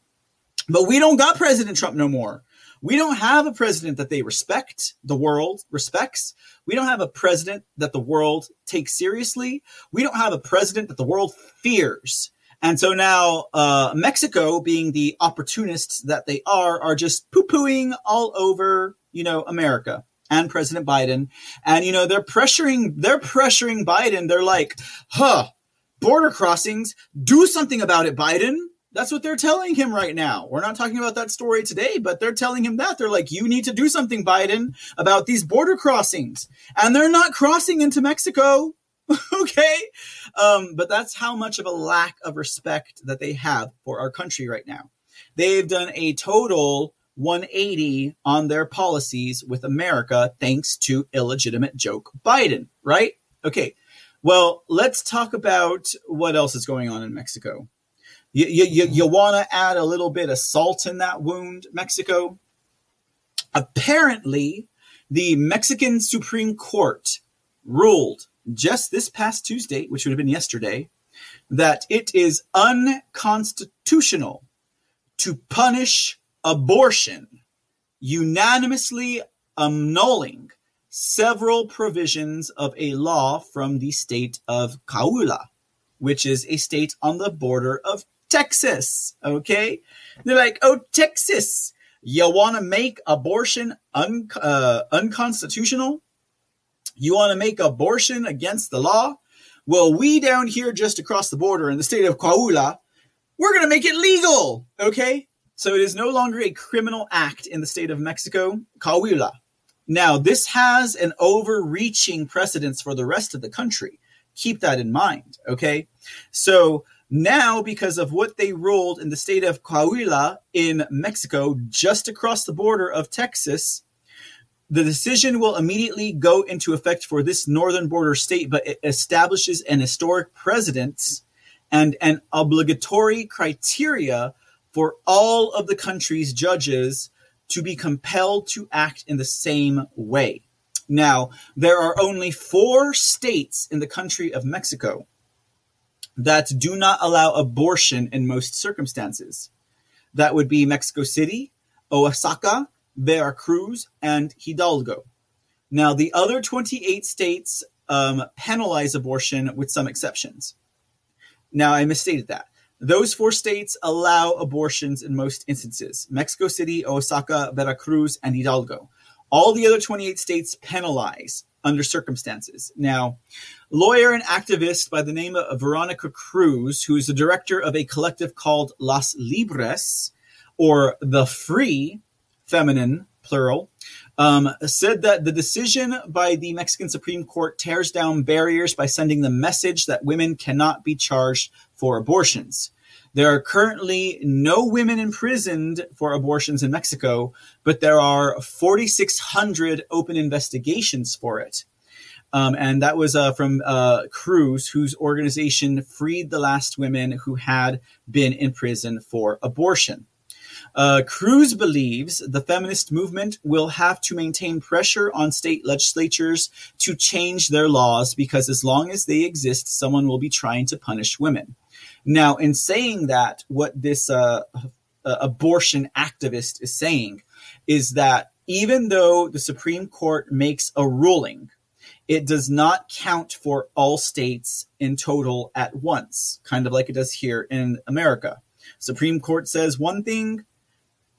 but we don't got President Trump no more. We don't have a president that they respect, the world respects. We don't have a president that the world takes seriously. We don't have a president that the world fears. And so now, uh, Mexico, being the opportunists that they are, are just poo pooing all over, you know, America and President Biden. And, you know, they're pressuring, they're pressuring Biden. They're like, huh, border crossings, do something about it, Biden. That's what they're telling him right now. We're not talking about that story today, but they're telling him that. They're like, you need to do something, Biden, about these border crossings. And they're not crossing into Mexico. okay. Um, but that's how much of a lack of respect that they have for our country right now. They've done a total 180 on their policies with America thanks to illegitimate joke Biden, right? Okay. Well, let's talk about what else is going on in Mexico. You, you, you want to add a little bit of salt in that wound, Mexico? Apparently, the Mexican Supreme Court ruled just this past Tuesday, which would have been yesterday, that it is unconstitutional to punish abortion, unanimously annulling several provisions of a law from the state of Coahuila, which is a state on the border of Texas. Okay. They're like, oh, Texas, you want to make abortion un- uh, unconstitutional? You want to make abortion against the law? Well, we down here just across the border in the state of Coahuila, we're going to make it legal. Okay. So it is no longer a criminal act in the state of Mexico, Coahuila. Now, this has an overreaching precedence for the rest of the country. Keep that in mind. Okay. So now, because of what they ruled in the state of Coahuila in Mexico, just across the border of Texas, the decision will immediately go into effect for this northern border state, but it establishes an historic precedent and an obligatory criteria for all of the country's judges to be compelled to act in the same way. Now, there are only four states in the country of Mexico that do not allow abortion in most circumstances. That would be Mexico City, Oaxaca, Veracruz, and Hidalgo. Now, the other 28 states um, penalize abortion with some exceptions. Now, I misstated that. Those four states allow abortions in most instances Mexico City, Oaxaca, Veracruz, and Hidalgo. All the other 28 states penalize under circumstances. Now, lawyer and activist by the name of Veronica Cruz, who is the director of a collective called Las Libres, or the Free, feminine, plural, um, said that the decision by the Mexican Supreme Court tears down barriers by sending the message that women cannot be charged for abortions. There are currently no women imprisoned for abortions in Mexico, but there are 4,600 open investigations for it. Um, and that was uh, from uh, Cruz, whose organization freed the last women who had been in prison for abortion. Uh, Cruz believes the feminist movement will have to maintain pressure on state legislatures to change their laws because as long as they exist, someone will be trying to punish women. Now, in saying that, what this uh, uh, abortion activist is saying is that even though the Supreme Court makes a ruling, it does not count for all states in total at once, kind of like it does here in America. Supreme Court says one thing,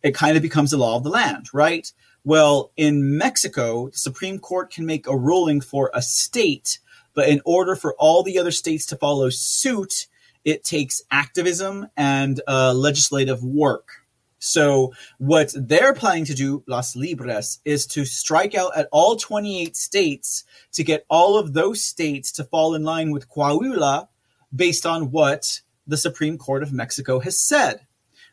it kind of becomes the law of the land, right? Well, in Mexico, the Supreme Court can make a ruling for a state, but in order for all the other states to follow suit, it takes activism and uh, legislative work. So, what they're planning to do, Las Libres, is to strike out at all 28 states to get all of those states to fall in line with Coahuila based on what the Supreme Court of Mexico has said.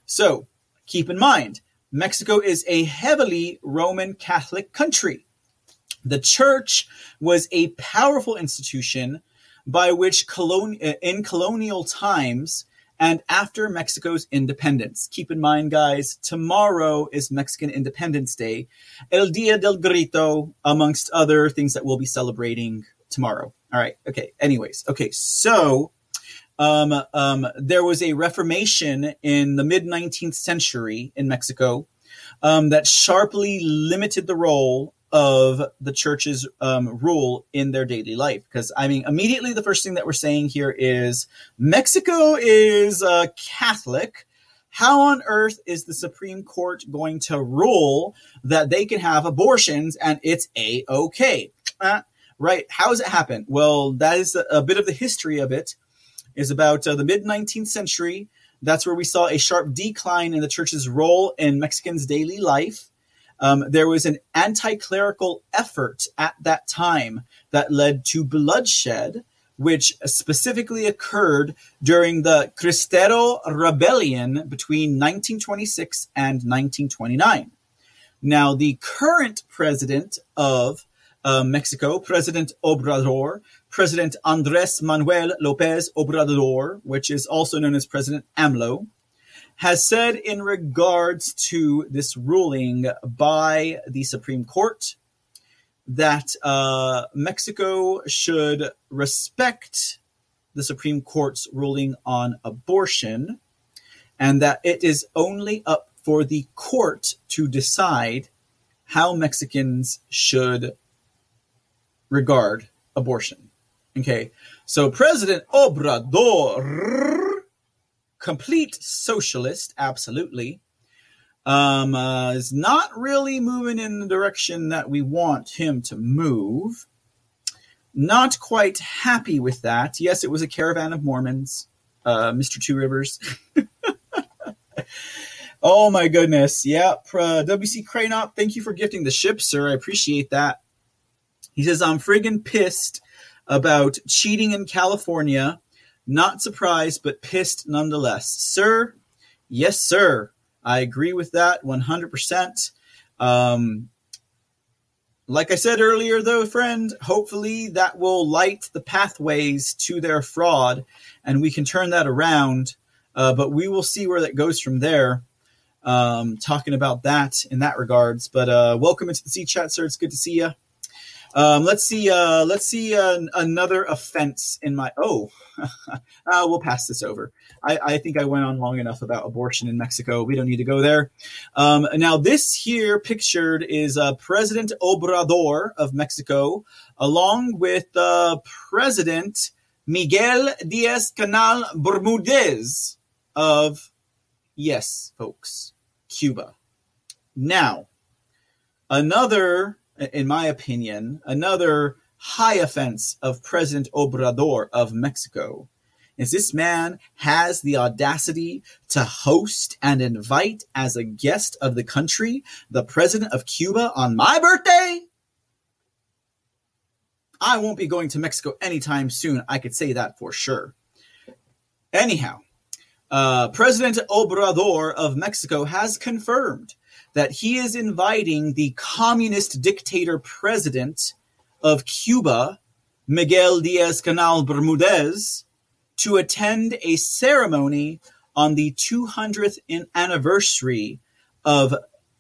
So, keep in mind, Mexico is a heavily Roman Catholic country. The church was a powerful institution by which colon- in colonial times and after Mexico's independence. Keep in mind, guys, tomorrow is Mexican Independence Day, El Dia del Grito, amongst other things that we'll be celebrating tomorrow. All right. Okay. Anyways. Okay. So, um, um, there was a reformation in the mid 19th century in Mexico um, that sharply limited the role of the church's um, rule in their daily life. Because, I mean, immediately the first thing that we're saying here is Mexico is uh, Catholic. How on earth is the Supreme Court going to rule that they can have abortions and it's a okay? Uh, right? How does it happen? Well, that is a, bit of the history of it. Is about uh, the mid 19th century. That's where we saw a sharp decline in the church's role in Mexicans' daily life. Um, there was an anti clerical effort at that time that led to bloodshed, which specifically occurred during the Cristero Rebellion between 1926 and 1929. Now, the current president of uh, Mexico, President Obrador, President Andres Manuel Lopez Obrador, which is also known as President AMLO, has said in regards to this ruling by the Supreme Court that uh, Mexico should respect the Supreme Court's ruling on abortion and that it is only up for the court to decide how Mexicans should regard abortion. Okay, so President Obrador complete socialist, absolutely. Um, uh, is not really moving in the direction that we want him to move. Not quite happy with that. Yes, it was a caravan of Mormons, uh, Mr. Two Rivers. oh my goodness. Yeah, uh, WC Cranop, thank you for gifting the ship, sir. I appreciate that. He says, I'm friggin' pissed about cheating in California not surprised, but pissed nonetheless. Sir, yes, sir. I agree with that 100%. Um, like I said earlier, though, friend, hopefully that will light the pathways to their fraud and we can turn that around. Uh, but we will see where that goes from there. Um, talking about that in that regards. But uh, welcome into the C chat, sir. It's good to see you. Um, let's see. Uh, let's see uh, another offense in my. Oh, uh, we'll pass this over. I, I, think I went on long enough about abortion in Mexico. We don't need to go there. Um, now, this here pictured is uh, President Obrador of Mexico, along with uh, President Miguel Diaz Canel Bermudez of, yes, folks, Cuba. Now, another in my opinion, another high offense of President Obrador of Mexico is this man has the audacity to host and invite as a guest of the country the president of Cuba on my birthday. I won't be going to Mexico anytime soon. I could say that for sure. Anyhow, uh, President Obrador of Mexico has confirmed that he is inviting the communist dictator president of Cuba, Miguel Diaz Canel Bermudez, to attend a ceremony on the 200th anniversary of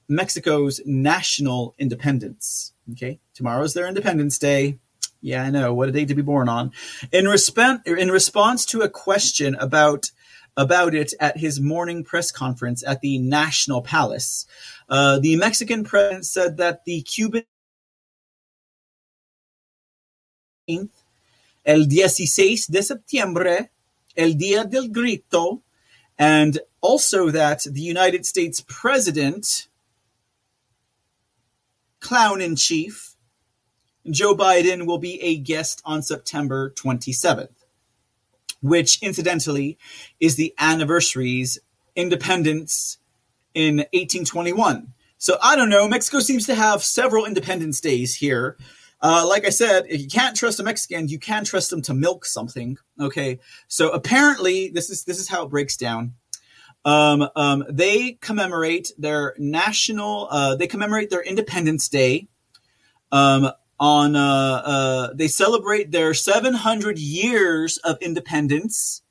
Mexico's national independence. Okay, tomorrow's their Independence Day. Yeah, I know. What a day to be born on. In, resp- in response to a question about about it at his morning press conference at the National Palace, uh, the Mexican president said that the Cuban el 16 de septiembre, el Día del Grito, and also that the United States president, clown in chief, Joe Biden will be a guest on September 27th, which incidentally is the anniversary's independence in 1821. So I don't know. Mexico seems to have several Independence Days here. Uh, like I said, if you can't trust a Mexican, you can trust them to milk something. Okay, so apparently this is this is how it breaks down. Um, um, they commemorate their national. Uh, they commemorate their Independence Day. Um, on uh, uh, they celebrate their 700 years of independence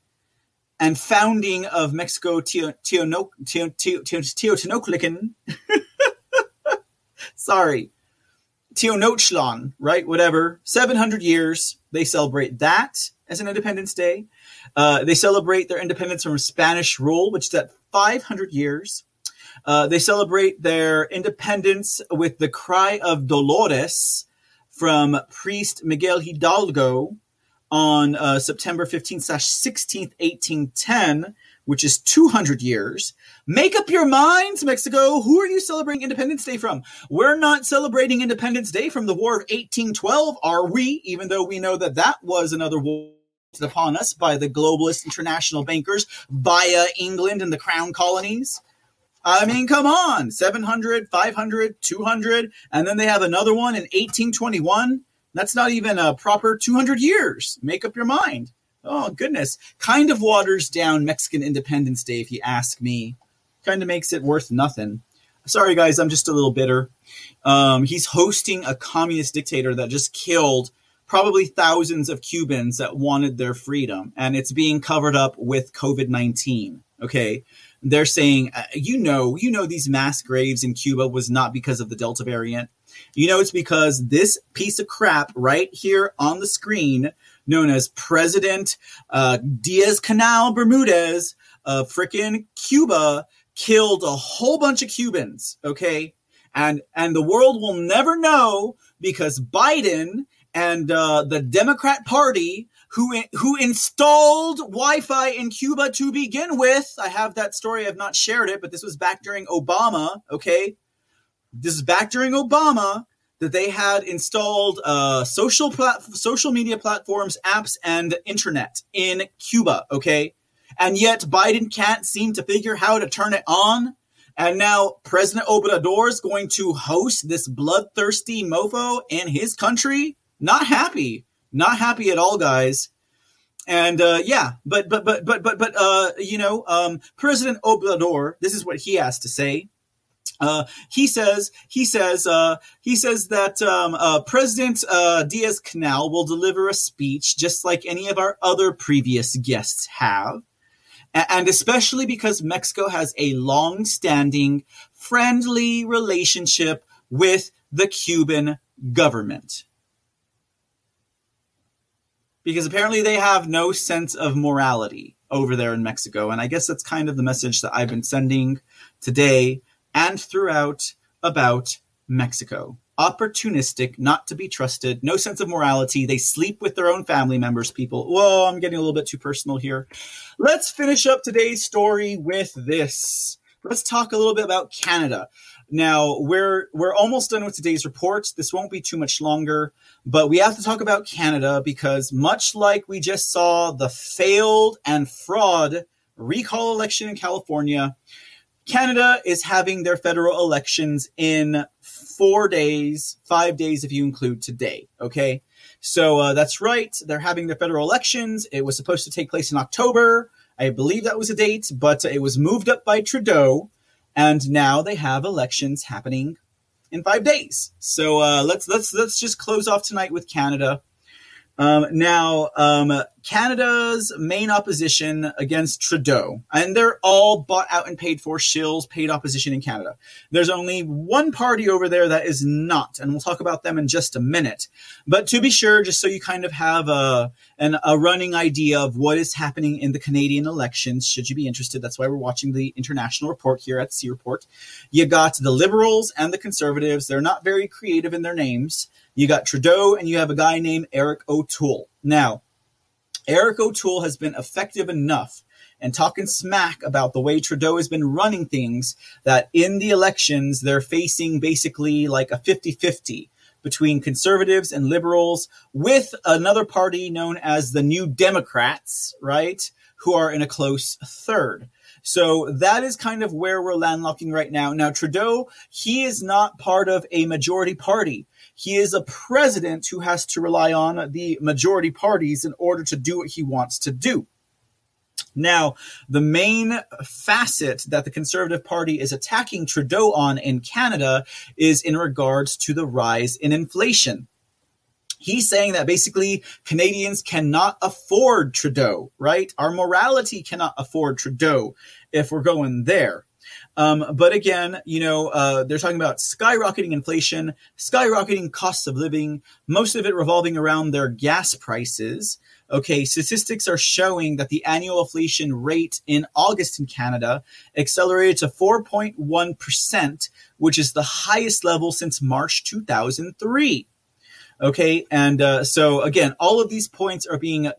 and founding of Mexico Teotihuacan. Sorry, Tenochtitlan, right? Whatever. 700 years. They celebrate that as an Independence Day. Uh, they celebrate their independence from Spanish rule, which is at 500 years. Uh, they celebrate their independence with the cry of Dolores from priest Miguel Hidalgo on uh, September 15th 16th, 1810, which is 200 years. Make up your minds, Mexico. Who are you celebrating Independence Day from? We're not celebrating Independence Day from the War of 1812, are we? Even though we know that that was another war upon us by the globalist international bankers via England and the crown colonies. I mean, come on, 700, 500, 200, and then they have another one in 1821. That's not even a proper 200 years. Make up your mind. Oh, goodness. Kind of waters down Mexican Independence Day, if you ask me. Kind of makes it worth nothing. Sorry, guys, I'm just a little bitter. Um, he's hosting a communist dictator that just killed probably thousands of Cubans that wanted their freedom, and it's being covered up with COVID 19. Okay. They're saying, uh, you know, you know, these mass graves in Cuba was not because of the Delta variant. You know, it's because this piece of crap right here on the screen, known as President uh, Diaz Canel Bermudez of frickin' Cuba, killed a whole bunch of Cubans. Okay. And, and the world will never know because Biden and uh, the Democrat Party who who installed Wi-Fi in Cuba to begin with. I have that story. I've not shared it, but this was back during Obama. Okay, this is back during Obama that they had installed uh, social plat- social media platforms, apps, and internet in Cuba. Okay, and yet Biden can't seem to figure how to turn it on. And now President Obrador is going to host this bloodthirsty mofo in his country. Not happy not happy at all, guys. And uh, yeah, but but but but but but uh, you know, um, President Obrador, this is what he has to say. Uh, he says he says uh, he says that um, uh, President uh, Diaz Canel will deliver a speech just like any of our other previous guests have, and especially because Mexico has a long-standing friendly relationship with the Cuban government because apparently they have no sense of morality over there in Mexico. And I guess that's kind of the message that I've been sending today and throughout about Mexico. Opportunistic, not to be trusted, no sense of morality. They sleep with their own family members, people. Whoa, I'm getting a little bit too personal here. Let's finish up today's story with this. Let's talk a little bit about Canada. Now we're we're almost done with today's report. This won't be too much longer, but we have to talk about Canada because much like we just saw the failed and fraud recall election in California, Canada is having their federal elections in four days, five days if you include today. Okay, so uh, that's right. They're having their federal elections. It was supposed to take place in October. I believe that was a date, but it was moved up by Trudeau, and now they have elections happening in five days. So uh, let's let's let's just close off tonight with Canada. Um, now, um, Canada's main opposition against Trudeau, and they're all bought out and paid for shills, paid opposition in Canada. There's only one party over there that is not, and we'll talk about them in just a minute. But to be sure, just so you kind of have a, an, a running idea of what is happening in the Canadian elections, should you be interested, that's why we're watching the international report here at C Report. You got the Liberals and the Conservatives. They're not very creative in their names. You got Trudeau and you have a guy named Eric O'Toole. Now, Eric O'Toole has been effective enough and talking smack about the way Trudeau has been running things that in the elections they're facing basically like a 50 50 between conservatives and liberals with another party known as the New Democrats, right? Who are in a close third. So that is kind of where we're landlocking right now. Now, Trudeau, he is not part of a majority party. He is a president who has to rely on the majority parties in order to do what he wants to do. Now, the main facet that the Conservative Party is attacking Trudeau on in Canada is in regards to the rise in inflation. He's saying that basically Canadians cannot afford Trudeau, right? Our morality cannot afford Trudeau if we're going there. Um, but again, you know, uh, they're talking about skyrocketing inflation, skyrocketing costs of living, most of it revolving around their gas prices. Okay, statistics are showing that the annual inflation rate in August in Canada accelerated to 4.1%, which is the highest level since March 2003. Okay, and uh, so again, all of these points are being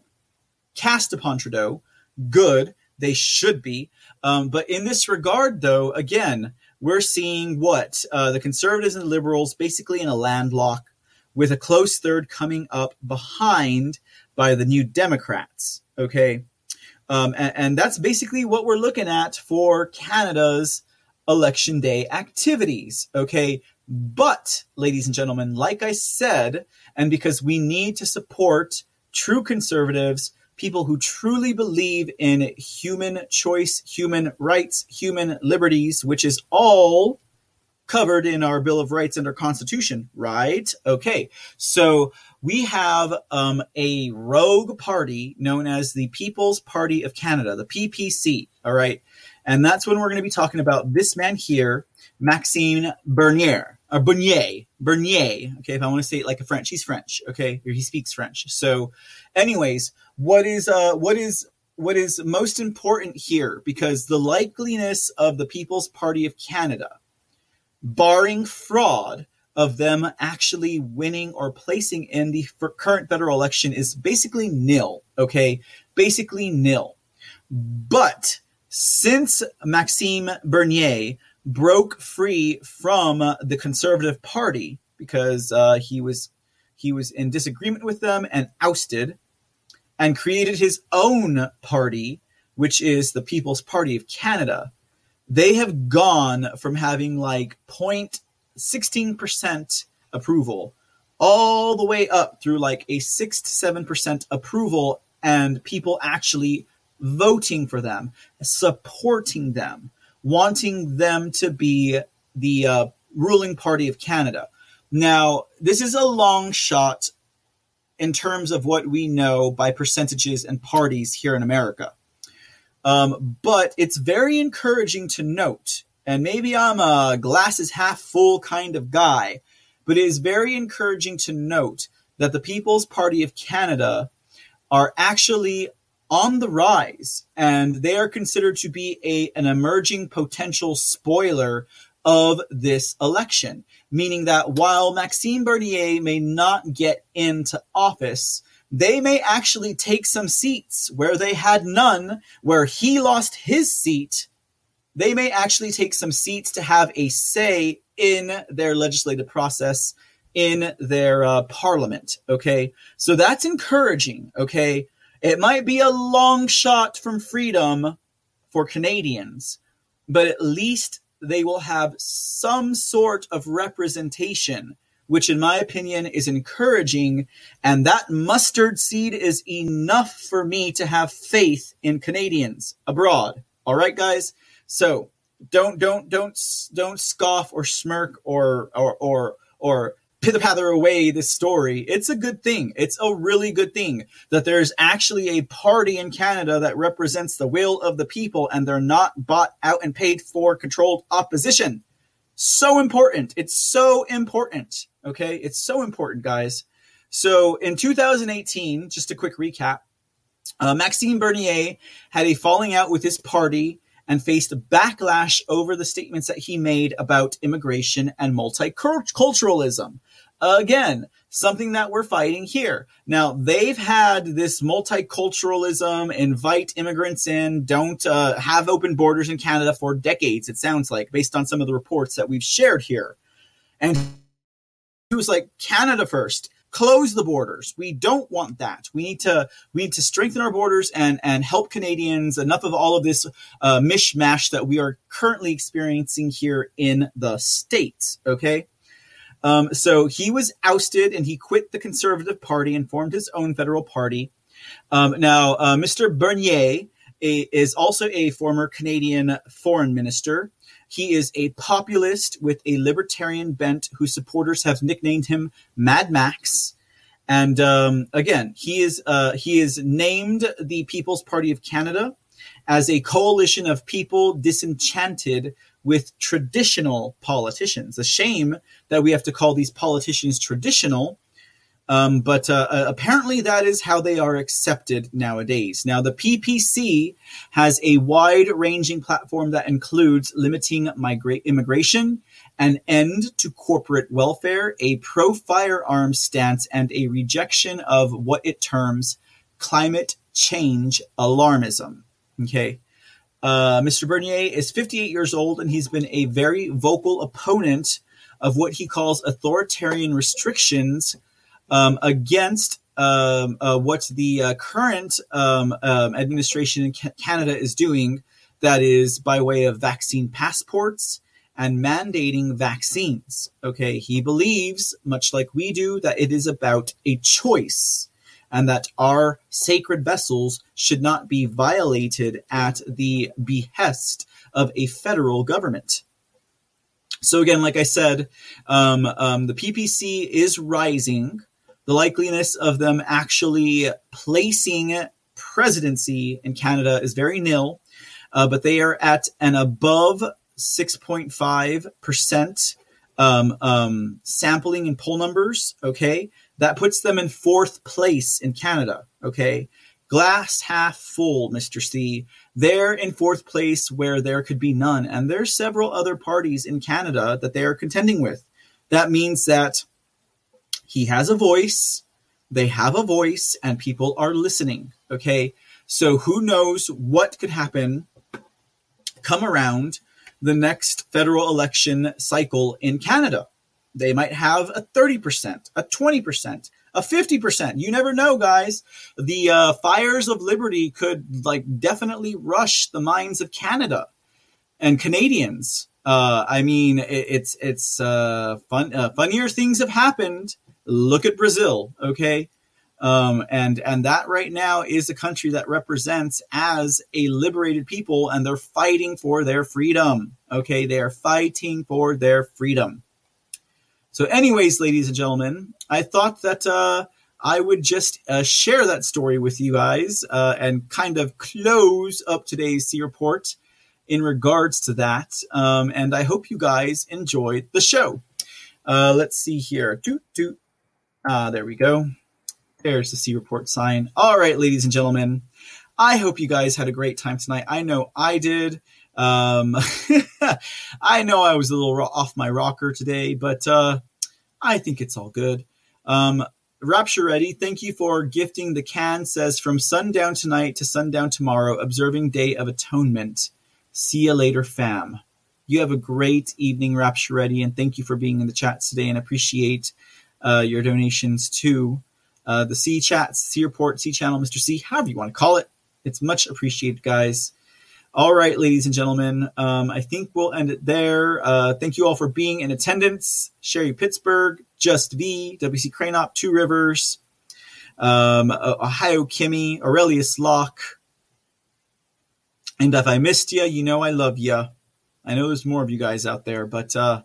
cast upon Trudeau. Good, they should be. Um, but in this regard, though, again, we're seeing what uh, the conservatives and liberals basically in a landlock with a close third coming up behind by the new Democrats. Okay. Um, and, and that's basically what we're looking at for Canada's election day activities. Okay. But, ladies and gentlemen, like I said, and because we need to support true conservatives, people who truly believe in human choice, human rights, human liberties, which is all covered in our Bill of Rights and our Constitution, right? Okay, so we have um, a rogue party known as the People's Party of Canada, the PPC, all right? And that's when we're going to be talking about this man here, Maxime Bernier, Bernier, Bernier. Okay, if I want to say it like a French, he's French. Okay, he speaks French. So, anyways, what is uh what is what is most important here because the likeliness of the People's Party of Canada, barring fraud of them actually winning or placing in the current federal election is basically nil. Okay, basically nil. But since Maxime Bernier broke free from the Conservative Party because uh, he was he was in disagreement with them and ousted and created his own party, which is the People's Party of Canada. They have gone from having like 0.16% approval all the way up through like a 6 to 7% approval and people actually voting for them, supporting them, wanting them to be the uh, ruling party of Canada. Now, this is a long shot in terms of what we know by percentages and parties here in America. Um, but it's very encouraging to note, and maybe I'm a glasses half full kind of guy, but it is very encouraging to note that the People's Party of Canada are actually on the rise and they are considered to be a, an emerging potential spoiler of this election meaning that while Maxime Bernier may not get into office, they may actually take some seats where they had none, where he lost his seat. They may actually take some seats to have a say in their legislative process, in their uh, parliament. Okay. So that's encouraging. Okay. It might be a long shot from freedom for Canadians, but at least they will have some sort of representation which in my opinion is encouraging. And that mustard seed is enough for me to have faith in Canadians abroad. All right, guys. So don't don't don't don't scoff or smirk or or or or pither pather away this story. It's a good thing. It's a really good thing that there's actually a party in Canada that represents the will of the people and they're not bought out and paid for controlled opposition. So important. It's so important. Okay. It's so important, guys. So in 2018, just a quick recap, uh, Maxime Bernier had a falling out with his party and faced backlash over the statements that he made about immigration and multiculturalism. Again, something that we're fighting here. Now, they've had this multiculturalism, invite immigrants in, don't uh, have open borders in Canada for decades, it sounds like, based on some of the reports that we've shared here. And he was like, Canada first close the borders. We don't want that. We need to we need to strengthen our borders and and help Canadians. Enough of all of this uh, mishmash that we are currently experiencing here in the states. Okay. Um, so he was ousted and he quit the Conservative Party and formed his own federal party. Um, now, uh, Mr. Bernier a, is also a former Canadian foreign minister. He is a populist with a libertarian bent whose supporters have nicknamed him Mad Max. And um, again, he is uh, he is named the People's Party of Canada as a coalition of people disenchanted with traditional politicians. A shame that we have to call these politicians traditional um, but uh, uh, apparently, that is how they are accepted nowadays. Now, the PPC has a wide ranging platform that includes limiting migra- immigration, an end to corporate welfare, a pro firearms stance, and a rejection of what it terms climate change alarmism. Okay. Uh, Mr. Bernier is 58 years old, and he's been a very vocal opponent of what he calls authoritarian restrictions um, against um, uh, what the uh, current um, um administration in Canada is doing, that is by way of vaccine passports and mandating vaccines. Okay, he believes, much like we do, that it is about a choice and that our sacred vessels should not be violated at the behest of a federal government. So again, like I said, um, um, the PPC is rising the likeliness of them actually placing presidency in Canada is very nil, uh, but they are at an above 6.5% um, um, sampling in poll numbers. Okay. That puts them in fourth place in Canada. Okay. Glass half full, Mr. C. They're in fourth place where there could be none. And there's several other parties in Canada that they are contending with. That means that he has a voice, they have a voice, and people are listening. Okay. So who knows what could happen come around the next federal election cycle in Canada? They might have a 30%, a 20%, a 50%. You never know, guys. The uh, fires of liberty could like definitely rush the minds of Canada and Canadians. Uh, I mean, it, it's it's uh, fun. Uh, funnier things have happened Look at Brazil, okay? Um, and and that right now is a country that represents as a liberated people, and they're fighting for their freedom. Okay, they are fighting for their freedom. So, anyways, ladies and gentlemen, I thought that uh, I would just uh, share that story with you guys uh, and kind of close up today's C report in regards to that. Um, and I hope you guys enjoyed the show. Uh, let's see here. Ah, there we go. There's the C report sign. All right, ladies and gentlemen, I hope you guys had a great time tonight. I know I did. Um, I know I was a little off my rocker today, but uh, I think it's all good. Um, Rapture Ready, thank you for gifting the can. Says from sundown tonight to sundown tomorrow, observing Day of Atonement. See you later, fam. You have a great evening, Rapture Ready, and thank you for being in the chat today and appreciate uh, your donations to uh, the C chats, C report, C channel, Mr. C, however you want to call it. It's much appreciated, guys. All right, ladies and gentlemen, um, I think we'll end it there. Uh, thank you all for being in attendance. Sherry Pittsburgh, Just V, WC Cranop, Two Rivers, um, Ohio Kimmy, Aurelius Locke. And if I missed you, you know I love you. I know there's more of you guys out there, but uh,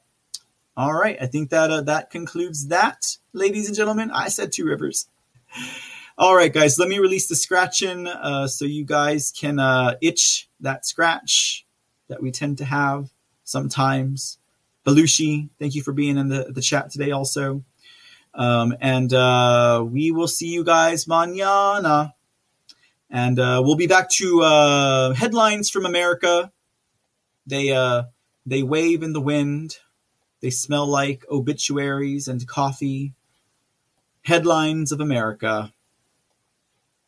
all right, I think that uh, that concludes that, ladies and gentlemen. I said Two Rivers. All right, guys, let me release the scratching uh, so you guys can uh, itch that scratch that we tend to have sometimes. Belushi, thank you for being in the, the chat today also. Um, and uh, we will see you guys mañana. And uh, we'll be back to uh, headlines from America. They uh, they wave in the wind. They smell like obituaries and coffee. Headlines of America.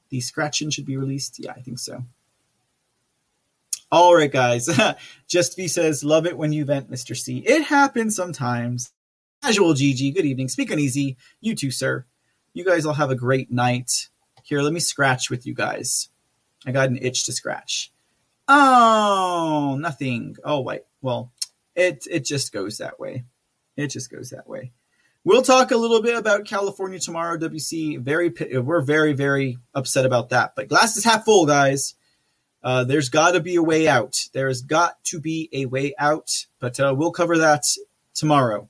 The scratching should be released. Yeah, I think so. All right, guys. Just V says, love it when you vent, Mr. C. It happens sometimes. Casual GG, good evening. Speak uneasy. You too, sir. You guys all have a great night. Here, let me scratch with you guys. I got an itch to scratch. Oh, nothing. Oh, wait. Well, it it just goes that way. It just goes that way. We'll talk a little bit about California tomorrow. WC very we're very very upset about that. But glass is half full, guys. Uh, there's got to be a way out. There's got to be a way out, but uh, we'll cover that tomorrow.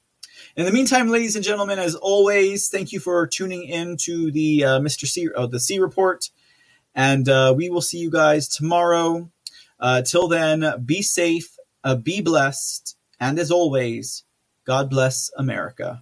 In the meantime, ladies and gentlemen, as always, thank you for tuning in to the uh, Mr. C, uh, the C report, and uh, we will see you guys tomorrow. Uh, till then, be safe, be blessed, and as always, God bless America.